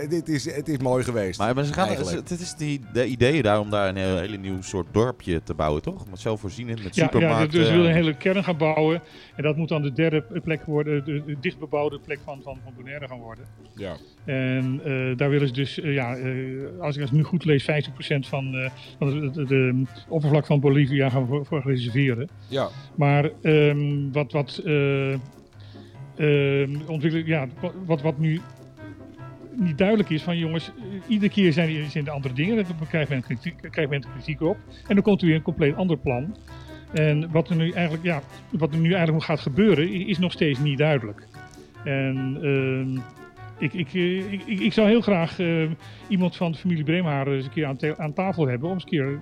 S5: dit is, het is mooi geweest.
S2: maar, maar ze gaan,
S5: eigenlijk.
S2: het is die, de ideeën daar om daar een hele, hele nieuw soort dorpje te bouwen, toch? Met zelfvoorzienend, met
S6: Ja, ja
S2: supermarkten.
S6: dus we willen een hele kern gaan bouwen. En dat moet dan de derde plek worden, de, de dichtbebouwde plek van, van, van Bonaire gaan worden.
S5: Ja.
S6: En eh, daar willen ze dus, eh, ja, eh, als ik het nu goed lees, 50% van, eh, van het de, de oppervlak van Bolivia gaan voor, voor reserveren.
S5: Ja.
S6: Maar ehm, wat, wat, eh, ehm, ontwikkeling, ja, wat, wat nu niet duidelijk is van jongens, iedere keer zijn, er andere dingen, dan krijgt men, kritiek, krijgt men kritiek op. En dan komt er weer een compleet ander plan. En wat er nu eigenlijk, ja, wat er nu eigenlijk gaat gebeuren, is nog steeds niet duidelijk. En ehm, ik, ik, eh, ik, ik, ik zou heel graag eh, iemand van de familie Breemhaar eens een keer aan, aan tafel hebben om eens een keer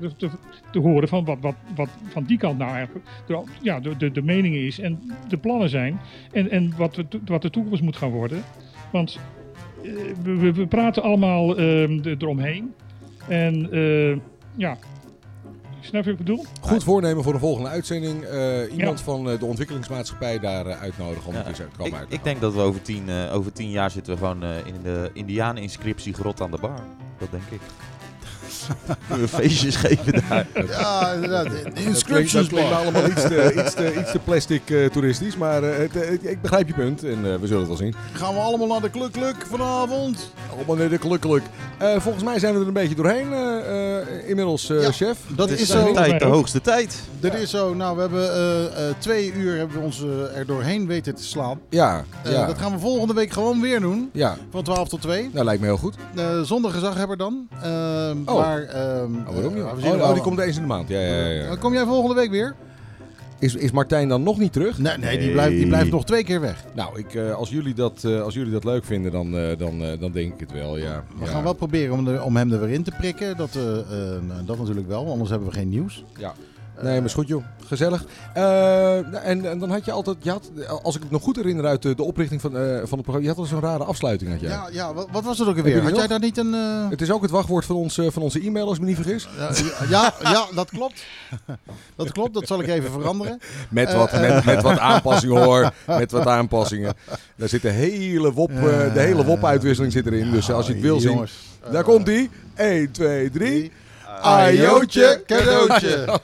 S6: te, horen van wat, wat, wat van die kant nou eigenlijk de, ja, de, de, de meningen is en de plannen zijn en, en wat, to- wat de toekomst moet gaan worden. Want we, we- praten allemaal ehm, eromheen. En eh, ja, snap je wat ik bedoel?
S5: Goed voornemen voor de volgende uitzending. Eh, iemand
S6: Ja.
S5: van eh, de ontwikkelingsmaatschappij daar eh, uitnodigen om
S2: Ja,
S5: het eens uit te komen
S2: ik,
S5: uit.
S2: ik denk dat we over tien, eh, over tien jaar zitten we gewoon eh, in de Indianen-inscriptie grot aan de bar. Dat denk ik. We feestjes geven daar.
S1: Ja, inderdaad. De
S5: Dat klinkt,
S1: Inscriptions
S5: dat klinkt allemaal iets te, iets te, iets te plastic eh, toeristisch, maar eh, het, eh, ik begrijp je punt en eh, we zullen het wel zien.
S1: Gaan we allemaal naar de Kluk vanavond?
S5: Allemaal net gelukkig. Eh volgens mij zijn we er een beetje doorheen eh, eh, inmiddels, eh,
S1: Ja.
S5: chef.
S1: Dat is
S2: is de
S1: zo.
S2: tijd, de hoogste tijd.
S1: Dat is zo. Nou, we hebben eh, eh, twee uur hebben we ons er doorheen weten te slaan.
S5: Ja, ja.
S1: Dat gaan we volgende week gewoon weer doen.
S5: ja,
S1: Van 12 tot 2.
S5: nou lijkt me heel goed.
S1: Zonder gezaghebber dan. Ehm
S5: Oh.
S1: Maar, ehm,
S5: Oh, waarom niet? Oh, oh, die komt eens in de maand. Ja, ja, ja.
S1: Eh, Kom jij volgende week weer?
S5: Is, is Martijn dan nog niet terug?
S1: Nee, nee, die, blijft, die blijft nog twee keer weg.
S5: Nou, ik, eh, als, jullie dat, eh, als jullie dat leuk vinden, dan, dan, dan denk ik het wel, ja.
S1: We
S5: ja.
S1: gaan wel proberen om, om hem er weer in te prikken. Dat, dat natuurlijk wel, anders hebben we geen nieuws.
S5: Ja. Nee, maar is goed joh. Gezellig. Eh, en, en dan had je altijd, je had, als ik het nog goed herinner uit de, de oprichting van, eh, van het programma, je had al zo'n rare afsluiting had jij.
S1: Ja, ja wat, wat was het ook alweer?
S5: die
S1: Had jij daar niet een... eh,
S5: Het is ook het wachtwoord van, ons, van onze e-mail, als ik me niet vergis.
S1: ja, ja, ja, dat klopt. Dat klopt, dat zal ik even veranderen.
S5: Met wat, met, met wat aanpassingen hoor. Met wat aanpassingen. Daar zit de hele WOP, de hele WOP-uitwisseling zit erin. Dus als je het wil zien,
S1: Jongens.
S5: daar komt ie. 1, 2, 3.
S1: Ajootje, cadeautje.